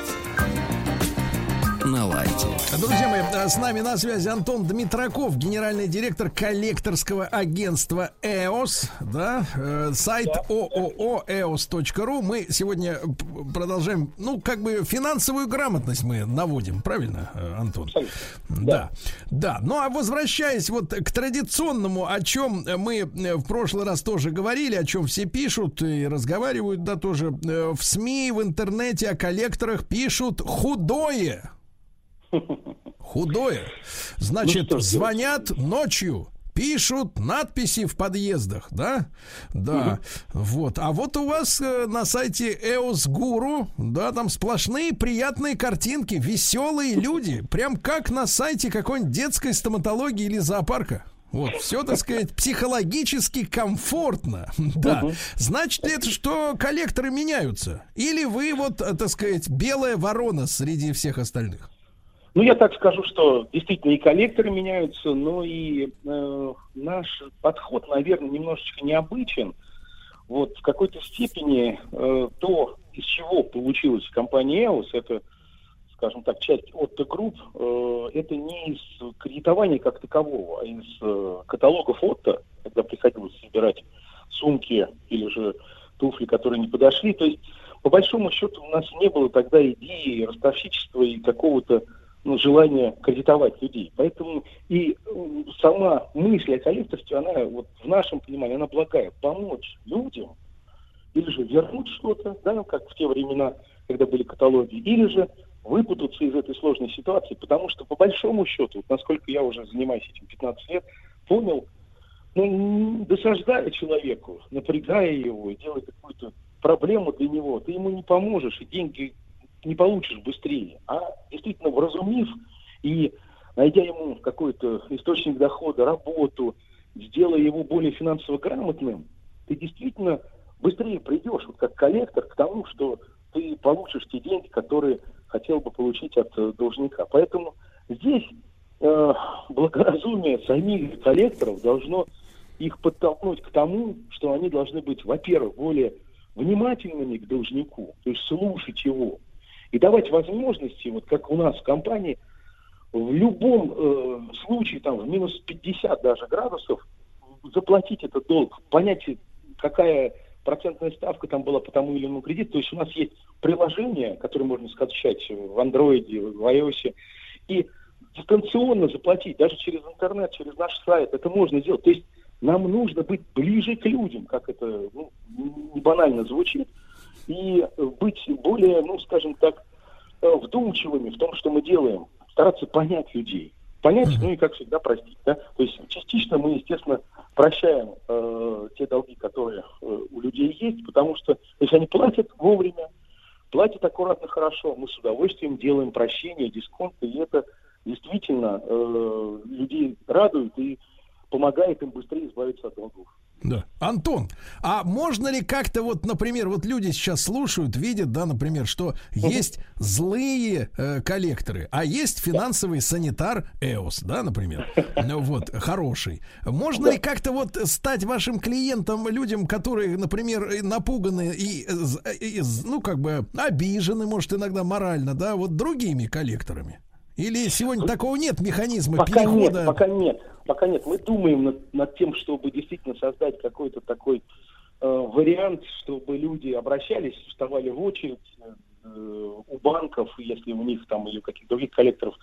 На лайте. Друзья мои, э, с нами на связи Антон Дмитраков, генеральный директор коллекторского агентства EOS, да, э, сайт ООО EOS.ru. Мы сегодня продолжаем, ну, как бы финансовую грамотность мы наводим, правильно, э, Антон? Да. Да. Ну, а возвращаясь вот к традиционному, о чем мы в прошлый раз тоже говорили, о чем все пишут и разговаривают, да, тоже в СМИ, в интернете о коллекторах пишут худое. Худое. Значит, Ну, звонят ночью. Пишут надписи в подъездах, да? Да. Вот. А вот у вас э, на сайте EOS Guru, да, там сплошные приятные картинки, веселые люди. Прям как на сайте какой-нибудь детской стоматологии или зоопарка. Вот, все, так сказать, психологически комфортно. Да. Значит ли это, что коллекторы меняются? Или вы вот, э, так сказать, белая ворона среди всех остальных? Ну, я так скажу, что действительно и коллекторы меняются, но и э, наш подход, наверное, немножечко необычен. Вот в какой-то степени э, то, из чего получилась компания EOS, это, скажем так, часть Otto Group, э, это не из кредитования как такового, а из э, каталогов Otto, когда приходилось собирать сумки или же туфли, которые не подошли. То есть, по большому счету, у нас не было тогда идеи ростовщичества и какого-то ну, желания кредитовать людей. Поэтому и сама мысль о коллекторстве, она вот в нашем понимании, она благая. Помочь людям или же вернуть что-то, да, как в те времена, когда были каталоги, или же выпутаться из этой сложной ситуации, потому что по большому счету, вот насколько я уже занимаюсь этим 15 лет, понял, ну, досаждая человеку, напрягая его, делая какую-то проблему для него, ты ему не поможешь, и деньги не получишь быстрее. А действительно, вразумив и найдя ему какой-то источник дохода, работу, сделая его более финансово грамотным, ты действительно быстрее придешь, вот как коллектор, к тому, что ты получишь те деньги, которые хотел бы получить от э, должника. Поэтому здесь э, благоразумие самих коллекторов должно их подтолкнуть к тому, что они должны быть, во-первых, более внимательными к должнику, то есть слушать его, и давать возможности, вот как у нас в компании, в любом э, случае, там, в минус 50 даже градусов, заплатить этот долг, понять, какая процентная ставка там была по тому или иному кредиту. То есть у нас есть приложение, которое можно скачать в андроиде, в iOS, и дистанционно заплатить, даже через интернет, через наш сайт, это можно сделать. То есть нам нужно быть ближе к людям, как это ну, банально звучит, и быть более, ну, скажем так, э, вдумчивыми в том, что мы делаем, стараться понять людей. Понять, ну и, как всегда, простить. Да? То есть частично мы, естественно, прощаем э, те долги, которые э, у людей есть, потому что если они платят вовремя, платят аккуратно, хорошо, мы с удовольствием делаем прощение, дисконты, и это действительно э, людей радует и помогает им быстрее избавиться от долгов. Да. Антон, а можно ли как-то вот, например, вот люди сейчас слушают, видят, да, например, что есть злые э, коллекторы, а есть финансовый санитар ЭОС, да, например, ну, вот, хороший. Можно ли как-то вот стать вашим клиентом, людям, которые, например, напуганы и, э, э, и ну, как бы обижены, может, иногда морально, да, вот другими коллекторами? Или сегодня такого нет механизма Пока перехода? нет, пока нет, пока нет. Мы думаем над, над тем, чтобы действительно создать какой-то такой э, вариант, чтобы люди обращались, вставали в очередь э, у банков, если у них там или у каких-то других коллекторов,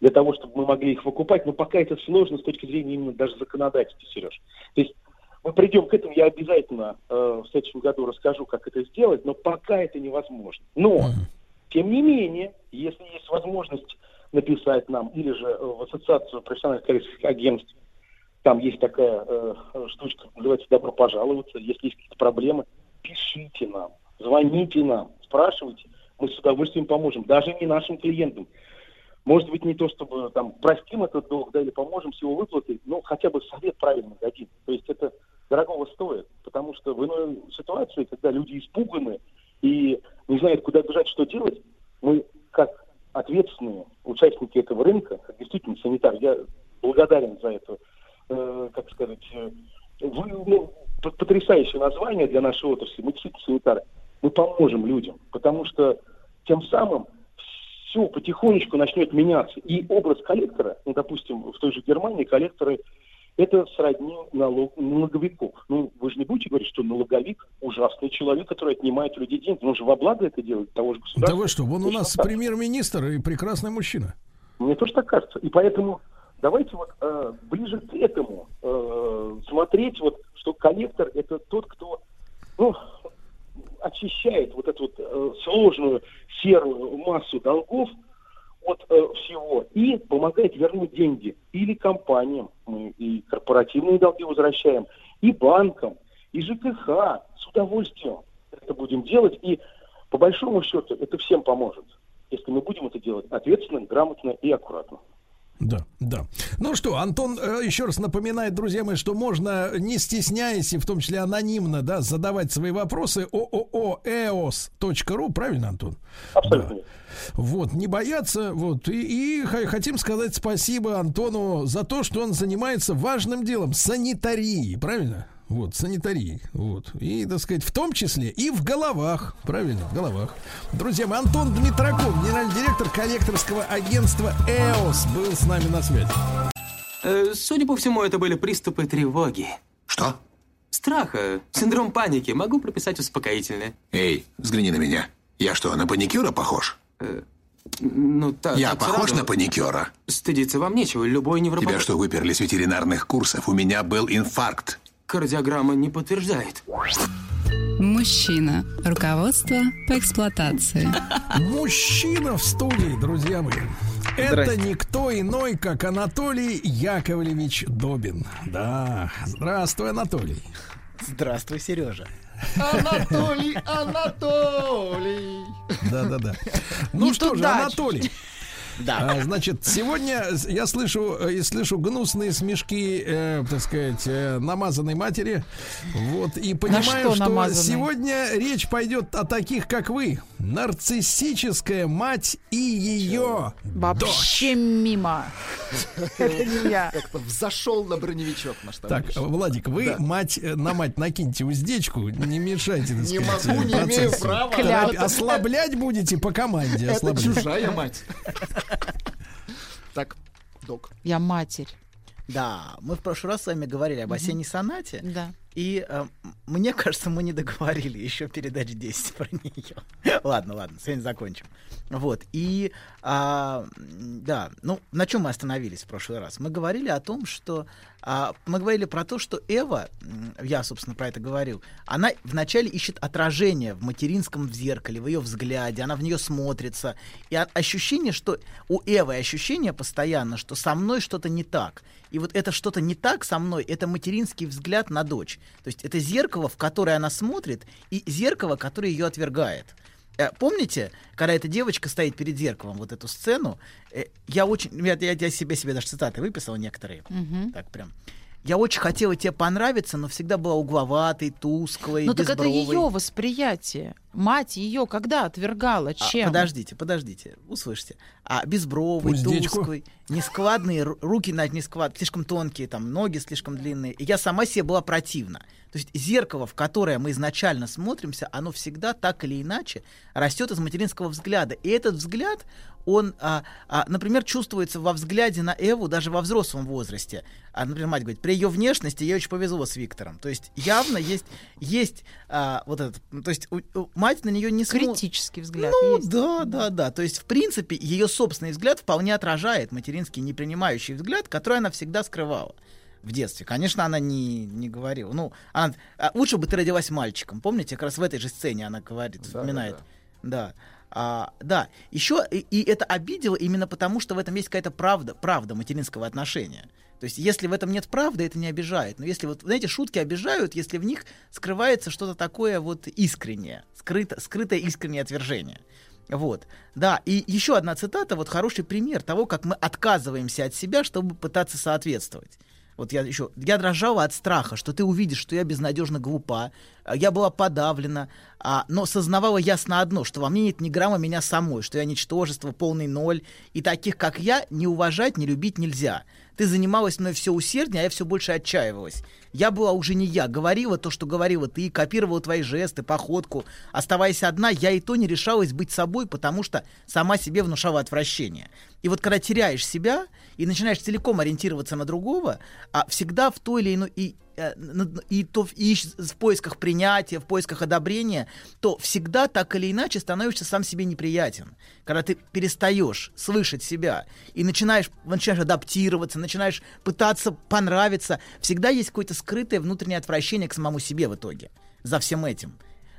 для того, чтобы мы могли их выкупать. Но пока это сложно с точки зрения именно даже законодательства, Сереж. То есть мы придем к этому, я обязательно э, в следующем году расскажу, как это сделать, но пока это невозможно. Но, тем не менее, если есть возможность написать нам, или же э, в Ассоциацию профессиональных коллекторских агентств, там есть такая э, штучка, называется «Добро пожаловаться». Если есть какие-то проблемы, пишите нам, звоните нам, спрашивайте. Мы с удовольствием поможем, даже не нашим клиентам. Может быть, не то, чтобы там простим этот долг, да, или поможем с его выплатой, но хотя бы совет правильно дадим. То есть это дорогого стоит, потому что в иной ситуации, когда люди испуганы и не знают, куда бежать, что делать, мы как ответственные участники этого рынка, действительно санитар, я благодарен за это, э, как сказать, э, вы, ну, потрясающее название для нашей отрасли, мы действительно санитары, мы поможем людям, потому что тем самым все потихонечку начнет меняться. И образ коллектора, ну, допустим, в той же Германии коллекторы это сродни налог, налоговиков. Ну, вы же не будете говорить, что налоговик ужасный человек, который отнимает у людей деньги. Он же во благо это делает, того же государства. Да вы что, вон у нас премьер-министр и прекрасный мужчина. Мне тоже так кажется. И поэтому давайте вот э, ближе к этому э, смотреть, вот, что коллектор это тот, кто ну, очищает вот эту вот э, сложную серую массу долгов от э, всего и помогает вернуть деньги или компаниям, мы и корпоративные долги возвращаем, и банкам, и ЖКХ с удовольствием это будем делать. И по большому счету это всем поможет, если мы будем это делать ответственно, грамотно и аккуратно. Да, да. Ну что, Антон э, еще раз напоминает, друзья мои, что можно, не стесняясь, и в том числе анонимно, да, задавать свои вопросы ooeos.ru, правильно, Антон? Абсолютно. Да. Вот, не бояться, вот, и, и хотим сказать спасибо Антону за то, что он занимается важным делом, санитарией, правильно? Вот, санитарией, вот. И, так сказать, в том числе и в головах, правильно, в головах. Друзья мои, Антон Дмитраков, генеральный директор коллекторского агентства «ЭОС» был с нами на связи. Э, Судя по всему, это были приступы тревоги. Что? Страха, синдром паники. Могу прописать успокоительное. Эй, взгляни на меня. Я что, на паникюра похож? Ну, так. Я так похож сразу. на паникюра? Стыдиться вам нечего. Любой невропат... Тебя что, выперли с ветеринарных курсов? У меня был инфаркт. Кардиограмма не подтверждает. Мужчина. Руководство по эксплуатации. Мужчина в студии, друзья мои. Это Здрасте. никто иной, как Анатолий Яковлевич Добин. Да, здравствуй, Анатолий. Здравствуй, Сережа. Анатолий, Анатолий. Да-да-да. Ну Не что же, Анатолий. Да. А, значит, сегодня я слышу, э, и слышу гнусные смешки, э, так сказать, э, намазанной матери. Вот, и понимаю, что что, намазанной? сегодня речь пойдет о таких, как вы. Нарциссическая мать и ее Вообще мимо. Это не я. Как-то взошел на броневичок наш Так. Владик, вы Да. мать э, на мать накиньте уздечку, не мешайте. так Не сказать, могу, не имею права. Ослаблять будете по команде. Это чужая мать. Так, док. Я матерь. Да, мы в прошлый раз с вами говорили об осенней сонате. Да. И э, мне кажется, мы не договорили еще передач 10 про нее. ладно, ладно, сегодня закончим. Вот. И м, да, ну, на чем мы остановились в прошлый раз? Мы говорили о том, что а, мы говорили про то, что Эва, я, собственно, про это говорил, она вначале ищет отражение в материнском в зеркале, в ее взгляде, она в нее смотрится. И ощущение, что у Эвы ощущение постоянно, что со мной что-то не так. И вот это что-то не так со мной, это материнский взгляд на дочь. То есть это зеркало, в которое она смотрит, и зеркало, которое ее отвергает. Э, Помните, когда эта девочка стоит перед зеркалом, вот эту сцену, э, я очень, я, я, я себе себе даже цитаты выписал некоторые, Мгм. так прям. Я очень хотела тебе понравиться, но всегда была угловатой, тусклой, Ну так это ее восприятие. Мать ее когда отвергала? А, Чем? подождите, подождите, услышьте. А безбровый, Уздечку. тусклый, нескладные, ру- руки на не склад, слишком тонкие, там, ноги слишком длинные. И я сама себе была противна. То есть зеркало, в которое мы изначально смотримся, оно всегда так или иначе растет из материнского взгляда. И этот взгляд, он, а, а, например, чувствуется во взгляде на Эву даже во взрослом возрасте. А, например, мать говорит, при ее внешности ей очень повезло с Виктором. То есть явно есть, есть а, вот этот, то есть у- у- мать на нее не смотрит. Критический взгляд Ну, есть. да, да, да. То есть, в принципе, ее собственный взгляд вполне отражает материнский непринимающий взгляд, который она всегда скрывала в детстве. Конечно, она не, не говорила. Ну, она, а, лучше бы ты родилась мальчиком. Помните, как раз в этой же сцене она говорит, вспоминает. Да. А, да, еще и, и это обидело именно потому, что в этом есть какая-то правда, правда материнского отношения. То есть, если в этом нет правды, это не обижает. Но если вот, знаете, шутки обижают, если в них скрывается что-то такое вот искреннее, скрыто, скрытое искреннее отвержение. Вот, да, и еще одна цитата, вот хороший пример того, как мы отказываемся от себя, чтобы пытаться соответствовать. Вот я еще, я дрожала от страха, что ты увидишь, что я безнадежно глупа, а, я была подавлена, а, но сознавала ясно одно, что во мне нет ни грамма меня самой, что я ничтожество, полный ноль, и таких, как я, не уважать, не любить нельзя. Ты занималась мной все усерднее, а я все больше отчаивалась. Я была уже не я, говорила то, что говорила ты, копировала твои жесты, походку. Оставаясь одна, я и то не решалась быть собой, потому что сама себе внушала отвращение. И вот когда теряешь себя и начинаешь целиком ориентироваться на другого, а всегда в той или иной... И, э, и то и в поисках принятия, в поисках одобрения, то всегда так или иначе становишься сам себе неприятен. Когда ты перестаешь слышать себя и начинаешь, начинаешь адаптироваться, начинаешь пытаться понравиться, всегда есть какое-то скрытое внутреннее отвращение к самому себе в итоге за всем этим.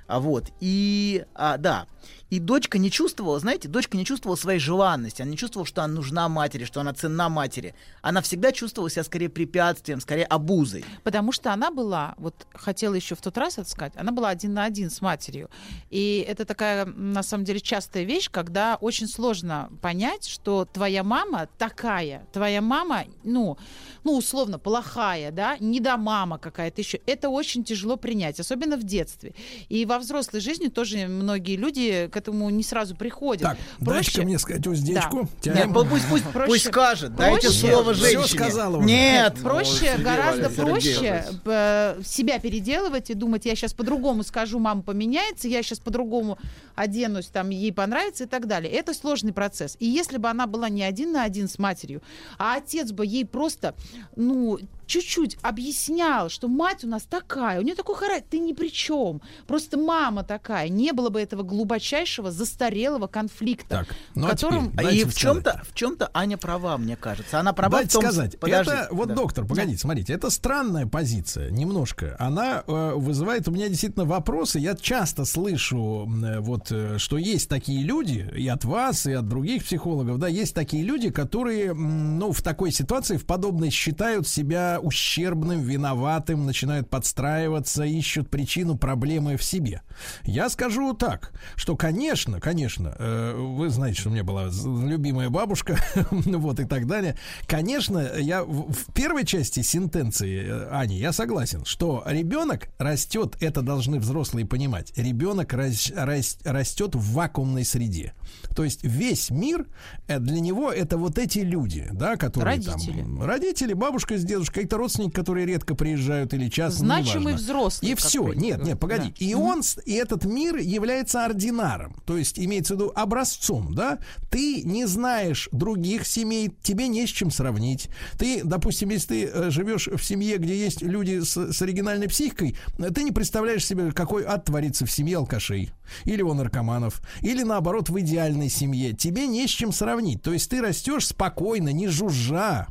А вот, и, а, да, и дочка не чувствовала, знаете, дочка не чувствовала своей желанности, она не чувствовала, что она нужна матери, что она ценна матери. Она всегда чувствовала себя скорее препятствием, скорее обузой. Потому что она была, вот хотела еще в тот раз это сказать, она была один на один с матерью. И это такая, на самом деле, частая вещь, когда очень сложно понять, что твоя мама такая, твоя мама, ну, ну условно, плохая, да, не до мама какая-то еще. Это очень тяжело принять, особенно в детстве. И во взрослой жизни тоже многие люди к этому не сразу приходят. Так, дайте-ка мне сказать уздечку. Да. Нет, пусть, пусть, Проще- пусть скажет, дайте проще- слово Всё женщине. сказала уже. Нет, проще, Сергей гораздо проще э, себя переделывать и думать, я сейчас по-другому скажу, мама поменяется, я сейчас по-другому оденусь, там ей понравится и так далее. Это сложный процесс. И если бы она была не один на один с матерью, а отец бы ей просто, ну, чуть-чуть объяснял, что мать у нас такая, у нее такой характер, ты ни при чем. Просто мама такая. Не было бы этого глубочайшего, застарелого конфликта, Так, ну в а котором... теперь И в чем-то, в чем-то Аня права, мне кажется. Она права Дайте в том... сказать, Подожди, это вот да. доктор, погодите, смотрите, это странная позиция, немножко. Она э, вызывает у меня действительно вопросы. Я часто слышу, э, вот, э, что есть такие люди, и от вас, и от других психологов, да, есть такие люди, которые, ну, в такой ситуации, в подобной, считают себя ущербным, виноватым, начинают подстраиваться, ищут причину проблемы в себе. Я скажу так, что, конечно, конечно, э, вы знаете, что у меня была любимая бабушка, вот и так далее. Конечно, я в, в первой части сентенции, э, Ани, я согласен, что ребенок растет, это должны взрослые понимать, ребенок рас- рас- растет в вакуумной среде. То есть весь мир э, для него это вот эти люди, да, которые Родители. там родители, бабушка с дедушкой, какие-то родственники, которые редко приезжают или часто, ну, Значимый взрослый И все, нет, нет, погоди. Да. И он, и этот мир является ординаром, то есть имеется в виду образцом, да? Ты не знаешь других семей, тебе не с чем сравнить. Ты, допустим, если ты э, живешь в семье, где есть люди с, с оригинальной психикой, э, ты не представляешь себе, какой ад творится в семье алкашей или у наркоманов, или наоборот в идеальной семье. Тебе не с чем сравнить. То есть ты растешь спокойно, не жужжа,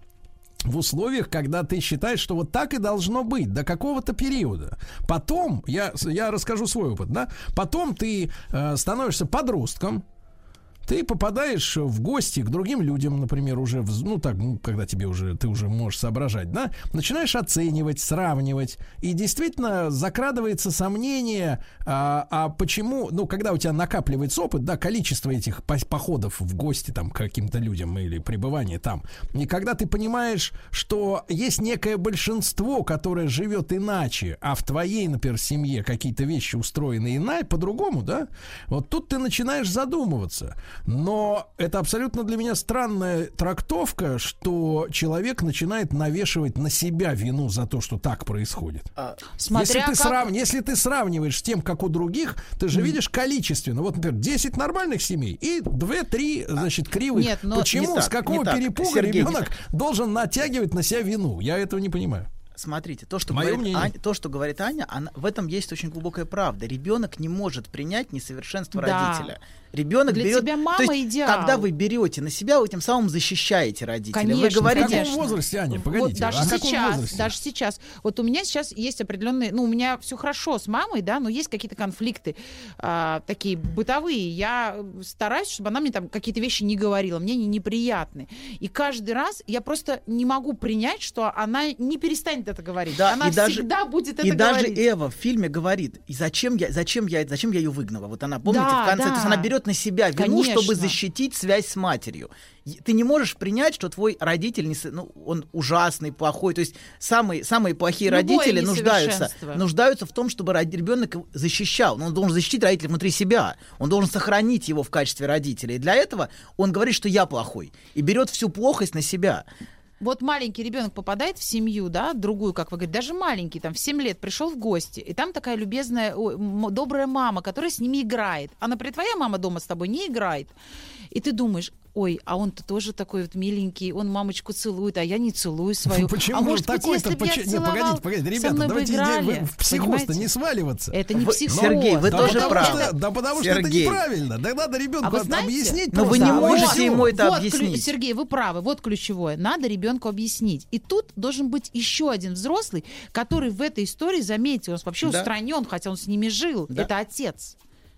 в условиях, когда ты считаешь, что вот так и должно быть до какого-то периода. Потом, я, я расскажу свой опыт, да, потом ты э, становишься подростком, ты попадаешь в гости к другим людям, например, уже, в- ну так, ну, когда тебе уже, ты уже можешь соображать, да, начинаешь оценивать, сравнивать, и действительно закрадывается сомнение, а, а почему, ну, когда у тебя накапливается опыт, да, количество этих по- походов в гости там к каким-то людям или пребывание там, и когда ты понимаешь, что есть некое большинство, которое живет иначе, а в твоей, например, семье какие-то вещи устроены иначе, по-другому, да, вот тут ты начинаешь задумываться. Но это абсолютно для меня странная трактовка, что человек начинает навешивать на себя вину за то, что так происходит. Смотря если, ты как- срав- если ты сравниваешь с тем, как у других, ты же видишь количественно. Вот, например, 10 нормальных семей и 2-3, значит, кривых. Нет, но Почему, не так, с какого не так. перепуга Сергей, ребенок должен натягивать на себя вину? Я этого не понимаю. Смотрите, то, что, говорит мнение. Аня, то, что говорит Аня, она, в этом есть очень глубокая правда. Ребенок не может принять несовершенство Да. родителя. Ребенок Для берет. тебя мама то есть, идеал. Когда вы берете на себя, вы тем самым защищаете родителя. вы Конечно, говорите, В каком возрасте, Аня? Вот Погодите, даже а сейчас, возрасте? даже сейчас. Вот у меня сейчас есть определенные, ну, у меня все хорошо с мамой, да, но есть какие-то конфликты а, такие бытовые. Я стараюсь, чтобы она мне там какие-то вещи не говорила, мне они неприятны. И каждый раз я просто не могу принять, что она не перестанет это говорить. Да, Она и даже- всегда будет это и даже говорить. Эва в фильме говорит, и зачем я, зачем я, зачем я ее выгнала? Вот она, помните, Да, в конце, да. то есть она берет на себя вину, Конечно. чтобы защитить связь с матерью. Ты не можешь принять, что твой родитель, не ну, он ужасный, плохой. То есть самые, самые плохие Любое родители нуждаются, нуждаются в том, чтобы ребенок защищал. Но он должен защитить родителя внутри себя. Он должен сохранить его в качестве родителя. И для этого он говорит, что я плохой. И берет всю плохость на себя. Вот маленький ребенок попадает в семью, да, другую, как вы говорите, даже маленький, там, в 7 лет пришел в гости, и там такая любезная, ой, добрая мама, которая с ними играет. А, например, твоя мама дома с тобой не играет. И ты думаешь, ой, а он-то тоже такой вот миленький, он мамочку целует, а я не целую свою. Почему а же может быть, такой-то? если бы я поч- Не, целовал, погодите, погодите, ребята, давайте играли, в психоз-то понимаете? не сваливаться. Это не Вы- психоз. Сергей, вы Да тоже правы. что- да потому что это Сергей. неправильно. Да надо ребенку А вы знаете? объяснить Но вы не А можете всё. ему это вот, объяснить. Сергей, вы правы, вот ключевое. Надо ребенку объяснить. И тут должен быть еще один взрослый, который в этой истории, заметьте, он вообще Да. устранен, хотя он с ними жил. Да. Это отец.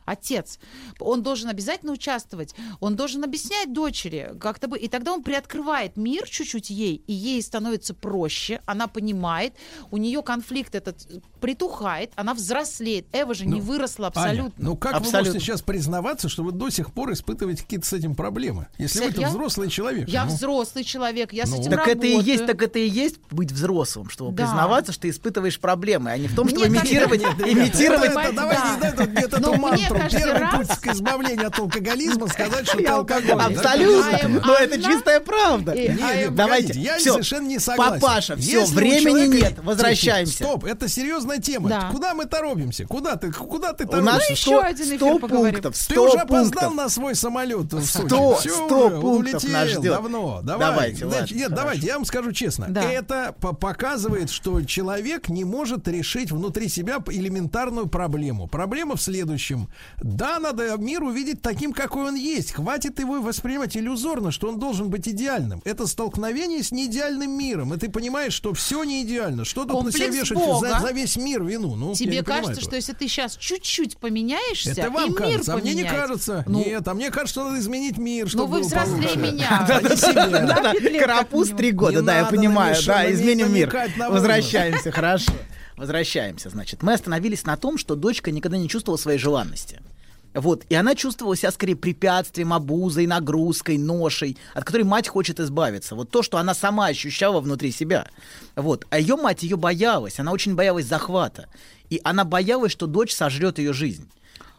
Отец. Он должен обязательно участвовать. Он должен объяснять дочери как-то бы. И тогда он приоткрывает мир чуть-чуть ей, и ей становится проще. Она понимает, у нее конфликт этот притухает, она взрослеет. Эва же не выросла абсолютно. Аня, ну как вы Абсолютно. можете сейчас признаваться, что вы до сих пор испытываете какие-то с этим проблемы? Если вы Я- взрослый человек. Я ну. взрослый человек, я с Ну. этим Так это и работаю. есть, так это и есть быть взрослым, чтобы Да. признаваться, что ты испытываешь проблемы, а не в том, чтобы Мне кажется, имитировать, имитировать. Это, это, давайте Да. эту мантру. Первый раз- путь к избавлению от алкоголизма сказать, что ты алкоголик. Абсолютно. Но это чистая правда. Не, am- Давайте. я совершенно не согласен. Папаша, все, времени нет, возвращаемся. Стоп, это серьезная тема. Да. Куда мы торопимся? Куда ты, куда ты У торопишься? нас Ну, еще 100, один эфир 100 поговорим. пунктов, Ты 100 уже опоздал пунктов. на свой самолет в Сочи. 100, Всё 100 уже, пунктов улетел нас ждет. давно. Давай. Давайте, Значит, ладно, нет, хорошо. давайте, я вам скажу честно. Да. Это по- показывает, что человек не может решить внутри себя элементарную проблему. Проблема в следующем. Да, надо мир увидеть таким, какой он есть. Хватит его воспринимать иллюзорно, что он должен быть идеальным. Это столкновение с неидеальным миром. И ты понимаешь, что все не идеально. Что тут на себя Комплекс вешать Бога. за, за весь мир вину? Ну, Тебе кажется, этого. что если ты сейчас чуть-чуть поменяешься, Это вам и мир кажется, а мне не поменяется. кажется. Ну, Нет, а мне кажется, что надо изменить мир, ну вы взрослее меня. Карапуз три года, да, я понимаю, да, изменим мир. Возвращаемся, хорошо. Возвращаемся, значит. Мы остановились на том, что дочка никогда не чувствовала своей желанности. Вот, и она чувствовала себя скорее препятствием, обузой, нагрузкой, ношей, от которой мать хочет избавиться. Вот то, что она сама ощущала внутри себя. Вот. А ее мать ее боялась, она очень боялась захвата. И она боялась, что дочь сожрет ее жизнь.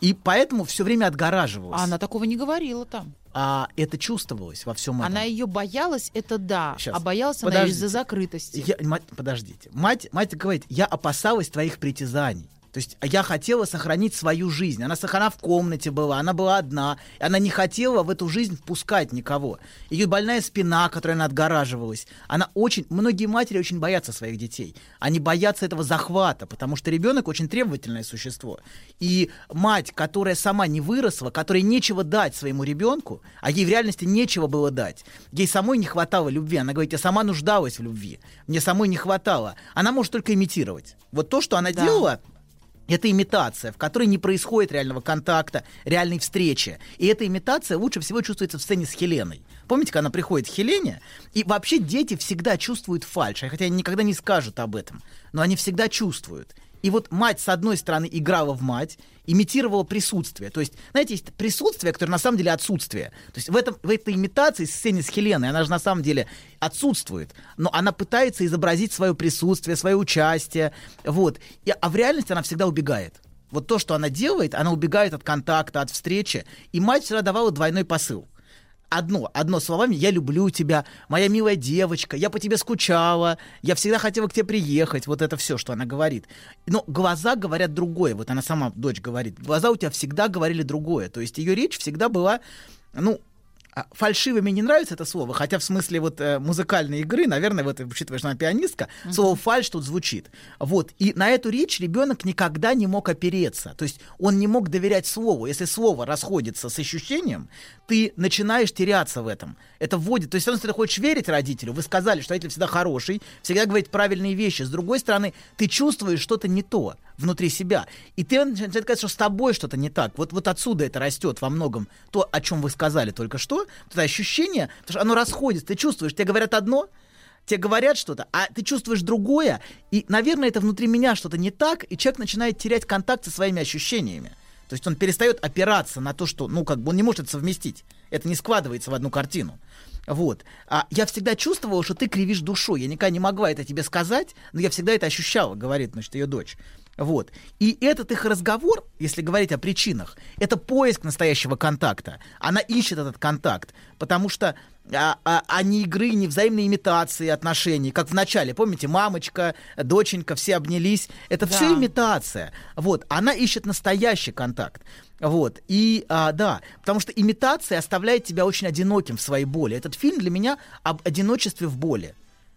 И поэтому все время отгораживалась. А она такого не говорила там. А это чувствовалось во всем этом. Она ее боялась, это да. Щас. А боялась она Подождите. из-за закрытости. Я- мать, подождите. Мать, мать говорит, я опасалась твоих притязаний. То есть я хотела сохранить свою жизнь. Она, она в комнате была, она была одна. и Она не хотела в эту жизнь впускать никого. Ее больная спина, которой она отгораживалась. Она очень... Многие матери очень боятся своих детей. Они боятся этого захвата, потому что ребенок очень требовательное существо. И мать, которая сама не выросла, которой нечего дать своему ребенку, а ей в реальности нечего было дать. Ей самой не хватало любви. Она говорит, я сама нуждалась в любви. Мне самой не хватало. Она может только имитировать. Вот то, что она Да. делала, это имитация, в которой не происходит реального контакта, реальной встречи. И эта имитация лучше всего чувствуется в сцене с Хеленой. Помните, когда она приходит к Хелене? И вообще дети всегда чувствуют фальшь, хотя они никогда не скажут об этом. Но они всегда чувствуют. И вот мать, с одной стороны, играла в мать, имитировала присутствие. То есть, знаете, есть присутствие, которое на самом деле отсутствие. То есть в, этом, в этой имитации сцене с Хеленой, она же на самом деле отсутствует. Но она пытается изобразить свое присутствие, свое участие. Вот. И, а в реальности она всегда убегает. Вот то, что она делает, она убегает от контакта, от встречи. И мать всегда давала двойной посыл одно, одно словами, я люблю тебя, моя милая девочка, я по тебе скучала, я всегда хотела к тебе приехать, вот это все, что она говорит. Но глаза говорят другое, вот она сама, дочь говорит, глаза у тебя всегда говорили другое, то есть ее речь всегда была, ну, а, фальшивый мне не нравится это слово, хотя в смысле вот э, музыкальной игры, наверное, вот учитывая, что она пианистка, слово фальш тут звучит. Вот. И на эту речь ребенок никогда не мог опереться. То есть он не мог доверять слову. Если слово расходится с ощущением, ты начинаешь теряться в этом. Это вводит. То есть, если ты хочешь верить родителю, вы сказали, что родитель всегда хороший, всегда говорит правильные вещи. С другой стороны, ты чувствуешь что-то не то внутри себя. И ты начинаешь сказать, что с тобой что-то не так. Вот, вот отсюда это растет во многом. То, о чем вы сказали только что, это ощущение, потому что оно расходится. Ты чувствуешь, тебе говорят одно, Тебе говорят что-то, а ты чувствуешь другое, и, наверное, это внутри меня что-то не так, и человек начинает терять контакт со своими ощущениями. То есть он перестает опираться на то, что, ну, как бы он не может это совместить. Это не складывается в одну картину. Вот. А я всегда чувствовала, что ты кривишь душой. Я никогда не могла это тебе сказать, но я всегда это ощущала, говорит, значит, ее дочь. Вот. И этот их разговор, если говорить о причинах, это поиск настоящего контакта. Она ищет этот контакт, потому что а, а, а не игры, не взаимной имитации отношений, как в начале, помните, мамочка, доченька, все обнялись. Это Да. все имитация. Вот. Она ищет настоящий контакт. Вот. И а, да, потому что имитация оставляет тебя очень одиноким в своей боли. Этот фильм для меня об одиночестве в боли.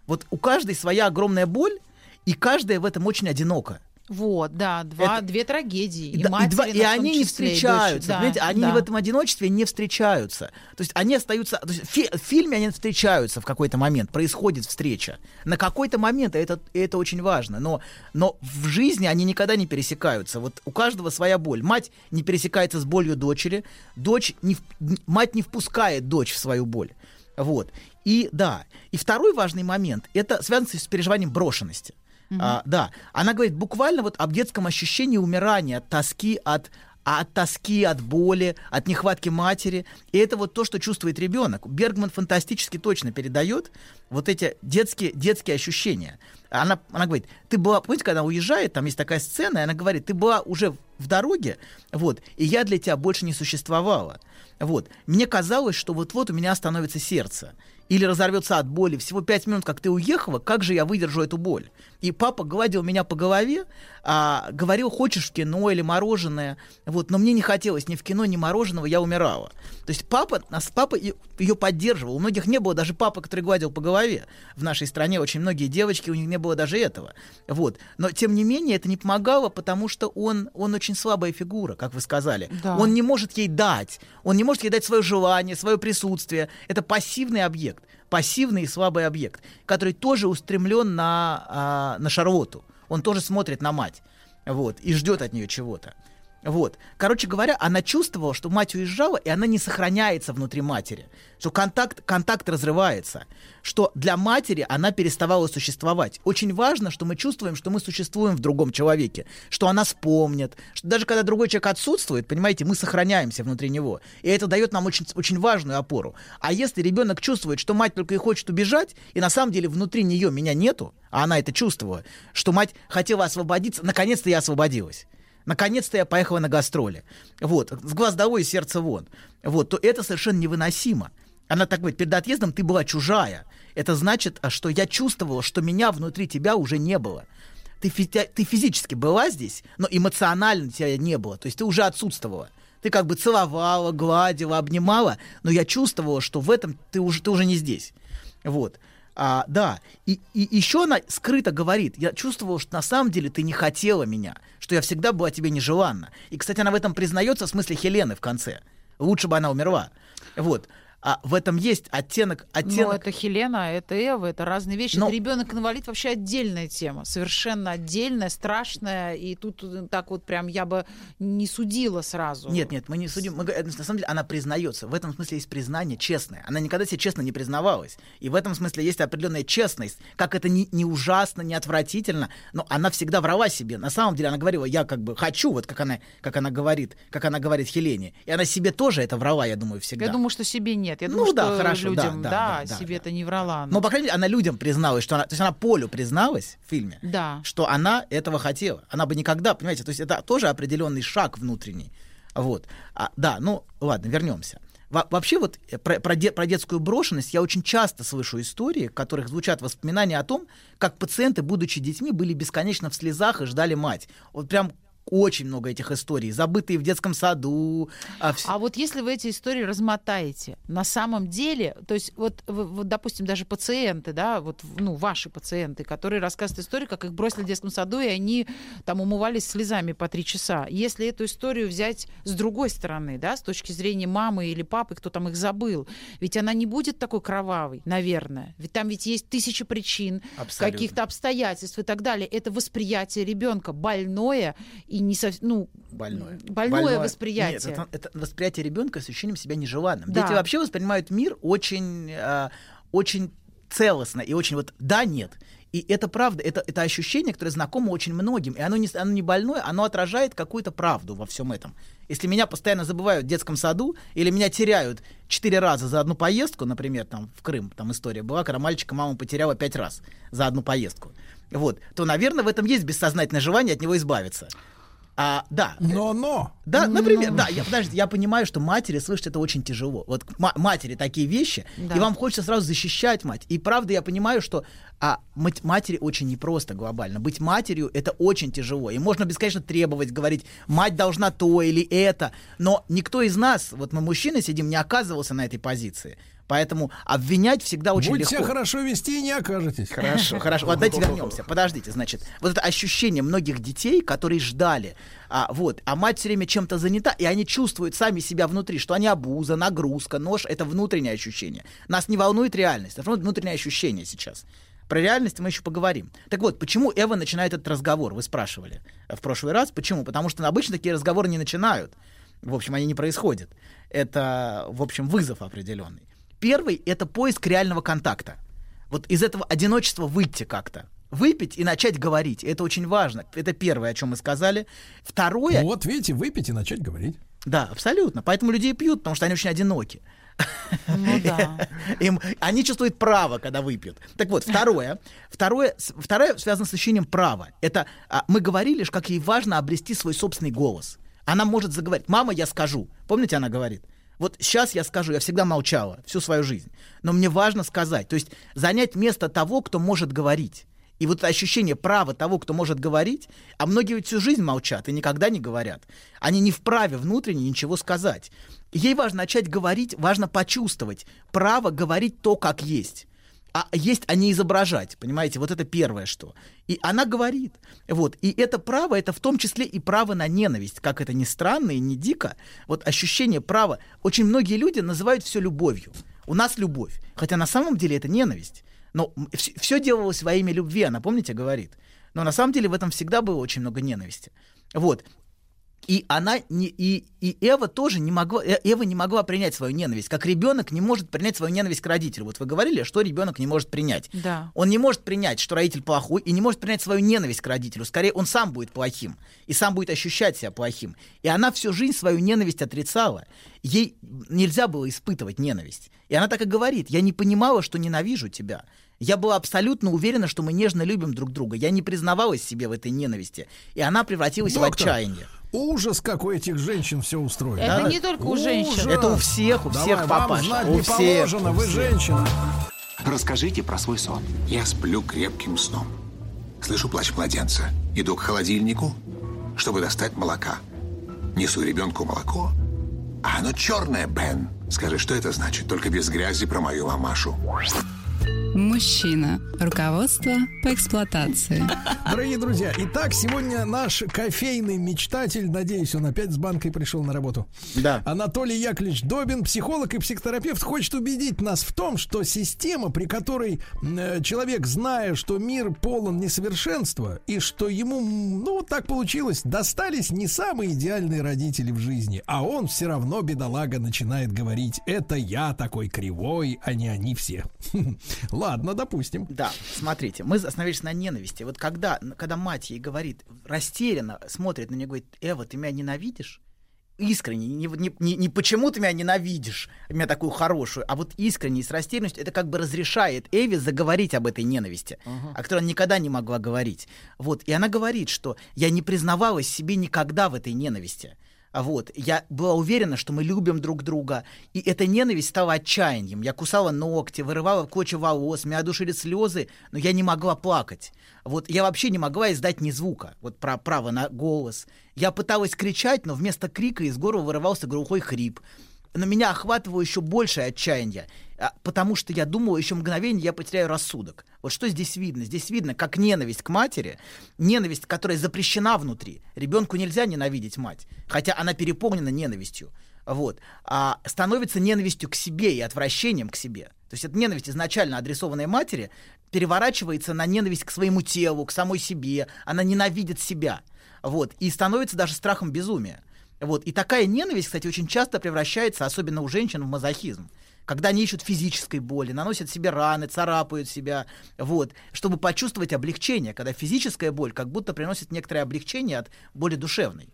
Вот у каждой своя огромная боль, и каждая в этом очень одинока. Вот, да, два, две трагедии. И, Да, и, матери, два- и в том они не и встречаются. Да, понимаете, они да. в этом одиночестве не встречаются. То есть они остаются, то есть в фи- в фильме они встречаются в какой-то момент, происходит встреча. На какой-то момент, и это, и это очень важно, но, но в жизни они никогда не пересекаются. Вот у каждого своя боль. Мать не пересекается с болью дочери, дочь не, мать не впускает дочь в свою боль. Вот. И да. И второй важный момент, это связано с переживанием брошенности. А, да, она говорит буквально вот об детском ощущении умирания, от тоски, от, а от тоски, от боли, от нехватки матери. И это вот то, что чувствует ребенок. Бергман фантастически точно передает вот эти детские, детские ощущения. Она, она говорит, ты была, помните, когда она уезжает, там есть такая сцена, и она говорит, ты была уже в дороге, вот, и я для тебя больше не существовала. Вот. Мне казалось, что вот-вот у меня остановится сердце. Или разорвется от боли. Всего пять минут, как ты уехала, как же я выдержу эту боль? И папа гладил меня по голове, а, говорил, хочешь в кино или мороженое. Вот. Но мне не хотелось ни в кино, ни мороженого, я умирала. То есть папа, нас, папа ее поддерживал. У многих не было даже папы, который гладил по голове. В нашей стране очень многие девочки, у них не было даже этого. Вот. Но, тем не менее, это не помогало, потому что он, он очень слабая фигура, как вы сказали. Да. Он не может ей дать. Он не может ей дать свое желание, свое присутствие. Это пассивный объект. Пассивный и слабый объект, который тоже устремлен на, а, на Шарлоту. Он тоже смотрит на мать. Вот, и ждет от нее чего-то. Вот. Короче говоря, она чувствовала, что мать уезжала, и она не сохраняется внутри матери. Что контакт, контакт разрывается. Что для матери она переставала существовать. Очень важно, что мы чувствуем, что мы существуем в другом человеке. Что она вспомнит. Что даже когда другой человек отсутствует, понимаете, мы сохраняемся внутри него. И это дает нам очень, очень важную опору. А если ребенок чувствует, что мать только и хочет убежать, и на самом деле внутри нее меня нету, а она это чувствовала, что мать хотела освободиться, наконец-то я освободилась. Наконец-то я поехала на гастроли. Вот, с глаз долой и сердце вон. Вот, то это совершенно невыносимо. Она так говорит, перед отъездом ты была чужая. Это значит, а, что я чувствовала, что меня внутри тебя уже не было. Ты, фи- ты физически была здесь, но эмоционально тебя не было. То есть ты уже отсутствовала. Ты как бы целовала, гладила, обнимала, но я чувствовала, что в этом ты уже, ты уже не здесь. Вот. А, да, и, и еще она скрыто говорит, я чувствовала, что на самом деле ты не хотела меня, что я всегда была тебе нежеланна. И, кстати, она в этом признается в смысле Хелены в конце. Лучше бы она умерла. Вот. А в этом есть оттенок, Но оттенок. это Хелена, это Эва, это разные вещи. Но- Это ребенок-инвалид вообще отдельная тема, совершенно отдельная, страшная. И тут э, так вот прям я бы не судила сразу. Нет, нет, мы не судим. Мы, говорим, на самом деле она признается. В этом смысле есть признание честное. Она никогда себе честно не признавалась. И в этом смысле есть определенная честность. Как это не, не ужасно, не отвратительно, но она всегда врала себе. На самом деле она говорила, я как бы хочу, вот как она, как она говорит, как она говорит Хелене. И она себе тоже это врала, я думаю, всегда. Я думаю, что себе нет. Я Ну думаю, да, что хорошо, да, людям, да, да, да, да, себе это не врала. она. Но, по крайней мере, она людям призналась, что она... То есть она Полю призналась в фильме, Да. что она этого хотела. Она бы никогда, понимаете, то есть это тоже определенный шаг внутренний. Вот. А, да, ну ладно, вернемся. Во- вообще вот э, про, про де- про детскую брошенность я очень часто слышу истории, в которых звучат воспоминания о том, как пациенты, будучи детьми, были бесконечно в слезах и ждали мать. Вот прям очень много этих историй, забытые в детском саду. а вс- А вот если вы эти истории размотаете, на самом деле, то есть вот, вот, допустим, даже пациенты, да, вот, ну, ваши пациенты, которые рассказывают историю, как их бросили в детском саду, и они там умывались слезами по три часа. Если эту историю взять с другой стороны, да, с точки зрения мамы или папы, кто там их забыл, ведь она не будет такой кровавой, наверное. Ведь там ведь есть тысячи причин, каких-то обстоятельств и так далее. Это восприятие ребенка больное и не совсем, ну, Больное. больное, восприятие. Нет, это, это восприятие ребенка с ощущением себя нежеланным. Да. Дети вообще воспринимают мир очень, а, очень целостно и очень вот да, нет. И это правда, это, это ощущение, которое знакомо очень многим. И оно не, оно не больное, оно отражает какую-то правду во всем этом. Если меня постоянно забывают в детском саду, или меня теряют четыре раза за одну поездку, например, там в Крым, там история была, когда мальчика мама потеряла пять раз за одну поездку, вот, то, наверное, в этом есть бессознательное желание от него избавиться. А, да. Но, но. Да, например, да, я, подождите, я понимаю, что матери слышать это очень тяжело. Вот ма- матери такие вещи, Да. и вам хочется сразу защищать мать. И правда, я понимаю, что а, мать- матери очень непросто глобально. Быть матерью это очень тяжело. И можно бесконечно требовать, говорить, мать должна то или это. Но никто из нас, вот мы мужчины сидим, не оказывался на этой позиции. Поэтому обвинять всегда очень Будете легко. себя хорошо вести и не окажетесь. Хорошо, хорошо. Вот давайте вернемся. Подождите, значит, вот это ощущение многих детей, которые ждали, а, вот, а мать все время чем-то занята, и они чувствуют сами себя внутри, что они обуза, нагрузка, нож, это внутреннее ощущение. Нас не волнует реальность, это внутреннее ощущение сейчас. Про реальность мы еще поговорим. Так вот, почему Эва начинает этот разговор? Вы спрашивали э, в прошлый раз. Почему? Потому что обычно такие разговоры не начинают. В общем, они не происходят. Это, в общем, вызов определенный. Первый — это поиск реального контакта. Вот из этого одиночества выйти как-то. Выпить и начать говорить. Это очень важно. Это первое, о чем мы сказали. Второе... Вот, видите, выпить и начать говорить. Да, абсолютно. Поэтому люди и пьют, потому что они очень одиноки. Ну да. Им, они чувствуют право, когда выпьют. Так вот, второе, второе, второе связано с ощущением права. Это а, мы говорили, что как ей важно обрести свой собственный голос. Она может заговорить. Мама, я скажу. Помните, она говорит? Вот сейчас я скажу, я всегда молчала всю свою жизнь. Но мне важно сказать. То есть занять место того, кто может говорить. И вот ощущение права того, кто может говорить, а многие всю жизнь молчат и никогда не говорят. Они не вправе внутренне ничего сказать. Ей важно начать говорить, важно почувствовать право говорить то, как есть. А есть, а не изображать, понимаете? Вот это первое, что. И она говорит. Вот. И это право, это в том числе и право на ненависть. Как это ни странно и не дико, вот ощущение права. Очень многие люди называют все любовью. У нас любовь. Хотя на самом деле это ненависть. Но все делалось во имя любви, она, помните, говорит. Но на самом деле в этом всегда было очень много ненависти. Вот. И она не, и, и Эва тоже не могла, Э- Эва не могла принять свою ненависть. Как ребенок не может принять свою ненависть к родителю. Вот вы говорили, что ребенок не может принять. Да. Он не может принять, что родитель плохой, и не может принять свою ненависть к родителю. Скорее, он сам будет плохим. И сам будет ощущать себя плохим. И она всю жизнь свою ненависть отрицала. Ей нельзя было испытывать ненависть. И она так и говорит, я не понимала, что ненавижу тебя. Я была абсолютно уверена, что мы нежно любим друг друга. Я не признавалась себе в этой ненависти. И она превратилась в Доктор, отчаяние. Ужас, как у этих женщин все устроено. Это не только у женщин. Ужас. Это у всех, у Давай, всех, вам папаша. знать у не всех, положено, у вы всех. женщина. Расскажите про свой сон. Я сплю крепким сном. Слышу плач младенца. Иду к холодильнику, чтобы достать молока. Несу ребенку молоко. А оно черное, Бен. Скажи, что это значит? Только без грязи про мою мамашу. Мужчина. Руководство по эксплуатации. Дорогие друзья, итак, сегодня наш кофейный мечтатель, надеюсь, он опять с банкой пришел на работу. Да. Анатолий Яковлевич Добин, психолог и психотерапевт, хочет убедить нас в том, что система, при которой э, человек, зная, что мир полон несовершенства, и что ему, ну, вот так получилось, достались не самые идеальные родители в жизни, а он все равно, бедолага, начинает говорить, это я такой кривой, а не они все. Ладно, допустим. Да, смотрите, мы остановились на ненависти. Вот когда, когда мать ей говорит, растерянно смотрит на нее, говорит, Эва, ты меня ненавидишь? Искренне, не, не, не, не почему ты меня ненавидишь, меня такую хорошую, а вот искренне и с растерянностью, это как бы разрешает Эве заговорить об этой ненависти, о которой она никогда не могла говорить. Вот, и она говорит, что я не признавалась себе никогда в этой ненависти. А Вот, я была уверена, что мы любим друг друга, и эта ненависть стала отчаянием. Я кусала ногти, вырывала клочья волос, меня душили слезы, но я не могла плакать. Вот, я вообще не могла издать ни звука, вот про право на голос. Я пыталась кричать, но вместо крика из горла вырывался глухой хрип. Но меня охватывало еще большее отчаяние, а, потому что я думала, еще мгновение я потеряю рассудок. Вот что здесь видно? Здесь видно, как ненависть к матери, ненависть, которая запрещена внутри. Ребенку нельзя ненавидеть мать, хотя она переполнена ненавистью. Вот, а становится ненавистью к себе и отвращением к себе. То есть эта ненависть, изначально адресованная матери, переворачивается на ненависть к своему телу, к самой себе. Она ненавидит себя. Вот, и становится даже страхом безумия. Вот. И такая ненависть, кстати, очень часто превращается, особенно у женщин, в мазохизм. когда они ищут физической боли, наносят себе раны, царапают себя, вот, чтобы почувствовать облегчение, когда физическая боль как будто приносит некоторое облегчение от боли душевной.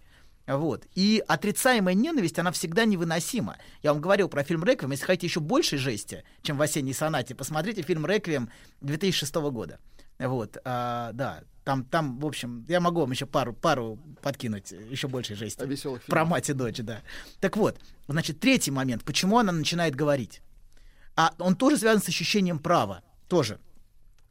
Вот. И отрицаемая ненависть, она всегда невыносима. Я вам говорил про фильм «Реквием». Если хотите еще большей жести, чем в «Осенней сонате», посмотрите фильм «Реквием» 2006 года. Вот, а, да, там, там, в общем, я могу вам еще пару, пару подкинуть, еще большей жести. веселых Про мать и дочь, да. Так вот, значит, третий момент. Почему она начинает говорить? А он тоже связан с ощущением права. Тоже.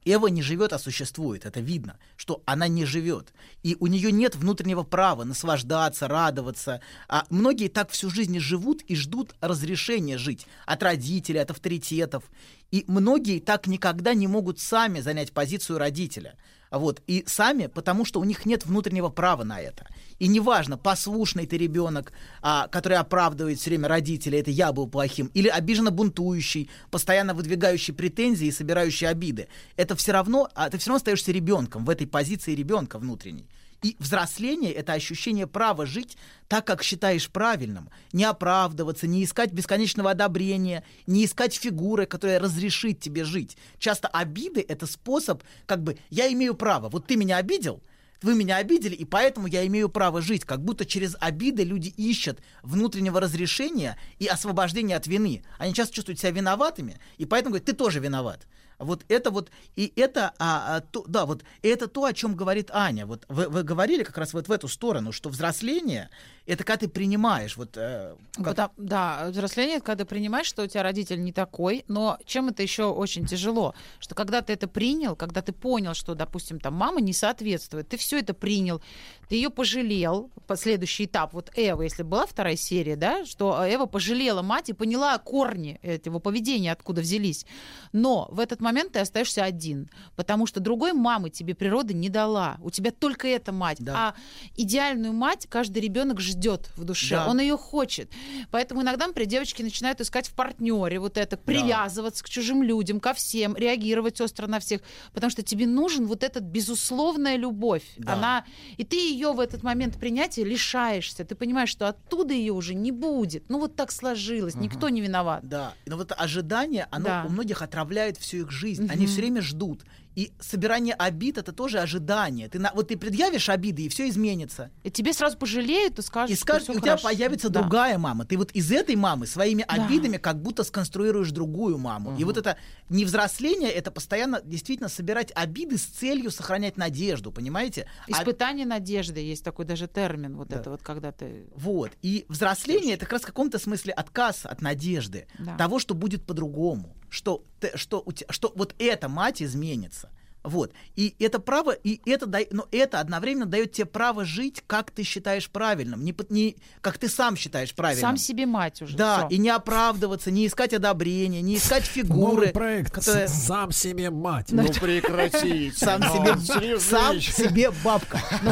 Эва не живет, а существует. Это видно, что она не живет. И у нее нет внутреннего права наслаждаться, радоваться. А многие так всю жизнь живут и ждут разрешения жить от родителей, от авторитетов. И многие так никогда не могут сами занять позицию родителя. Вот. И сами, потому что у них нет внутреннего права на это. И неважно, послушный ты ребенок, а, который оправдывает все время родителей, это я был плохим, или обиженно бунтующий, постоянно выдвигающий претензии и собирающий обиды. Это все равно, а ты все равно остаешься ребенком в этой позиции ребенка внутренней. И взросление — это ощущение права жить так, как считаешь правильным. Не оправдываться, не искать бесконечного одобрения, не искать фигуры, которая разрешит тебе жить. Часто обиды — это способ, как бы, я имею право. Вот ты меня обидел, вы меня обидели, и поэтому я имею право жить. Как будто через обиды люди ищут внутреннего разрешения и освобождения от вины. Они часто чувствуют себя виноватыми, и поэтому говорят, ты тоже виноват. Вот это вот, и это, а, а, то, да, вот это то, о чем говорит Аня. Вот вы, вы говорили как раз вот в эту сторону, что взросление это когда ты принимаешь, вот. э, как- Да, да, взросление, это когда принимаешь, что у тебя родитель не такой, но чем это еще очень тяжело, что когда ты это принял, когда ты понял, что, допустим, там мама не соответствует, ты все это принял, ты ее пожалел, последующий этап, вот Эва, если была вторая серия, да, что Эва пожалела мать и поняла корни этого поведения, откуда взялись, но в этот момент ты остаешься один, потому что другой мамы тебе природа не дала, у тебя только эта мать, а идеальную мать каждый ребенок ждет в душе, Да. он ее хочет, поэтому иногда, например, девочки начинают искать в партнере вот это, привязываться к чужим людям, ко всем, реагировать остро на всех, потому что тебе нужен вот эта безусловная любовь, Да. она, и ты ее в этот момент принятия лишаешься, ты понимаешь, что оттуда ее уже не будет, ну вот так сложилось, никто не виноват. Да, но вот ожидание, оно Да. у многих отравляет всю их жизнь. Мгм. Они все время ждут. И собирание обид это тоже ожидание. Ты на, вот ты предъявишь обиды, и все изменится. И тебе сразу пожалеют и скажут, И скажут, у тебя хорошо. появится Да. другая мама. Ты вот из этой мамы своими Да. обидами как будто сконструируешь другую маму. И вот это не взросление, это постоянно действительно собирать обиды с целью сохранять надежду, понимаете? А- Испытание надежды есть такой даже термин, вот это вот, когда ты... Вот. И взросление это как раз в каком-то смысле отказ от надежды, Да. того, что будет по-другому, что, ты- что, что вот эта мать изменится. Вот. И это право, и это, дай- но это одновременно дает тебе право жить, как ты считаешь правильным, не, под- не как ты сам считаешь правильным. Сам себе мать уже. Да, всё. и не оправдываться, не искать одобрения, не искать фигуры. Новый проект которые- «Сам себе мать». Ну прекратите. Сам Ну, себе, сам себе бабка. Ну,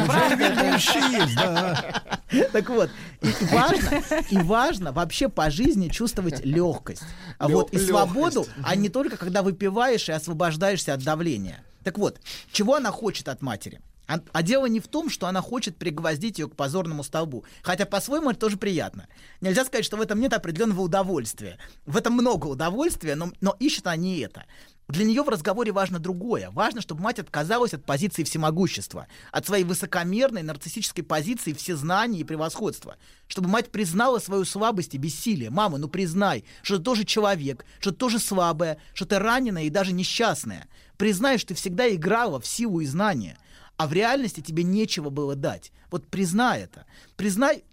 Так вот, и важно, и важно вообще по жизни чувствовать легкость. А вот и свободу, а не только когда выпиваешь и освобождаешься от давления. Так вот, чего она хочет от матери? А, а дело не в том, что она хочет пригвоздить ее к позорному столбу. Хотя по-своему это тоже приятно. Нельзя сказать, что в этом нет определенного удовольствия. В этом много удовольствия, но, но ищет она не это. Для нее в разговоре важно другое. Важно, чтобы мать отказалась от позиции всемогущества, от своей высокомерной нарциссической позиции всезнания и превосходства. Чтобы мать признала свою слабость и бессилие. Мама, ну признай, что ты тоже человек, что ты тоже слабая, что ты раненая и даже несчастная. Признай, что ты всегда играла в силу и знания, а в реальности тебе нечего было дать. Вот признай это. Признай,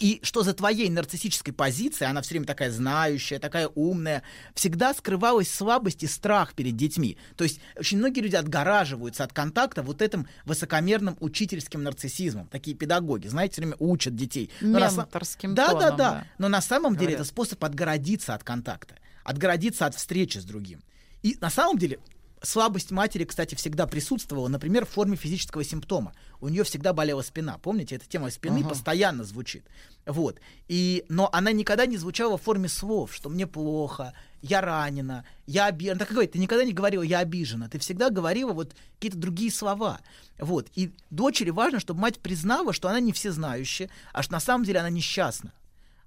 и что за твоей нарциссической позицией, она все время такая знающая, такая умная, всегда скрывалась слабость и страх перед детьми. То есть очень многие люди отгораживаются от контакта вот этим высокомерным учительским нарциссизмом. Такие педагоги, знаете, все время учат детей. Менторским да, да, тоном, да, да. Но на самом деле Говорят. это способ отгородиться от контакта, отгородиться от встречи с другим. И на самом деле слабость матери, кстати, всегда присутствовала, например, в форме физического симптома. У нее всегда болела спина. Помните, эта тема спины Ага. постоянно звучит. Вот. И, но она никогда не звучала в форме слов, что мне плохо, я ранена, я обижена. Так и говорит, ты никогда не говорила «я обижена», ты всегда говорила вот какие-то другие слова. Вот. И дочери важно, чтобы мать признала, что она не всезнающая, а что на самом деле она несчастна.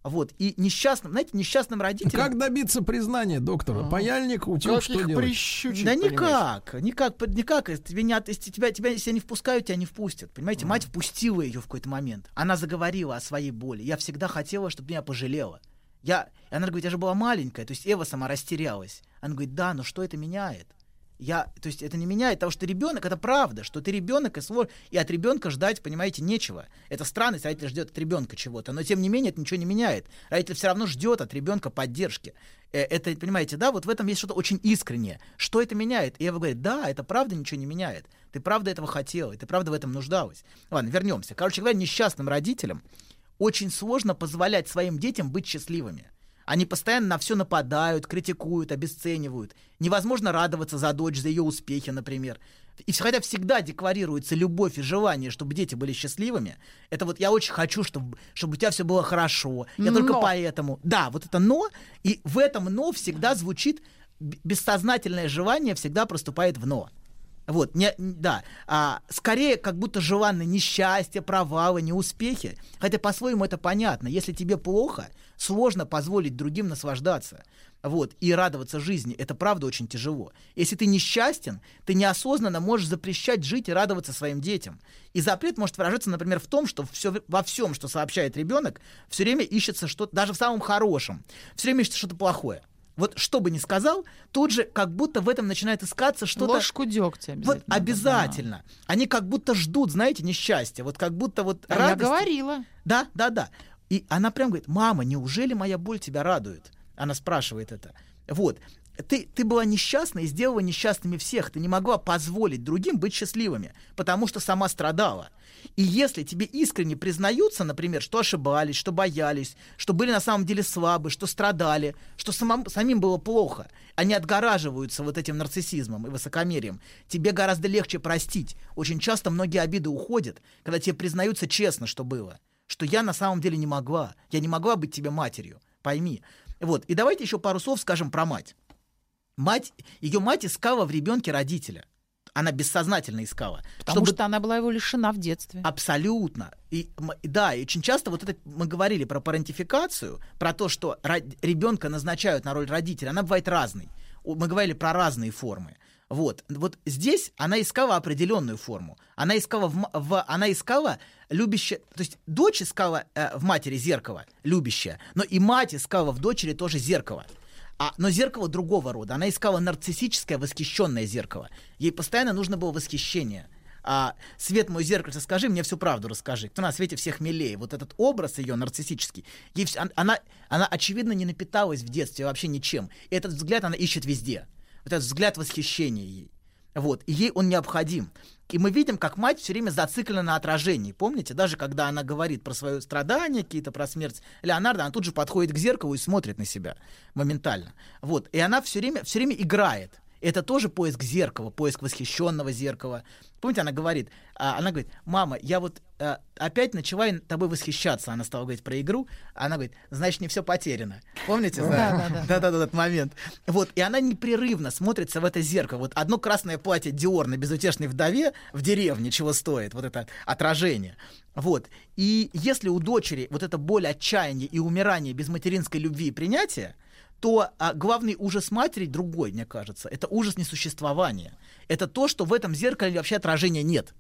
Вот. И несчастным, знаете, несчастным родителям... Как добиться признания доктора? Паяльник, утюг, Как что их делать? прищучить, Да понимаешь? никак, никак, никак. Тебя, не если тебя, тебя, если не впускают, тебя не впустят. Понимаете, мать впустила ее в какой-то момент. Она заговорила о своей боли. Я всегда хотела, чтобы меня пожалела. Я, и она говорит, я же была маленькая. То есть Эва сама растерялась. Она говорит, да, но что это меняет? Я, то есть это не меняет того, что ребенок, это правда, что ты ребенок, и, сло- и от ребенка ждать, понимаете, нечего. Это странность, родитель ждет от ребенка чего-то, но тем не менее это ничего не меняет. Родитель все равно ждет от ребенка поддержки. Э, Это, понимаете, да, вот в этом есть что-то очень искреннее. Что это меняет? И Ева говорит, да, это правда ничего не меняет. Ты правда этого хотела, и ты правда в этом нуждалась. Ладно, вернемся. Короче говоря, несчастным родителям очень сложно позволять своим детям быть счастливыми. Они постоянно на все нападают, критикуют, обесценивают. Невозможно радоваться за дочь, за ее успехи, например. И хотя всегда декларируется любовь и желание, чтобы дети были счастливыми, это вот я очень хочу, чтобы, чтобы у тебя все было хорошо. Я только Но. поэтому. Да, вот это но, и в этом но всегда звучит бессознательное желание всегда проступает в но. Вот, не, да, а, скорее как будто желанны несчастье, провалы, неуспехи. Хотя по-своему это понятно. Если тебе плохо, сложно позволить другим наслаждаться. Вот, и радоваться жизни. Это правда очень тяжело. Если ты несчастен, ты неосознанно можешь запрещать жить и радоваться своим детям. И запрет может выражаться, например, в том, что все, во всем, что сообщает ребенок, все время ищется что-то, даже в самом хорошем, все время ищется что-то плохое. Вот что бы ни сказал, тут же как будто в этом начинает искаться что-то... Ложку дегтя Вот обязательно. обязательно. Они как будто ждут, знаете, несчастья. Вот как будто вот А я радости. говорила. Да, да, да. И она прям говорит, мама, неужели моя боль тебя радует? Она спрашивает это. Вот. Ты, ты была несчастна и сделала несчастными всех. Ты не могла позволить другим быть счастливыми, потому что сама страдала. И если тебе искренне признаются, например, что ошибались, что боялись, что были на самом деле слабы, что страдали, что самом- самим было плохо, они отгораживаются вот этим нарциссизмом и высокомерием, тебе гораздо легче простить. Очень часто многие обиды уходят, когда тебе признаются честно, что было. Что я на самом деле не могла. Я не могла быть тебе матерью. Пойми. Вот. И давайте еще пару слов скажем про мать. Мать, ее мать искала в ребенке родителя. Она бессознательно искала. Потому чтобы- что она была его лишена в детстве. Абсолютно. И, да, и очень часто вот это мы говорили про парентификацию, про то, что ребенка назначают на роль родителя. Она бывает разной. Мы говорили про разные формы. Вот, вот здесь она искала определенную форму. Она искала, в, в- она искала любящее, то есть дочь искала э, в матери зеркало, любящее, но и мать искала в дочери тоже зеркало. А, но зеркало другого рода. Она искала нарциссическое, восхищенное зеркало. Ей постоянно нужно было восхищение. А, свет мой зеркальце, скажи мне всю правду, расскажи. Кто на свете всех милее? Вот этот образ ее нарциссический. Ей она, она, очевидно, не напиталась в детстве вообще ничем. И этот взгляд она ищет везде. Вот этот взгляд восхищения ей. Вот. И ей он необходим. И мы видим, как мать все время зациклена на отражении. Помните, даже когда она говорит про свое страдание, какие-то про смерть Леонардо, она тут же подходит к зеркалу и смотрит на себя моментально. Вот. И она все время, все время играет. Это тоже поиск зеркала, поиск восхищенного зеркала. Помните, она говорит, а, она говорит, мама, я вот а, опять начала тобой восхищаться. Она стала говорить про игру. Она говорит, значит, не все потеряно. Помните? Да, да, да. Да-да-да, этот момент. Вот, и она непрерывно смотрится в это зеркало. Вот одно красное платье Диор на безутешной вдове в деревне чего стоит, вот это отражение. Вот. И если у дочери вот эта боль отчаяния и умирания без материнской любви и принятия, то а, главный ужас матери другой, мне кажется. Это ужас несуществования. Это то, что в этом зеркале вообще отражения нет.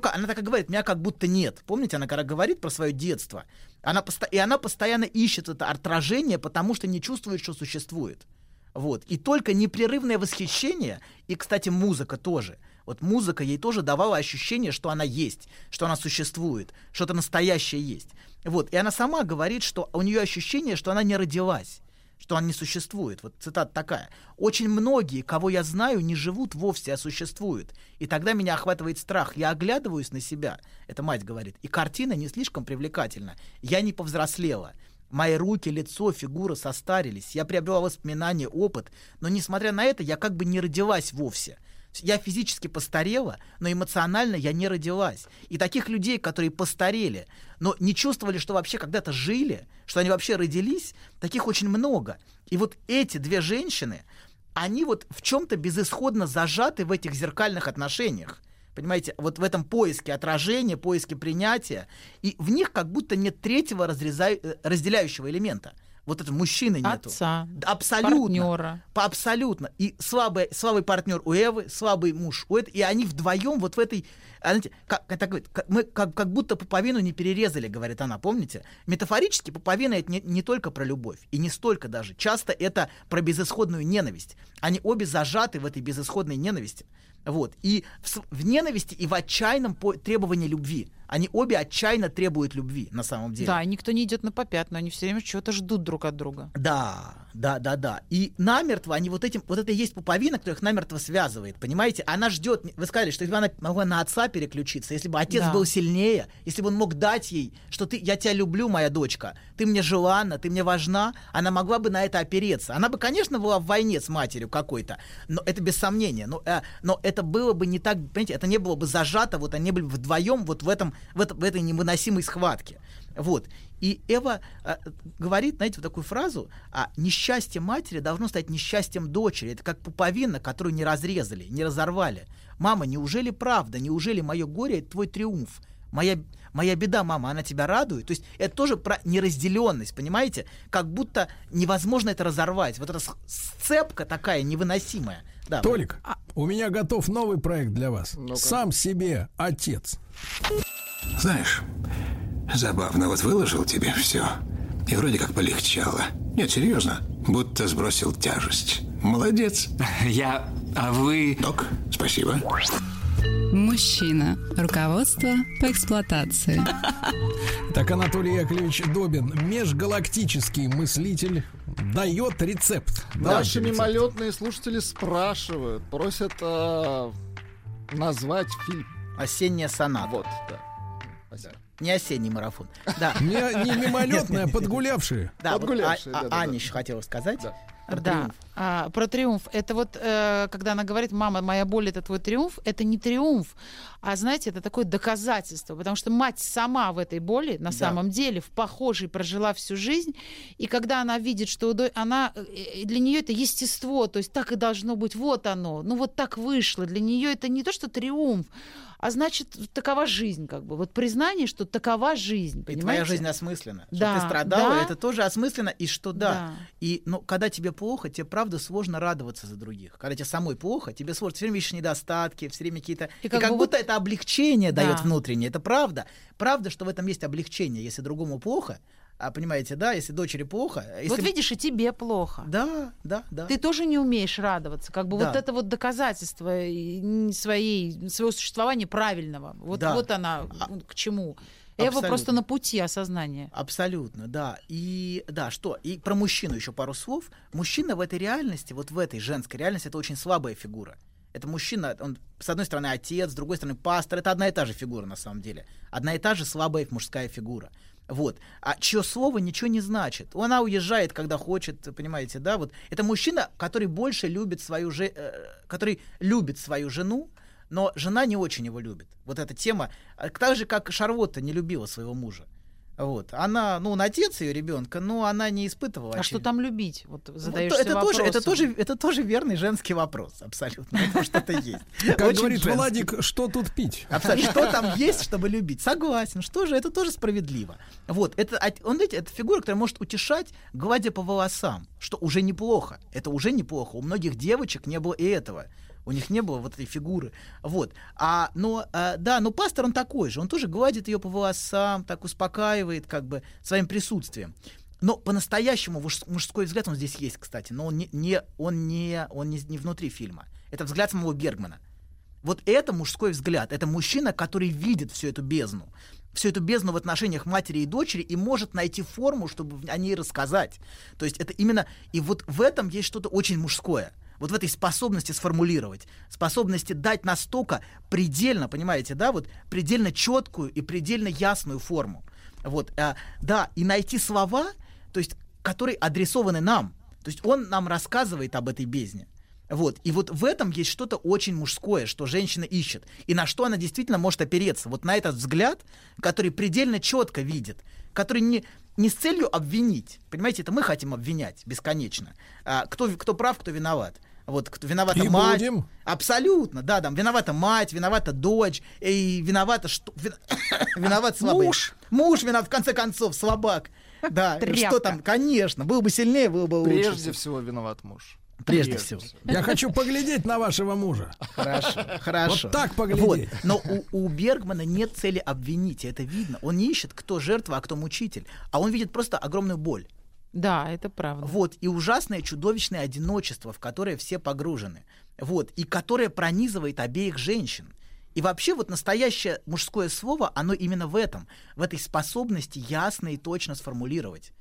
Ка- она так и говорит, меня как будто нет. Помните, она когда говорит про свое детство, она и она постоянно ищет это отражение, потому что не чувствует, что существует. Вот. И только непрерывное восхищение, и, кстати, музыка тоже. Вот музыка ей тоже давала ощущение, что она есть, что она существует, что-то настоящее есть. Вот. И она сама говорит, что у нее ощущение, что она не родилась что она не существует. Вот цитата такая. «Очень многие, кого я знаю, не живут вовсе, а существуют. И тогда меня охватывает страх. Я оглядываюсь на себя». Это мать говорит. И картина не слишком привлекательна. Я не повзрослела. Мои руки, лицо, фигура состарились. Я приобрела воспоминания, опыт. Но, несмотря на это, я как бы не родилась вовсе. Я физически постарела, но эмоционально я не родилась. И таких людей, которые постарели, но не чувствовали, что вообще когда-то жили, что они вообще родились, таких очень много. И вот эти две женщины, они вот в чем-то безысходно зажаты в этих зеркальных отношениях. Понимаете, вот в этом поиске отражения, поиске принятия, и в них как будто нет третьего разрезай- э, разделяющего элемента. Вот это мужчины нету. Отца, Абсолютно. партнера. По- абсолютно. И слабый, слабый партнер у Эвы, слабый муж у этой, и они вдвоем вот в этой, знаете, как, говорит, как- мы как, как будто пуповину не перерезали, говорит она, помните? Метафорически пуповина это не, не только про любовь, и не столько даже. Часто это про безысходную ненависть. Они обе зажаты в этой безысходной ненависти. Вот. И в, в ненависти и в отчаянном по- требовании любви. Они обе отчаянно требуют любви, на самом деле. Да, никто не идет на попятную, они все время чего-то ждут друг от друга. Да, да, да, да. И намертво они вот этим, вот это и есть пуповина, которая их намертво связывает, понимаете? Она ждет, вы сказали, что если бы она могла на отца переключиться, если бы отец Да. был сильнее, если бы он мог дать ей, что ты, я тебя люблю, моя дочка, ты мне желанна, ты мне важна, она могла бы на это опереться. Она бы, конечно, была в войне с матерью какой-то, но это без сомнения. Но, э, но это было бы не так, понимаете, это не было бы зажато, вот они были бы вдвоем вот в этом, в, этом, в этой невыносимой схватке. Вот. И Эва э, говорит, знаете, вот такую фразу, а несчастье матери должно стать несчастьем дочери. Это как пуповина, которую не разрезали, не разорвали. Мама, неужели правда, неужели мое горе это твой триумф? Моя, моя беда, мама, она тебя радует. То есть это тоже про неразделенность, понимаете? Как будто невозможно это разорвать. Вот эта сцепка такая невыносимая. Да, Толик, у меня готов новый проект для вас. Ну-ка. Сам себе отец. Знаешь, забавно, вот выложил тебе все, и вроде как полегчало. Нет, серьезно, будто сбросил тяжесть. Молодец. Я... А вы... Док, спасибо. Мужчина. Руководство по эксплуатации. Так Анатолий Яковлевич Добин, межгалактический мыслитель, дает рецепт. Наши рецепт. мимолетные слушатели спрашивают, просят э, назвать фильм. Осенняя соната. Вот, да. Не осенний марафон. Да. Не, не мимолетные, а подгулявшие. Да, вот Подгулявшие, А- а- да-да-да. Аня еще хотела сказать. Про да, триумф. а, про триумф. Это вот, э, когда она говорит, мама, моя боль это твой триумф, это не триумф, а знаете, это такое доказательство, потому что мать сама в этой боли, на Да. самом деле, в похожей прожила всю жизнь, и когда она видит, что она, э, для нее это естество, то есть так и должно быть, вот оно, ну вот так вышло, для нее это не то, что триумф, а значит, такова жизнь, как бы, вот признание, что такова жизнь, И понимаете? твоя жизнь осмысленна. Что Да, ты страдала, да. это тоже осмысленно, и что да. Да. И ну, когда тебе плохо, тебе правда сложно радоваться за других. Когда тебе самой плохо, тебе сложно, все время видишь недостатки, все время какие-то. И как, как бы будто это облегчение Да. дает внутреннее. Это правда. Правда, что в этом есть облегчение. Если другому плохо, а понимаете, да, если дочери плохо. а Если... Вот видишь, и тебе плохо. Да, да, да. Ты тоже не умеешь радоваться. Как бы Да. вот это вот доказательство своей, своего существования правильного. Вот, Да. вот она м, к чему. Эва Абсолютно. просто на пути осознания. Абсолютно, да. И да, что? И про мужчину еще пару слов. Мужчина в этой реальности, вот в этой женской реальности, это очень слабая фигура. Это мужчина, он, с одной стороны, отец, с другой стороны, пастор. Это одна и та же фигура, на самом деле. Одна и та же слабая мужская фигура. Вот. А чье слово ничего не значит. Она уезжает, когда хочет, понимаете, да? Вот. Это мужчина, который больше любит свою же, э, который любит свою жену, но жена не очень его любит. Вот эта тема, э, так же, как Шарлотта не любила своего мужа. Вот. Она, ну, он отец ее ребенка, но она не испытывала. А что там любить? Вот Ну, задаешься это, тоже, это, тоже, это тоже верный женский вопрос, абсолютно. Это что-то есть. Как Очень говорит женский. Владик, что тут пить? Абсолютно. Что там есть, чтобы любить? Согласен. Что же, это тоже справедливо. Вот, это, а- он, знаете, это фигура, которая может утешать, гладя по волосам, что уже неплохо. Это уже неплохо. У многих девочек не было и этого. У них не было вот этой фигуры. Вот. А, но, а, да, но пастор, он такой же. Он тоже гладит ее по волосам, так успокаивает, как бы, своим присутствием. Но по-настоящему муж- мужской взгляд он здесь есть, кстати, но он не, не, он не, он не, не внутри фильма. Это взгляд самого Бергмана. Вот это мужской взгляд. Это мужчина, который видит всю эту бездну. Всю эту бездну в отношениях матери и дочери и может найти форму, чтобы о ней рассказать. То есть это именно... И вот в этом есть что-то очень мужское. Вот в этой способности сформулировать, способности дать настолько предельно, понимаете, да, вот предельно четкую и предельно ясную форму. Вот, а, да, и найти слова, то есть, которые адресованы нам. То есть он нам рассказывает об этой бездне. Вот. И вот в этом есть что-то очень мужское, что женщина ищет. И на что она действительно может опереться. Вот на этот взгляд, который предельно четко видит, который не, не с целью обвинить. Понимаете, это мы хотим обвинять бесконечно. А, кто, кто прав, кто виноват. Вот кто виновата И мать. будем. Абсолютно, да, там виновата мать, виновата дочь, и виновата что? вин- Виноват слабый. Муж. Муж виноват, в конце концов, слабак. Да, что Тряпка. там, конечно, был бы сильнее, был бы лучше. Прежде всего виноват муж. Прежде всего. Я хочу поглядеть на вашего мужа. Хорошо, хорошо. Вот так поглядеть. Вот. Но у, у Бергмана нет цели обвинить, это видно. Он не ищет, кто жертва, а кто мучитель. А он видит просто огромную боль. Да, это правда. Вот, и ужасное чудовищное одиночество, в которое все погружены. Вот, и которое пронизывает обеих женщин. И вообще вот настоящее мужское слово, оно именно в этом, в этой способности ясно и точно сформулировать.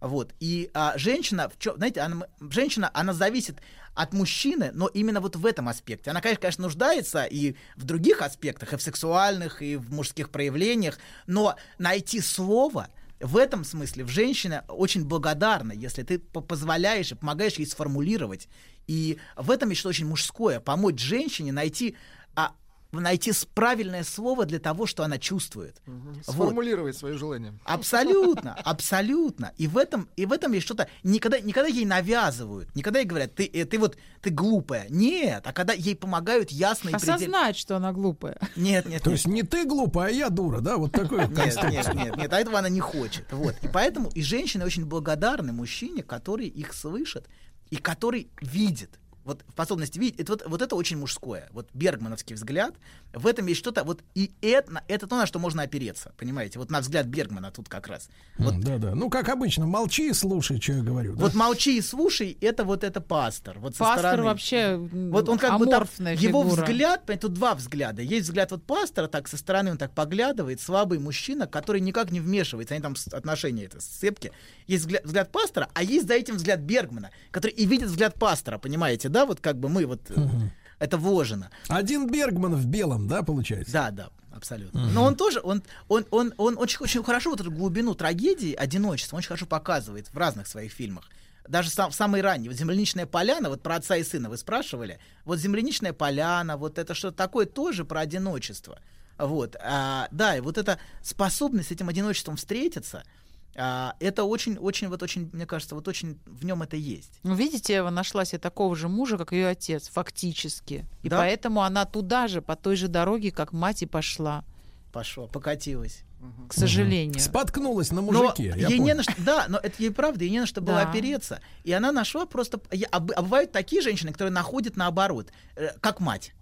Вот. И а, женщина, знаете, она, женщина, она зависит от мужчины, но именно вот в этом аспекте. Она, конечно, конечно, нуждается и в других аспектах, и в сексуальных, и в мужских проявлениях, но найти слово в этом смысле в женщине очень благодарна, если ты по- позволяешь и помогаешь ей сформулировать. И в этом есть что-то очень мужское. Помочь женщине найти, а, найти правильное слово для того, что она чувствует. Вот. Сформулировать свои желания. Абсолютно, абсолютно. И в этом, и в этом есть что-то. Никогда, никогда ей навязывают, никогда ей говорят, ты, э, ты вот ты глупая. Нет, а когда ей помогают ясно и предельно. Осознать, что она глупая. Нет, нет, То нет. есть не ты глупая, а я дура, да? Вот такой вот Нет, нет, нет, нет, а этого она не хочет. Вот. И поэтому и женщины очень благодарны мужчине, который их слышит и который видит. Вот способность видеть, это вот, вот это очень мужское. Вот бергмановский взгляд, в этом есть что-то, вот и это, это то, на что можно опереться, понимаете? Вот на взгляд Бергмана тут как раз. Вот Да, да. Ну, как обычно, молчи и слушай, что я говорю. да? Вот молчи и слушай, это вот это пастор. Вот Пастор стороны. вообще Вот он как бы там, аморфная его фигура. взгляд, тут два взгляда. Есть взгляд вот пастора, так со стороны он так поглядывает, слабый мужчина, который никак не вмешивается, они там отношения это сцепки. Есть взгляд, взгляд пастора, а есть за этим взгляд Бергмана, который и видит взгляд пастора, понимаете, да, вот как бы мы вот э, это вложено. Один Бергман в белом, да, получается? Да, да, абсолютно. Но он тоже, он, он, он, он очень, очень хорошо вот эту глубину трагедии, одиночества, он очень хорошо показывает в разных своих фильмах. Даже сам, в самой ранней. Вот «Земляничная поляна», вот про отца и сына вы спрашивали. Вот «Земляничная поляна», вот это что-то такое тоже про одиночество. Вот, а, да, и вот эта способность с этим одиночеством встретиться, а, это очень, очень, вот очень, мне кажется, вот очень в нем это есть. Ну, видите, Эва нашла себе такого же мужа, как ее отец, фактически. И Да? поэтому она туда же, по той же дороге, как мать и пошла. Пошло, покатилась. К сожалению. Споткнулась на Но мужике. я ей не на что, да, но это ей правда, ей не на что было Да. опереться. И она нашла просто... А а бывают такие женщины, которые находят наоборот, э, как мать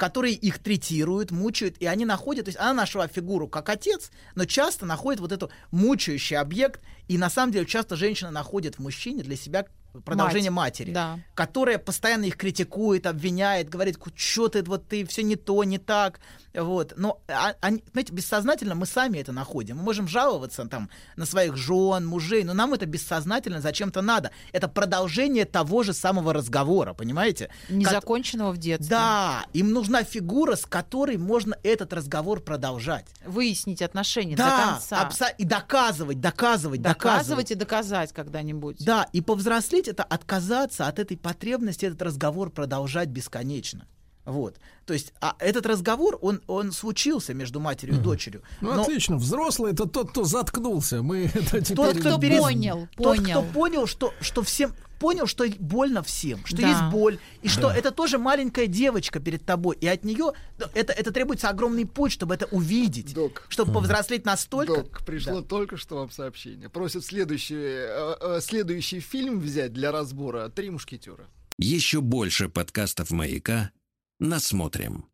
которые их третируют, мучают, и они находят, то есть она нашла фигуру как отец, но часто находит вот эту мучающий объект, и на самом деле часто женщина находит в мужчине для себя продолжение Мать. матери, Да. которая постоянно их критикует, обвиняет, говорит, что ты, вот ты все не то, не так, вот. Но, а- они, знаете, бессознательно мы сами это находим. Мы можем жаловаться там на своих жен, мужей, но нам это бессознательно зачем-то надо. Это продолжение того же самого разговора, понимаете? Незаконченного в детстве. Да, им нужна фигура, с которой можно этот разговор продолжать. Выяснить отношения до Да, конца. абсо- и доказывать, доказывать, доказывать. Доказывать и доказать когда-нибудь. Да, и повзрослеть это отказаться от этой потребности этот разговор продолжать бесконечно. Вот. То есть, а этот разговор, он, он случился между матерью и дочерью. Ну, Но отлично. Взрослый это тот, кто заткнулся. Мы это теперь... тот, кто, перес- понял, тот, понял. кто понял, что, что всем понял, что больно всем, что Да. есть боль, и что Да. это тоже маленькая девочка перед тобой, и от нее это, это требуется огромный путь, чтобы это увидеть, Док. чтобы повзрослеть настолько. Док, пришло только что вам сообщение. Просят следующий, э, э, следующий фильм взять для разбора «Три мушкетера». Еще больше подкастов «Маяка» насмотрим.